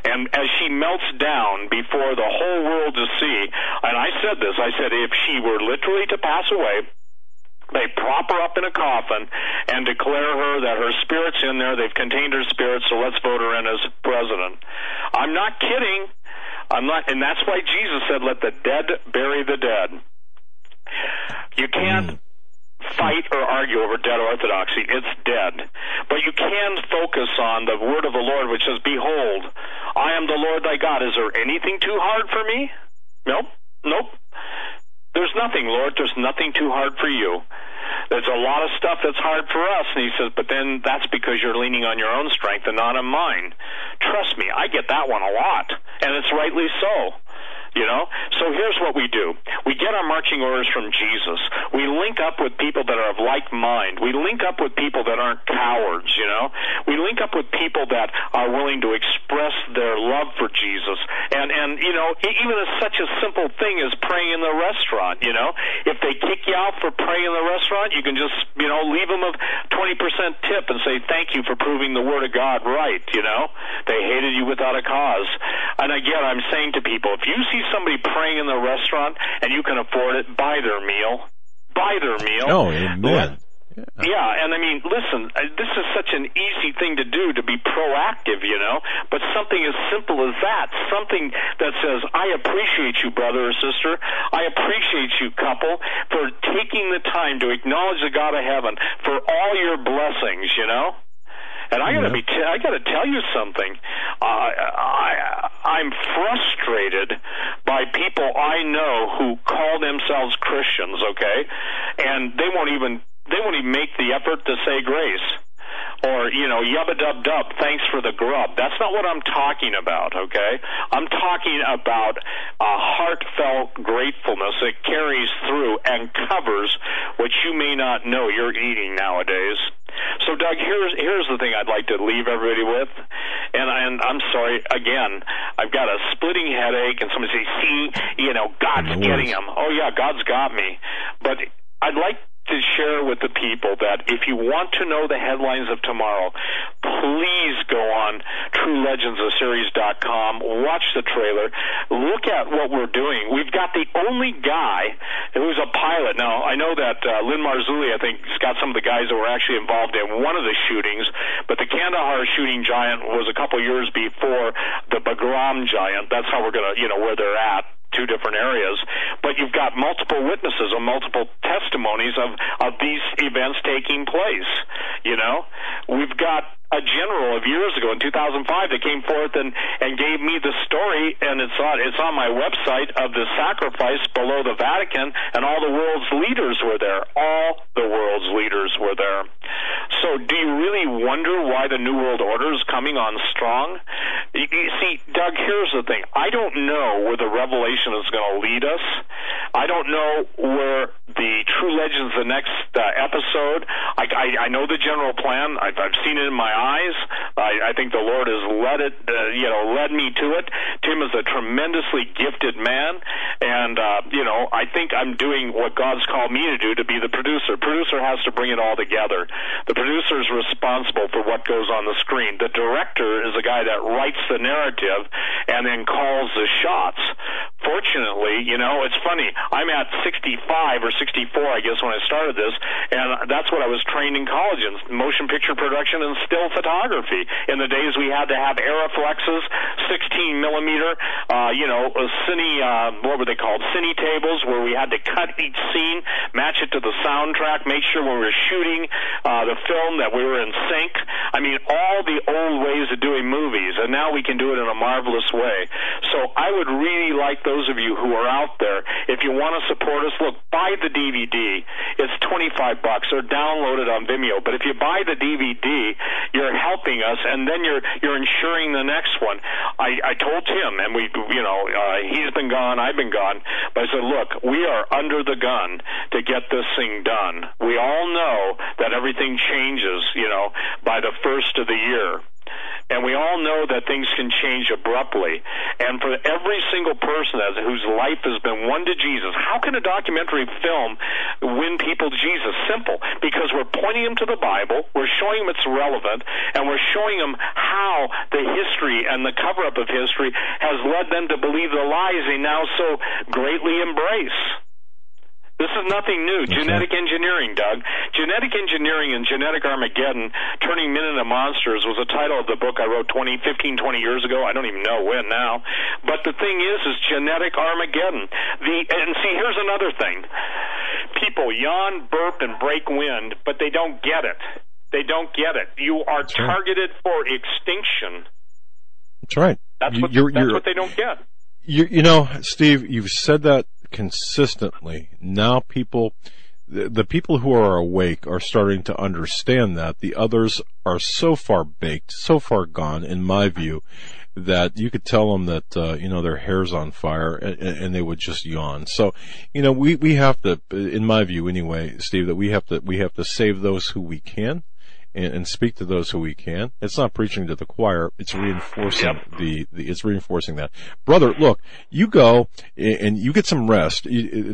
And as she melts down before the whole world to see, and I said this, I said if she were literally to pass away, they prop her up in a coffin and declare her that her spirit's in there. They've contained her spirit, so let's vote her in as president. I'm not kidding. I'm not, and that's why Jesus said, "Let the dead bury the dead." You can't mm. Fight or argue over dead orthodoxy. It's dead. But you can focus on the word of the Lord, which says, Behold, I am the Lord thy God. Is there anything too hard for me? Nope. Nope. There's nothing, Lord. There's nothing too hard for you. There's a lot of stuff that's hard for us. And he says, but then that's because you're leaning on your own strength and not on mine. Trust me, I get that one a lot. And it's rightly so. You know? So here's what we do. We get our marching orders from Jesus. We link up with people that are of like mind. We link up with people that aren't cowards, you know? We link up with people that are willing to express their love for Jesus. And, and, you know, even as such a simple thing as praying in the restaurant, you know? If they kick you out for praying in the restaurant, you can just, you know, leave them a 20% tip and say thank you for proving the Word of God right, you know? They hated you without a cause. And again, I'm saying to people, if you see somebody praying in the restaurant and you can afford it, buy their meal. Buy their meal. Oh, amen. Yeah. yeah, and I mean, listen, uh, this is such an easy thing to do to be proactive, you know, but something as simple as that, something that says, I appreciate you, brother or sister, I appreciate you, couple, for taking the time to acknowledge the God of heaven for all your blessings, you know? And I gotta be, t- I gotta tell you something. Uh, I, I'm frustrated by people I know who call themselves Christians, okay, and they won't even, they won't even make the effort to say grace. Or you know yubba dub dub thanks for the grub. That's not what i'm talking about okay? I'm talking about a heartfelt gratefulness that carries through and covers what you may not know you're eating nowadays so doug here's here's the thing i'd like to leave everybody with. And I, and i'm sorry again i've got a splitting headache and somebody says, see you know god's getting him. Oh yeah god's got me. But i'd like to share with the people that if you want to know the headlines of tomorrow, please go on TrueLegendsOfSeries.com, watch the trailer, look at what we're doing. We've got the only guy who's a pilot. Now, I know that uh, Lynn Marzulli, I think, has got some of the guys that were actually involved in one of the shootings, but the Kandahar shooting giant was a couple years before the Bagram giant. That's how we're going to, you know, where they're at two different areas, but you've got multiple witnesses or multiple testimonies of, of these events taking place. You know, we've got a general of years ago in 2005 that came forth and, and gave me the story, and it's on it's on my website of the sacrifice below the Vatican, and all the world's leaders were there. All the world's leaders were there. So, do you really wonder why the New World Order is coming on strong? You, you see, Doug, here's the thing. I don't know where the revelation is going to lead us. I don't know where the True Legends, the next uh, episode. I, I, I know the general plan. I've, I've seen it in my eyes. I, I think the Lord has led it, uh, you know, led me to it. Tim is a tremendously gifted man, and uh, you know, I think I'm doing what God's called me to do to be the producer. Producer has to bring it all together. The producer is responsible for what goes on the screen. The director is the guy that writes the narrative and then calls the shots. Fortunately, you know, it's funny. I'm at 65 or 64, I guess, when I started this, and that's what I was trained in college in motion picture production and still photography. In the days we had to have Arriflexes, 16 millimeter, uh, you know, cine, uh, what were they called? Cine tables, where we had to cut each scene, match it to the soundtrack, make sure when we were shooting uh, the film that we were in sync. I mean, all the old ways of doing movies, and now we can do it in a marvelous way. So I would really like those of you who are out there, if you want to support us, look, buy the DVD. It's 25 bucks or download it on Vimeo. But if you buy the DVD, you're helping us, and then you're you're ensuring the next one. I, I told Tim, and we, you know, uh, he's been gone, I've been gone, but I said, look, we are under the gun to get this thing done. We all know that everything changes, you know, by the first of the year. And we all know that things can change abruptly. And for every single person that, whose life has been won to Jesus, how can a documentary film win people to Jesus? Simple. Because we're pointing them to the Bible, we're showing them it's relevant, and we're showing them how the history and the cover up of history has led them to believe the lies they now so greatly embrace. This is nothing new. That's genetic engineering, Doug. Genetic engineering and genetic Armageddon, turning men into monsters, was the title of the book I wrote 20, 15, 20 years ago. I don't even know when now. But the thing is, is genetic Armageddon. The and see, here's another thing. People yawn, burp, and break wind, but they don't get it. They don't get it. You are right. targeted for extinction. That's right. That's what You're- that's you're- what they don't get. You, you know, Steve, you've said that consistently. Now people, the, people who are awake are starting to understand that. The others are so far baked, so far gone, in my view, that you could tell them that, uh, you know, their hair's on fire and, and they would just yawn. So, you know, we, we have to, in my view anyway, Steve, that we have to, we have to save those who we can and, and speak to those who we can. It's not preaching to the choir. It's reinforcing the, the, it's reinforcing that. Brother, look, you go and you get some rest.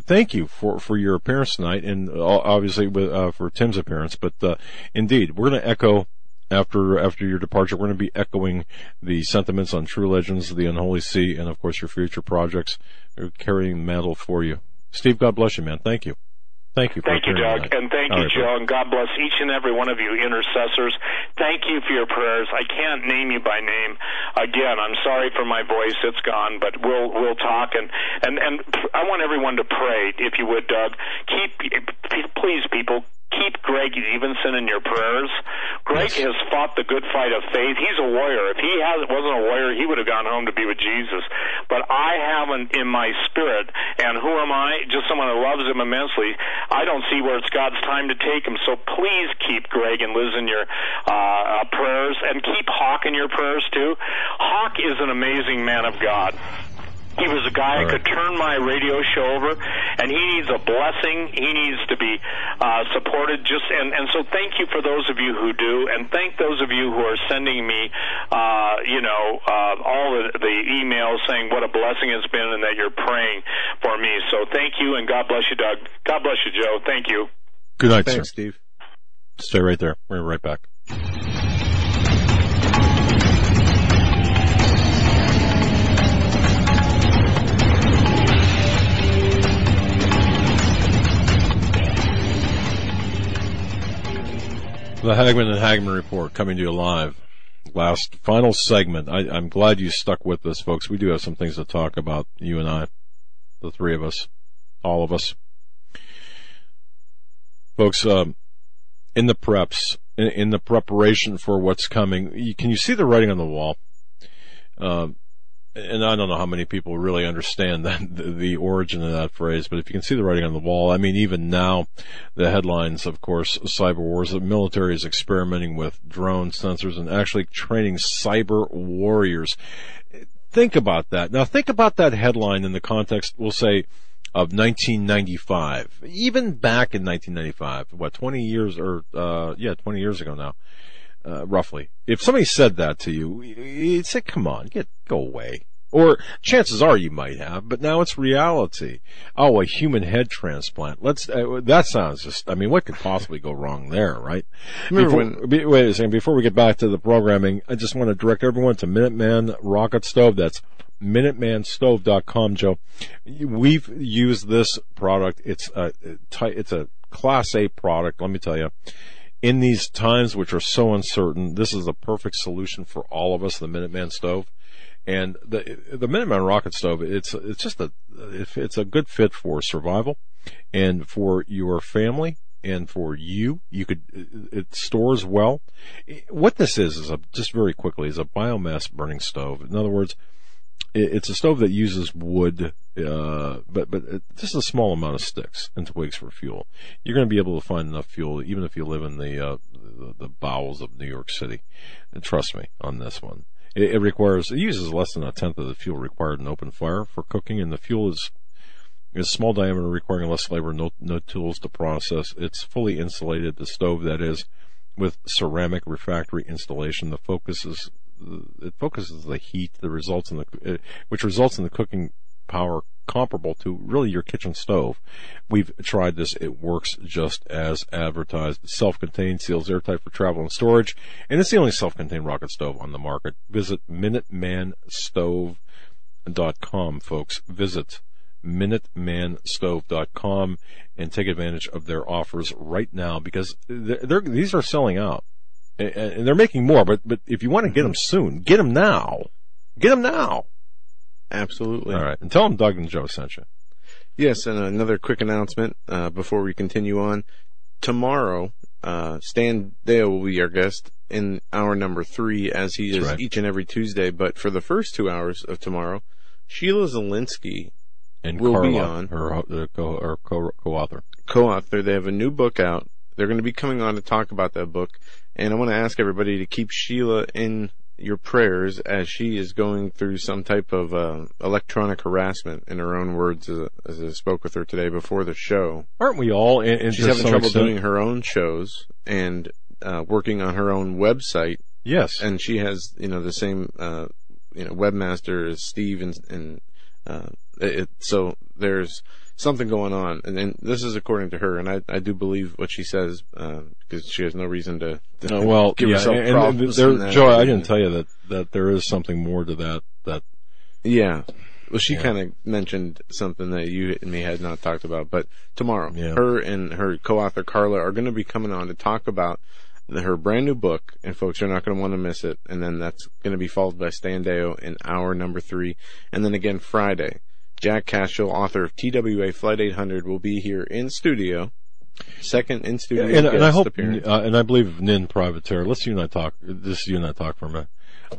Thank you for, for your appearance tonight and uh, obviously with, uh, for Tim's appearance, but, uh, indeed, we're going to echo after after your departure, we're going to be echoing the sentiments on True Legends, the Unholy See, and of course your future projects. We're carrying the mantle for you. Steve, God bless you, man. Thank you. Thank you. For Thank you, Doug, tonight. and thank All you, right, Joe, and God bless each and every one of you intercessors. Thank you for your prayers. I can't name you by name. Again, I'm sorry for my voice; it's gone, but we'll we'll talk and and and I want everyone to pray, if you would, Doug. Keep, please, people. Keep Greg Evensen in your prayers. Greg has fought the good fight of faith. He's a warrior. If he has, wasn't a warrior, he would have gone home to be with Jesus. But I haven't in my spirit, and who am I? Just someone who loves him immensely. I don't see where it's God's time to take him. So please keep Greg and Liz in your uh, uh, prayers, and keep Hawk in your prayers too. Hawk is an amazing man of God. He was a guy I could turn my radio show over, and he needs a blessing. He needs to be uh, supported. Just and and so thank you for those of you who do, and thank those of you who are sending me, uh, you know, uh, all the, the emails saying what a blessing it's been and that you're praying for me. So thank you, and God bless you, Doug. God bless you, Joe. Thank you. Good night, Thanks, sir. Steve. Stay right there. We're right back. The Hagman and Hagman Report coming to you live. Last final segment. I, I'm glad you stuck with us, folks. We do have some things to talk about, you and I, the three of us, all of us. Folks, um, in the preps, in, in the preparation for what's coming, you, can you see the writing on the wall? Um, and I don't know how many people really understand that the, the origin of that phrase, but if you can see the writing on the wall, I mean, even now, the headlines, of course, cyber wars. The military is experimenting with drone sensors and actually training cyber warriors. Think about that. Now, think about that headline in the context, we'll say, of 1995. Even back in 1995, what, 20 years or, uh, yeah, 20 years ago now uh, roughly. If somebody said that to you, you'd say, come on, get, go away. Or chances are you might have, but now it's reality. Oh, a human head transplant. Let's, uh, that sounds just, I mean, what could possibly go wrong there, right? Remember Before- be- wait a second, before we get back to the programming, I just want to direct everyone to Minuteman Rocket Stove. That's MinutemanStove.com, Joe. We've used this product. It's a, it's a class A product, let me tell you in these times which are so uncertain, this is the perfect solution for all of us, the Minuteman stove. And the the Minuteman rocket stove, it's it's just a it's a good fit for survival and for your family and for you. You could it stores well. What this is is a just very quickly is a biomass burning stove. In other words, it's a stove that uses wood, uh, but but just a small amount of sticks and twigs for fuel. You're going to be able to find enough fuel, even if you live in the uh, the, the bowels of New York City. And trust me on this one. It, it requires it uses less than a tenth of the fuel required in open fire for cooking, and the fuel is is small diameter, requiring less labor, no no tools to process. It's fully insulated. The stove that is with ceramic refractory installation. The focus is it focuses the heat that results in the uh, which results in the cooking power comparable to really your kitchen stove. We've tried this; it works just as advertised. Self-contained, seals airtight for travel and storage, and it's the only self-contained rocket stove on the market. Visit MinutemanStove.com, folks. Visit minutemanstove.com and take advantage of their offers right now because they're, they're, these are selling out and, and they're making more. But but if you want to get them soon, get them now. Get them now. Absolutely. All right, and tell them Doug and Joe sent you. Yes, and another quick announcement uh, before we continue on. Tomorrow, uh, Stan Deyo will be our guest in hour number three, as he is right. each and every Tuesday. But for the first two hours of tomorrow, Sheila Zilinsky And will Carla, be on. her uh, co or co co-author. co-author. They have a new book out. They're going to be coming on to talk about that book, and I want to ask everybody to keep Sheila in your prayers as she is going through some type of uh, electronic harassment, in her own words, as, as I spoke with her today before the show. Aren't we all? And, and She's having trouble extent- doing her own shows and uh, working on her own website. Yes, and she has you know the same uh, you know webmaster as Steve and, and uh, it, so there's something going on, and, and this is according to her, and I, I do believe what she says uh, because she has no reason to, to Uh, well, give yeah, herself and- and there. Joe, I didn't tell you that that there is something more to that. That Yeah. Well, she Yeah. kind of mentioned something that you and me had not talked about, but tomorrow, Yeah. her and her co-author Carla are going to be coming on to talk about the, her brand new book, and folks are not going to want to miss it. And then that's going to be followed by Stan Deyo in hour number three, and then again Friday, Jack Cashill, author of TWA Flight 800, will be here in studio. Second in studio and, and I hope, uh, and I believe Nin Privateer. Let's you and I talk. Just you and I talk for a minute.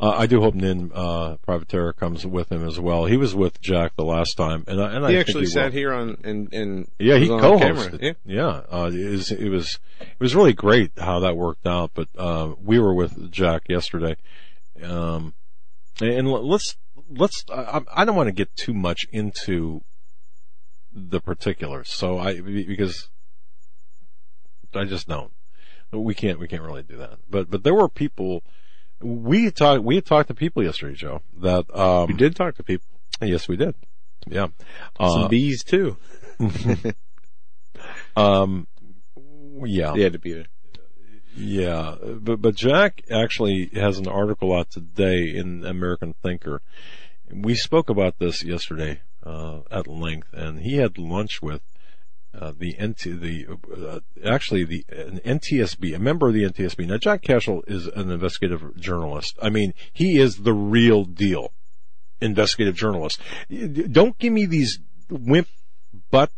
Uh, I do hope Nin uh, Privateer comes with him as well. He was with Jack the last time, and I, and I he think actually he sat will. here on and and Yeah, he co-hosted. Yeah. Yeah, uh, it was it was it was really great how that worked out. But uh, we were with Jack yesterday, um, and let's let's. I, I don't want to get too much into the particulars, so I because I just don't. We can't we can't really do that. But but there were people. We talked we had talked to people yesterday, Joe. That um, We did talk to people. Yes, we did. Yeah, Some Uh, bees too. um, yeah, They had to be there. yeah, but but Jack actually has an article out today in American Thinker. We spoke about this yesterday uh, at length, and he had lunch with uh, the NT the uh, actually the NTSB, a member of the NTSB. Now, Jack Cashill is an investigative journalist. I mean, he is the real deal investigative journalist. Don't give me these wimp butt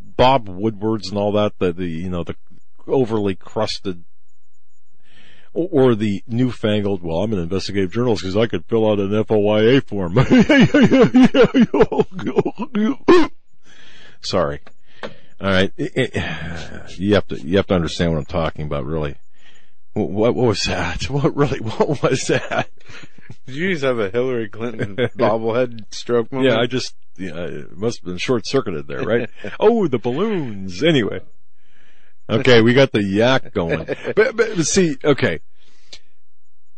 Bob Woodwards and all that, the, the you know, the overly crusted or, the newfangled, well, I'm an investigative journalist because I could fill out an FOIA form. Sorry. All right. You have to, you have to understand what I'm talking about, really. What, what was that? What really, what was that? Did you just have a Hillary Clinton bobblehead stroke moment? Yeah, I just, yeah, it must have been short circuited there, right? oh, the balloons. Anyway. Okay, we got the yak going. But, but, see, okay.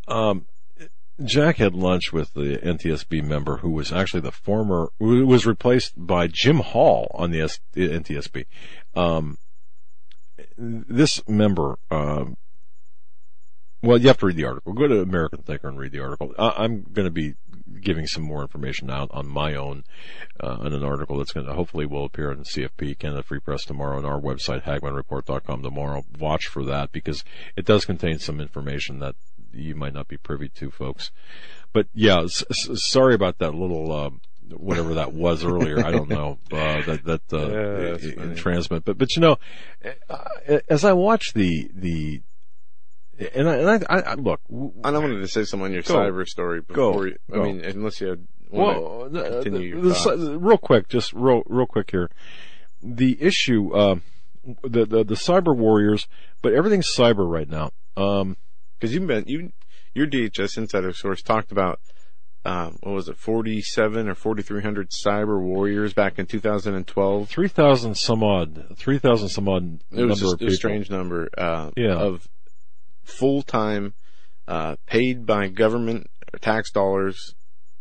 Um, Jack had lunch with the NTSB member who was actually the former, who was replaced by Jim Hall on the S, NTSB. Um, this member, um, well, you have to read the article. Go to American Thinker and read the article. I, I'm going to be giving some more information out on my own uh, in an article that's going to hopefully will appear in CFP Canada Free Press tomorrow on our website hagmanreport.com tomorrow. Watch for that because it does contain some information that you might not be privy to, folks. But yeah, s- s- sorry about that little. Uh, Whatever that was earlier, I don't know uh, that that uh, Yeah, that's i- i- transmit. But but you know, uh, as I watch the the and I, and I, I, I look. I wanted to say something on your Go. cyber story Go. you, I Go. mean, unless you had Well, want the- to the- continue the- real quick, just real real quick here. The issue, uh, the, the the cyber warriors, but everything's cyber right now. Um, Because you've been, you, your DHS insider source talked about, um, what was it, 47 or 4,300 cyber warriors back in 2012. three thousand some odd, three thousand some odd It was just a people. strange number, uh, Yeah. of full-time, uh, paid by government tax dollars,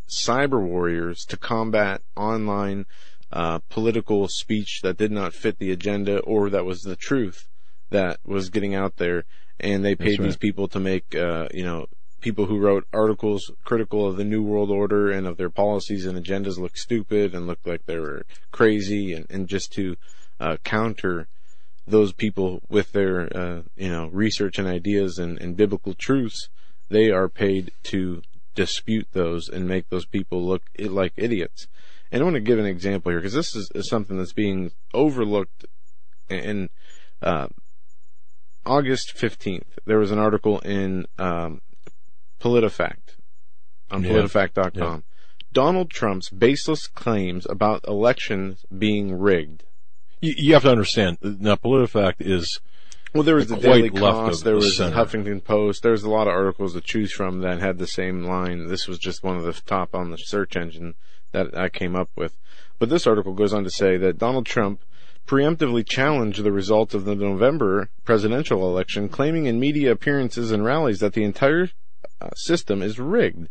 cyber warriors to combat online, uh, political speech that did not fit the agenda or that was the truth that was getting out there. And they paid right. these people to make, uh, you know, people who wrote articles critical of the New World Order and of their policies and agendas look stupid and look like they were crazy, and, and just to uh, counter those people with their uh, you know research and ideas and, and biblical truths, they are paid to dispute those and make those people look like idiots. And I want to give an example here because this is, is, something that's being overlooked. In uh, August 15th, there was an article in um, PolitiFact on yeah. PolitiFact.com. Yeah. Donald Trump's baseless claims about elections being rigged. You, you have to understand now. PolitiFact is well, there was the Daily Kos, there was the Huffington Post. There was a lot of articles to choose from that had the same line. This was just one of the top on the search engine that I came up with. But this article goes on to say that Donald Trump preemptively challenged the result of the November presidential election, claiming in media appearances and rallies that the entire uh, system is rigged.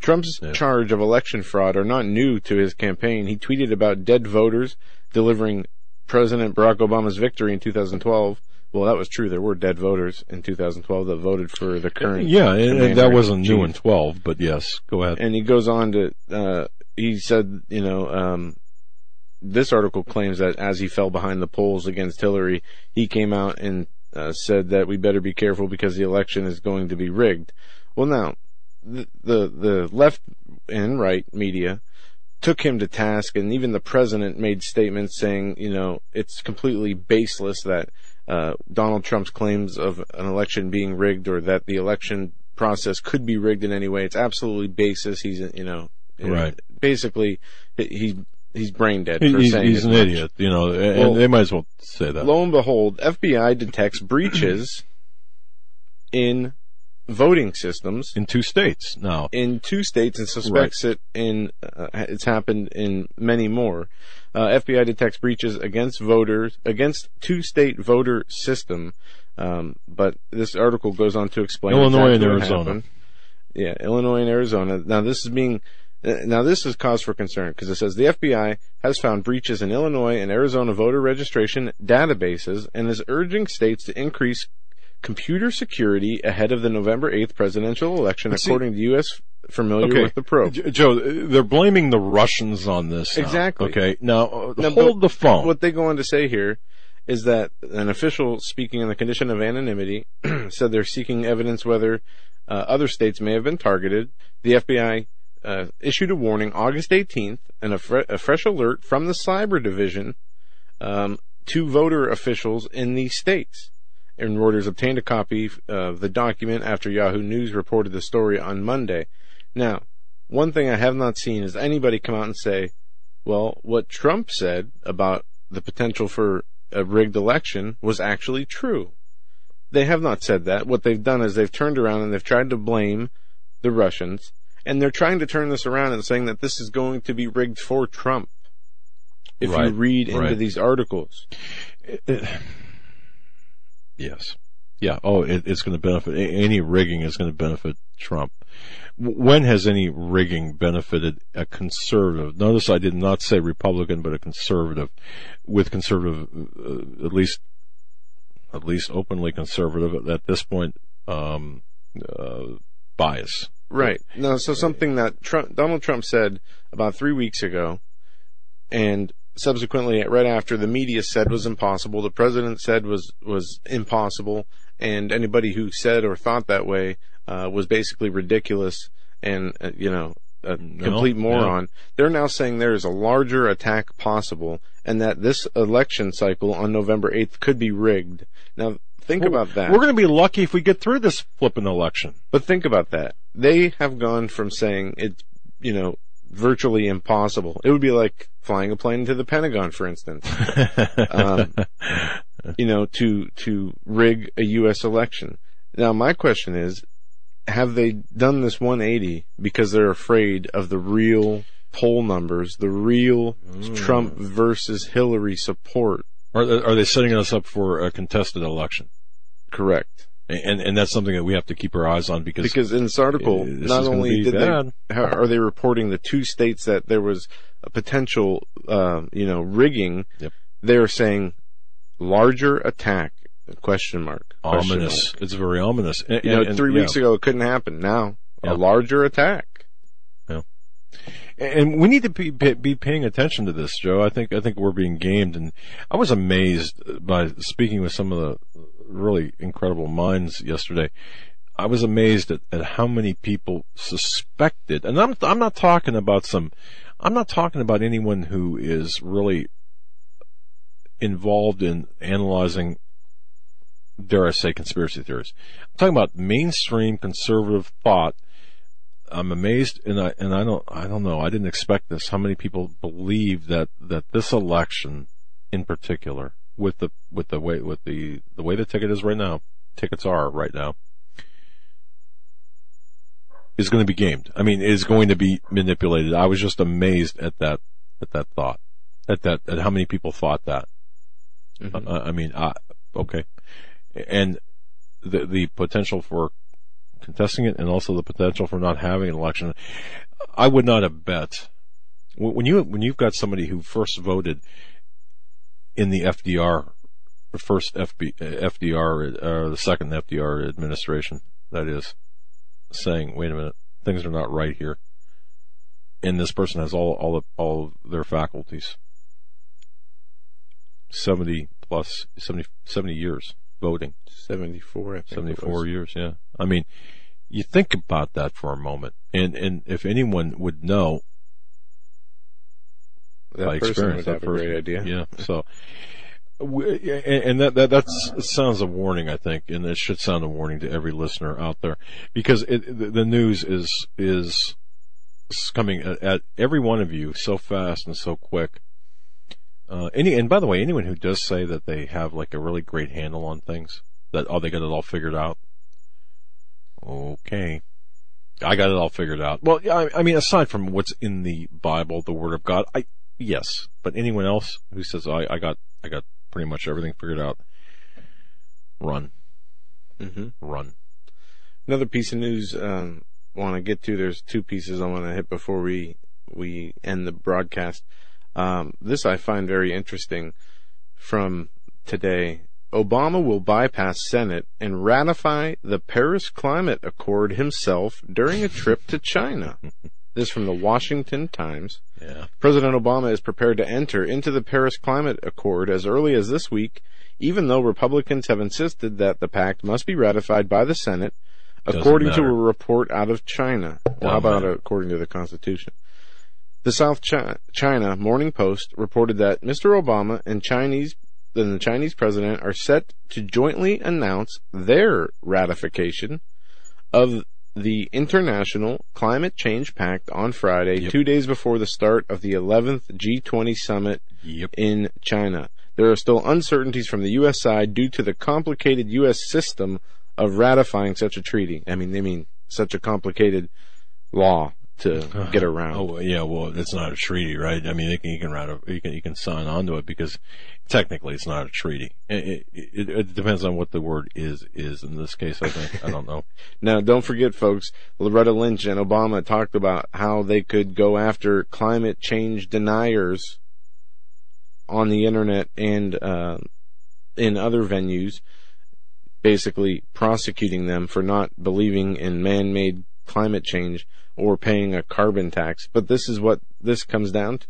Trump's yeah. charge of election fraud are not new to his campaign. He tweeted about dead voters delivering President Barack Obama's victory in 2012 well, that was true. There were dead voters in 2012 that voted for the current. Yeah, and that wasn't new in 12, but yes, go ahead. And he goes on to, uh, he said, you know, um, this article claims that as he fell behind the polls against Hillary, he came out and uh, said that we better be careful because the election is going to be rigged. Well, now, the, the, the left and right media took him to task, and even the president made statements saying, you know, it's completely baseless that uh, Donald Trump's claims of an election being rigged or that the election process could be rigged in any way. It's absolutely baseless. He's, you know, right. Basically, he's he's brain dead. he's, he's an much. idiot, you know, and well, they might as well say that. Lo and behold, FBI detects breaches in voting systems in two states now. In two states, and suspects right. it in uh, it's happened in many more. Uh, FBI detects breaches against voters, against two-state voter system. Um, but this article goes on to explain Illinois exactly and Arizona. Yeah, Illinois and Arizona. Now this is being, uh, now this is cause for concern because it says the FBI has found breaches in Illinois and Arizona voter registration databases and is urging states to increase computer security ahead of the November 8th presidential election, according to U.S familiar okay. with the probe. Joe, they're blaming the Russians on this. Now. Exactly. Okay. Now, uh, now hold the phone. What they go on to say here is that an official speaking on the condition of anonymity said they're seeking evidence whether uh, other states may have been targeted. The FBI uh, issued a warning August 18th and a, fre- a, fresh alert from the cyber division um, to voter officials in these states. And Reuters obtained a copy of the document after Yahoo News reported the story on Monday. Now, one thing I have not seen is anybody come out and say, well, what Trump said about the potential for a rigged election was actually true. They have not said that. What they've done is they've turned around and they've tried to blame the Russians, and they're trying to turn this around and saying that this is going to be rigged for Trump. If right, you read into right. these articles. Uh, uh, yes. Yeah. Oh, it, it's going to benefit. Any rigging is going to benefit Trump when has any rigging benefited a conservative? Notice I did not say Republican, but a conservative, with conservative, uh, at least, at least openly conservative at this point, um, uh, bias. Right. No, so something that Trump, Donald Trump said about three weeks ago, and subsequently, right after the media said was impossible, the president said was was impossible, and anybody who said or thought that way uh, was basically ridiculous and uh, you know a no, complete moron. They're now saying there is a larger attack possible, and that this election cycle on November 8th could be rigged. Now, think well, about that. We're going to be lucky if we get through this flipping election. But think about that. They have gone from saying it's, you know, virtually impossible. It would be like flying a plane into the Pentagon, for instance. um, you know, to to rig a U.S. election. Now, my question is: have they done this 180 because they're afraid of the real poll numbers, the real mm. Trump versus Hillary support? Are, are they setting us up for a contested election? Correct. And and that's something that we have to keep our eyes on because because in this article, this not only did bad. they are they reporting the two states that there was a potential, uh, you know, rigging. Yep. They're saying larger attack question mark question ominous. mark. It's very ominous. And, You know, and- three yeah. weeks ago it couldn't happen. Now Yeah. a larger attack. Yeah. And we need to be be paying attention to this, Joe. I think I think we're being gamed, and I was amazed by speaking with some of the really incredible minds yesterday. I was amazed at, at how many people suspected, and I'm I'm not talking about some, I'm not talking about anyone who is really involved in analyzing, dare I say, conspiracy theories. I'm talking about mainstream conservative thought I'm amazed, and I and I don't I don't know. I didn't expect this. How many people believe that that this election, in particular, with the with the way with the the way the ticket is right now, tickets are right now, is going to be gamed. I mean, is going to be manipulated. I was just amazed at that at that thought, at that at how many people thought that. Mhm. I, I mean, I, okay, and the the potential for contesting it and also the potential for not having an election. I would not have bet when you when you've got somebody who first voted in the FDR the first FB, uh, FDR or the second FDR administration that is saying wait a minute things are not right here. And this person has all all of, all of their faculties. 70 plus 70 70 years voting. 74, I think 74 years, yeah. I mean, you think about that for a moment, and and if anyone would know That by experience, that have a person- great idea. Yeah, so. we- And that, that that's sounds a warning, I think, and it should sound a warning to every listener out there, because it, the, news is is coming at, at every one of you so fast and so quick. Uh, any and by the way, anyone who does say that they have like a really great handle on things, that oh they got it all figured out. Okay, I got it all figured out. Well, yeah, I, I mean, aside from what's in the Bible, the Word of God, I yes, but anyone else who says I, I got I got pretty much everything figured out, run, hmm run. Another piece of news um, want to get to. There's two pieces I want to hit before we we end the broadcast. Um, this I find very interesting from today. Obama will bypass Senate and ratify the Paris Climate Accord himself during a trip to China. this from the Washington Times. Yeah. President Obama is prepared to enter into the Paris Climate Accord as early as this week, even though Republicans have insisted that the pact must be ratified by the Senate, Doesn't according to a report out of China. Well, how about matter. according to the Constitution? The South Chi- China Morning Post reported that Mr. Obama and Chinese and the Chinese president are set to jointly announce their ratification of the International Climate Change Pact on Friday, Yep. two days before the start of the 11th G20 summit Yep. in China. There are still uncertainties from the U.S. side due to the complicated U.S. system of ratifying such a treaty. I mean, they mean such a complicated law to get around. Oh well, yeah, well, it's not a treaty, right? I mean, you can you can write a, you can you can sign onto it because technically it's not a treaty. It, it, it, it depends on what the word is is in this case. I think I don't know. Now, don't forget, folks, Loretta Lynch and Obama talked about how they could go after climate change deniers on the internet and uh, in other venues, basically prosecuting them for not believing in man-made climate change or paying a carbon tax. But this is what this comes down to.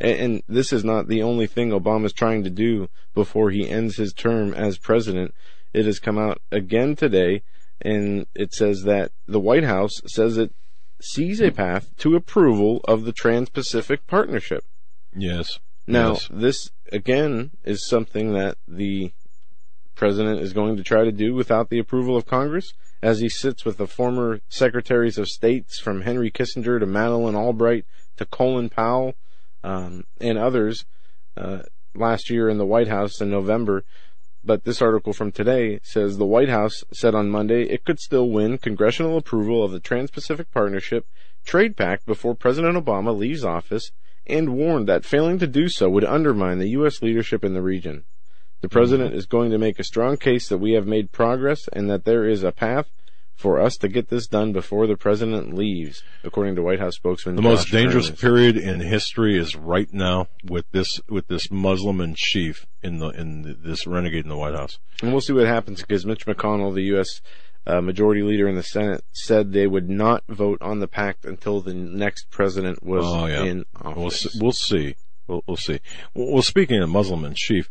And, this is not the only thing Obama's trying to do before he ends his term as president. It has come out again today, and it says that the White House says it sees a path to approval of the Trans-Pacific Partnership. Yes. Now, Yes. this again is something that the president is going to try to do without the approval of Congress, as he sits with the former secretaries of states from Henry Kissinger to Madeleine Albright to Colin Powell um, and others uh, last year in the White House in November. But this article from today says the White House said on Monday it could still win congressional approval of the Trans-Pacific Partnership trade pact before President Obama leaves office and warned that failing to do so would undermine the U.S. leadership in the region. The president is going to make a strong case that we have made progress and that there is a path for us to get this done before the president leaves, according to White House spokesman. The Josh most dangerous Earnest. period in history is right now with this with this Muslim in chief in the in the, this renegade in the White House. And we'll see what happens because Mitch McConnell, the U.S. Uh, majority leader in the Senate, said they would not vote on the pact until the next president was oh yeah, in we'll office. see, we'll see. We'll, we'll see. Well, well, speaking of Muslim in chief,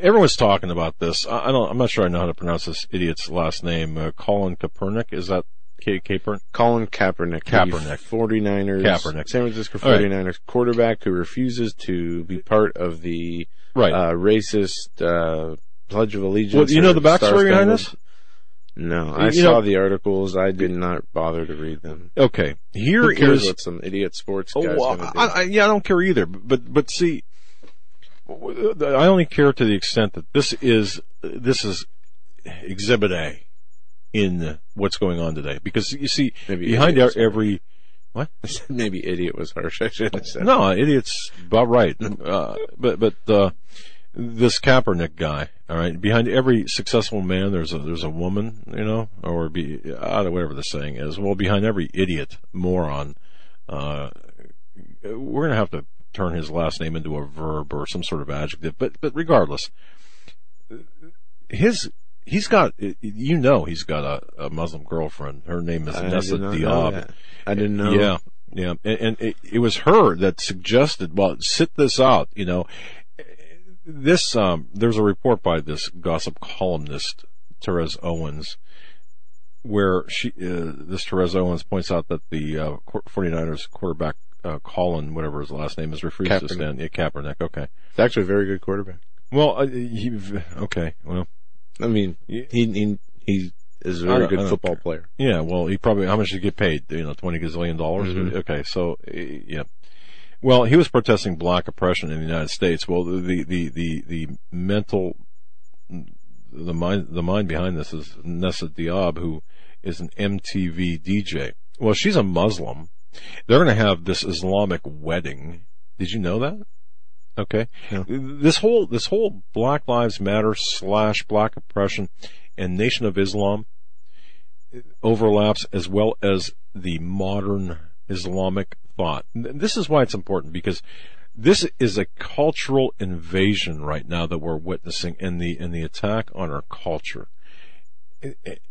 everyone's talking about this. I, I don't. I'm not sure I know how to pronounce this idiot's last name. Uh, Colin Kaepernick. Is that K. Kaepernick? Colin Kaepernick. Kaepernick. The 49ers. Kaepernick. San Francisco All right. 49ers quarterback who refuses to be part of the Right. uh, racist uh, Pledge of Allegiance. Well, you know the backstory behind this? No, I You saw know- the articles. I did not bother to read them. Okay, here Who cares is- what some idiot sports Oh, guy's well, gonna do? I, I, yeah, I don't care either. But but see, I only care to the extent that this is this is Exhibit A in what's going on today. Because you see, Maybe behind e- every what? Maybe idiot was harsh. I should have said. No, idiot's about right. Uh, but but uh, this Kaepernick guy, all right. Behind every successful man, there's a there's a woman, you know, or be whatever the saying is. Well, behind every idiot, moron, uh, we're gonna have to turn his last name into a verb or some sort of adjective. But but regardless, his he's got you know he's got a, a Muslim girlfriend. Her name is I Nessa did not know Diab. I didn't know. Yeah, yeah, and, and it, it was her that suggested. Well, sit this out. You know, this um, there's a report by this gossip columnist Therese Owens where she uh, this Therese Owens points out that the uh, 49ers quarterback uh, Colin, whatever his last name is, to Kaepernick. stand. Yeah, Kaepernick. Okay. It's actually a very good quarterback. Well, uh, he, okay. Well, I mean, he he he is a very good football care. player. Yeah, well, he probably how much did he get paid? You know, twenty gazillion dollars. Mhm. Okay, so uh, yeah. Well, he was protesting black oppression in the United States. Well, the the the the mental the mind the mind behind this is Nessa Diab, who is an MTV DJ. Well, she's a Muslim. They're going to have this Islamic wedding. Did you know that? Okay. This whole this whole Black Lives Matter slash Black oppression and Nation of Islam overlaps as well as the modern Islamic thought. This is why it's important because this is a cultural invasion right now that we're witnessing in the in the attack on our culture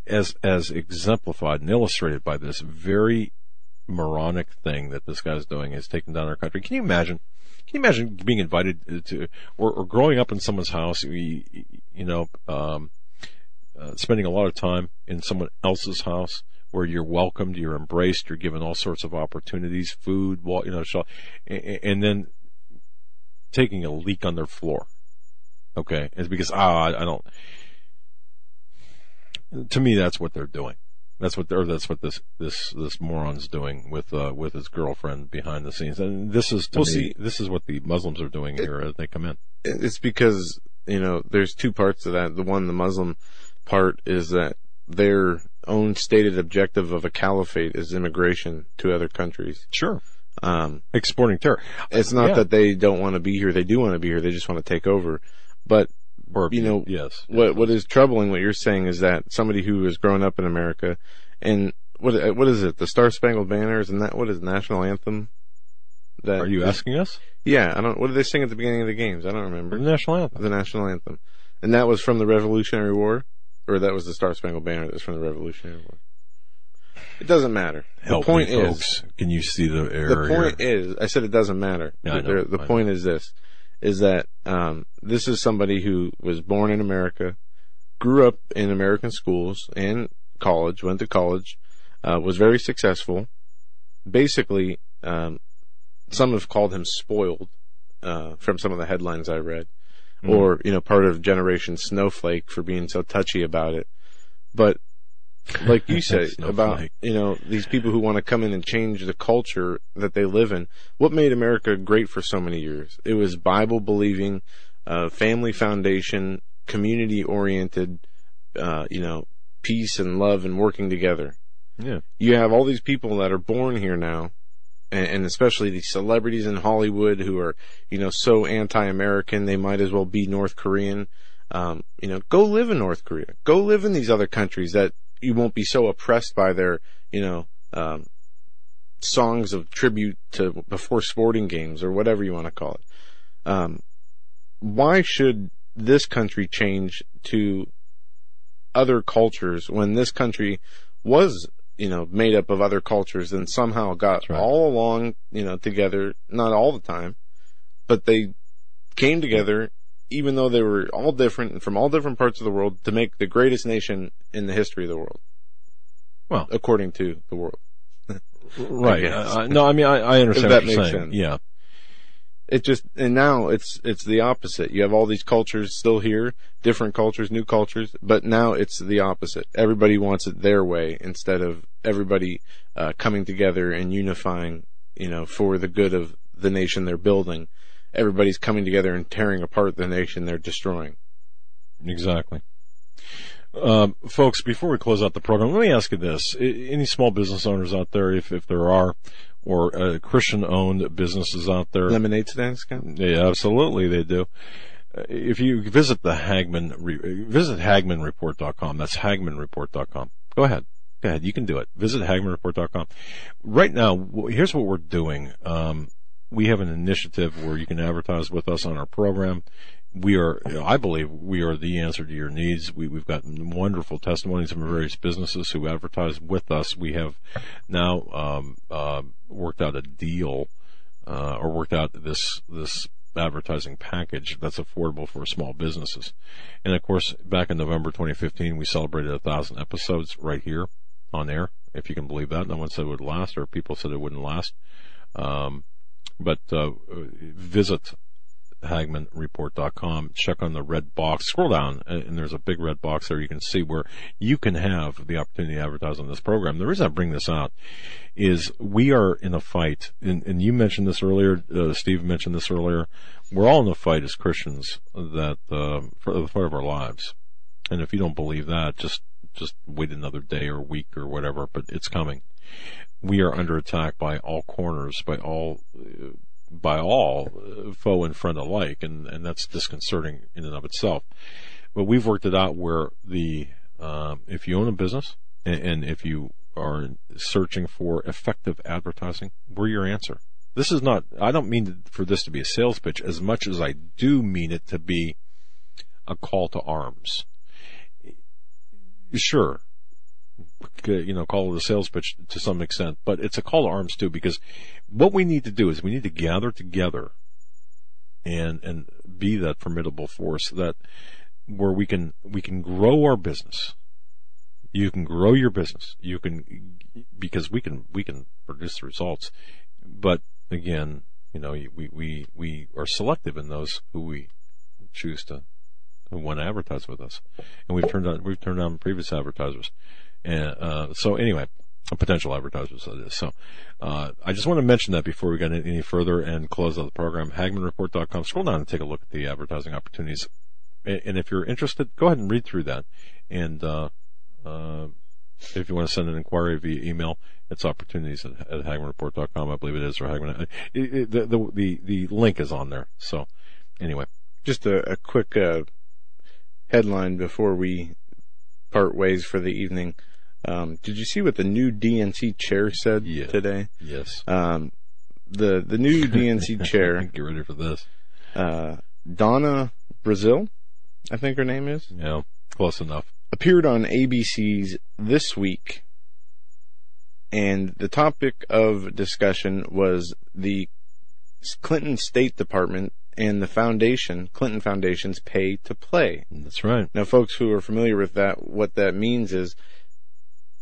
as as exemplified and illustrated by this very moronic thing that this guy's doing is taking down our country. Can you imagine? Can you imagine being invited to or, or growing up in someone's house? You, you know, um, uh, spending a lot of time in someone else's house where you're welcomed, you're embraced, you're given all sorts of opportunities, food, wa- you know, and, and then taking a leak on their floor. Okay, it's because ah, I, I don't. To me, that's what they're doing. That's what they're. That's what this this this moron's doing with uh, with his girlfriend behind the scenes. And this is to Well, me, see- this is what the Muslims are doing here as they come in. It's because you know there's two parts to that. The one, the Muslim part, is that their own stated objective of a caliphate is immigration to other countries. Sure. Um, Exporting terror. It's not Yeah. that they don't want to be here; they do want to be here. They just want to take over. But you know, yes, what what is troubling? What you're saying is that somebody who has grown up in America and what what is it? The Star Spangled Banner is that what is national anthem? That Are you asking us? Yeah, I don't. What did they sing at the beginning of the games? I don't remember. The national anthem. The national anthem, and that was from the Revolutionary War, or that was the Star Spangled Banner that was from the Revolutionary War. It doesn't matter. Help the point me, is, folks. Can you see the error? the point here? is, I said it doesn't matter. Yeah, know, the I know. point is this: is that um, this is somebody who was born in America, grew up in American schools and college, went to college, uh, was very successful. Basically, um, some have called him spoiled uh, from some of the headlines I read, Mhm. or you know, part of Generation Snowflake for being so touchy about it. But like you say about you know these people who want to come in and change the culture that they live in. What made America great for so many years? It was Bible believing, uh, family foundation, community oriented, uh, you know, peace and love and working together. Yeah. You have all these people that are born here now, and, and especially these celebrities in Hollywood who are, you know, so anti-American they might as well be North Korean. Um, you know, go live in North Korea. Go live in these other countries that you won't be so oppressed by their, you know, um, songs of tribute to before sporting games or whatever you want to call it. Um, why should this country change to other cultures when this country was, you know, made up of other cultures and somehow got right. all along, you know, together, not all the time, but they came together even though they were all different and from all different parts of the world to make the greatest nation in the history of the world. Well, according to the world. Right. I. Uh, no, I mean, I, I understand that what you're makes saying. sense. Yeah. It just, and now it's, it's the opposite. You have all these cultures still here, different cultures, new cultures, but now it's the opposite. Everybody wants it their way instead of everybody, uh, coming together and unifying, you know, for the good of the nation they're building. Everybody's coming together and tearing apart the nation they're destroying. Exactly. Um, folks, before we close out the program, let me ask you this. Any small business owners out there, if, if there are, or uh, Christian owned businesses out there? Lemonade stands count? Yeah, absolutely they do. Uh, If you visit the Hagman, re- visit HagmanReport.com. That's HagmanReport.com. Go ahead. Go ahead. You can do it. Visit HagmanReport.com. Right now, here's what we're doing. Um, we have an initiative where you can advertise with us on our program. We are, I believe, we are the answer to your needs. We, we've got wonderful testimonies from various businesses who advertise with us. We have now um, uh, worked out a deal uh, or worked out this this advertising package that's affordable for small businesses. And of course, back in November 2015, we celebrated a thousand episodes right here on air. If you can believe that, no one said it would last, or people said it wouldn't last. Um, but uh, visit HagmanReport.com. Check on the red box. Scroll down, and there's a big red box there. You can see where you can have the opportunity to advertise on this program. The reason I bring this out is we are in a fight, and, and you mentioned this earlier. Uh, Steve mentioned this earlier. We're all in a fight as Christians that uh, for the fight of our lives. And if you don't believe that, just just wait another day or week or whatever. But it's coming. We are under attack by all corners, by all by all uh, foe and friend alike, and and that's disconcerting in and of itself. But we've worked it out where the um, if you own a business and, and if you are searching for effective advertising, we're your answer. This is not. I don't mean for this to be a sales pitch as much as I do mean it to be a call to arms. Sure, you know, call it a sales pitch to some extent, but it's a call to arms too because what we need to do is we need to gather together and and be that formidable force that where we can we can grow our business. You can grow your business. You can because we can we can produce results, but again, you know, we we we are selective in those who we choose to who want to advertise with us, and we've turned on we've turned down previous advertisers, and uh, so anyway, potential advertisers that is. So uh, I just want to mention that before we get any further and close out the program. HagmanReport.com. Scroll down and take a look at the advertising opportunities, and, if you're interested, go ahead and read through that, and uh, uh, if you want to send an inquiry via email, it's opportunities at, at HagmanReport.com. I believe it is, or Hagman. It, it, the, the the the link is on there. So anyway, Just a, a quick uh, headline before we part ways for the evening. Um, did you see what the new DNC chair said today? Yes. Um, the the new DNC chair. Get ready for this. Uh, Donna Brazile, I think her name is. Yeah, close enough. Appeared on ABC's This Week, and the topic of discussion was the Clinton State Department and the foundation, Clinton Foundation's pay to play. That's right. Now, folks who are familiar with that, what that means is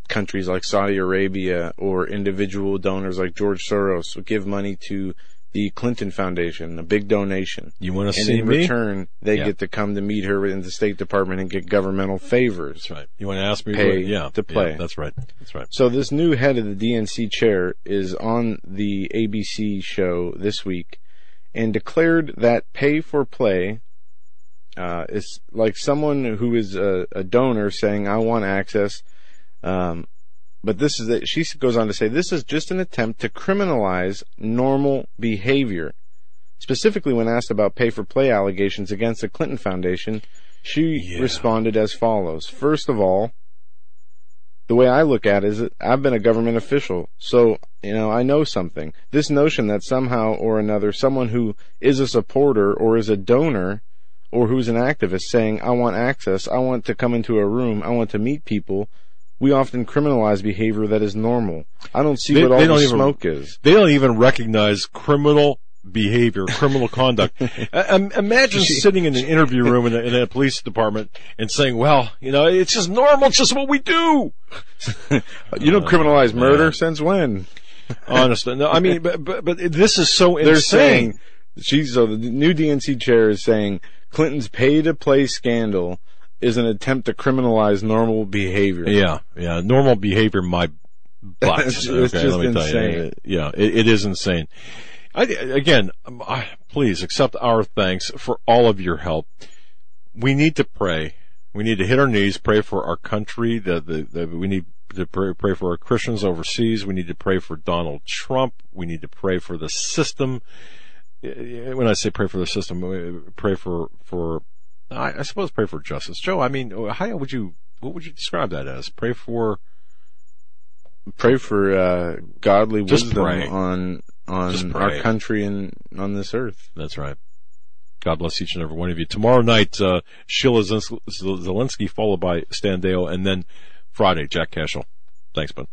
countries like Saudi Arabia or individual donors like George Soros will give money to the Clinton Foundation, a big donation. You want to and see in me? return, they Yeah. get to come to meet her in the State Department and get governmental favors. That's right. You want to ask me? Pay what- yeah, to play. Yeah, that's right. That's right. So this new head of the DNC chair is on the ABC show this week and declared that pay for play uh, is like someone who is a, a donor saying, "I want access." Um, but this is that she goes on to say this is just an attempt to criminalize normal behavior. Specifically, when asked about pay for play allegations against the Clinton Foundation, she responded as follows: First of all, the way I look at it is that I've been a government official, so you know I know something. This notion that somehow or another someone who is a supporter or is a donor or who's an activist saying I want access, I want to come into a room, I want to meet people, we often criminalize behavior that is normal. I don't see They- what all the don't even- smoke is. They don't even recognize criminal behavior, criminal conduct. Uh, um, imagine sitting in an interview room in a, in a police department and saying, "Well, you know, it's just normal, it's just what we do." You don't criminalize murder since when? Honestly, no. I mean, but but, but this is so They're insane. saying she's so the new DNC chair is saying Clinton's pay to play scandal is an attempt to criminalize normal behavior. Yeah, yeah. Normal behavior, my butt. It's- it's okay, just let me tell insane. you. Yeah, it, it is insane. I, again, um, I, please accept our thanks for all of your help. We need to pray. We need to hit our knees, pray for our country. The, the, the we need to pray, pray for our Christians overseas. We need to pray for Donald Trump. We need to pray for the system. Uh, When I say pray for the system, uh, pray for for I, I suppose pray for justice. Joe, I mean, how would you what would you describe that as? Pray for Pray for uh, godly Just wisdom pray. on on our country and on this earth. That's right. God bless each and every one of you. Tomorrow night, uh, Sheila Zilinsky followed by Stan Deyo, and then Friday, Jack Cashill. Thanks, bud.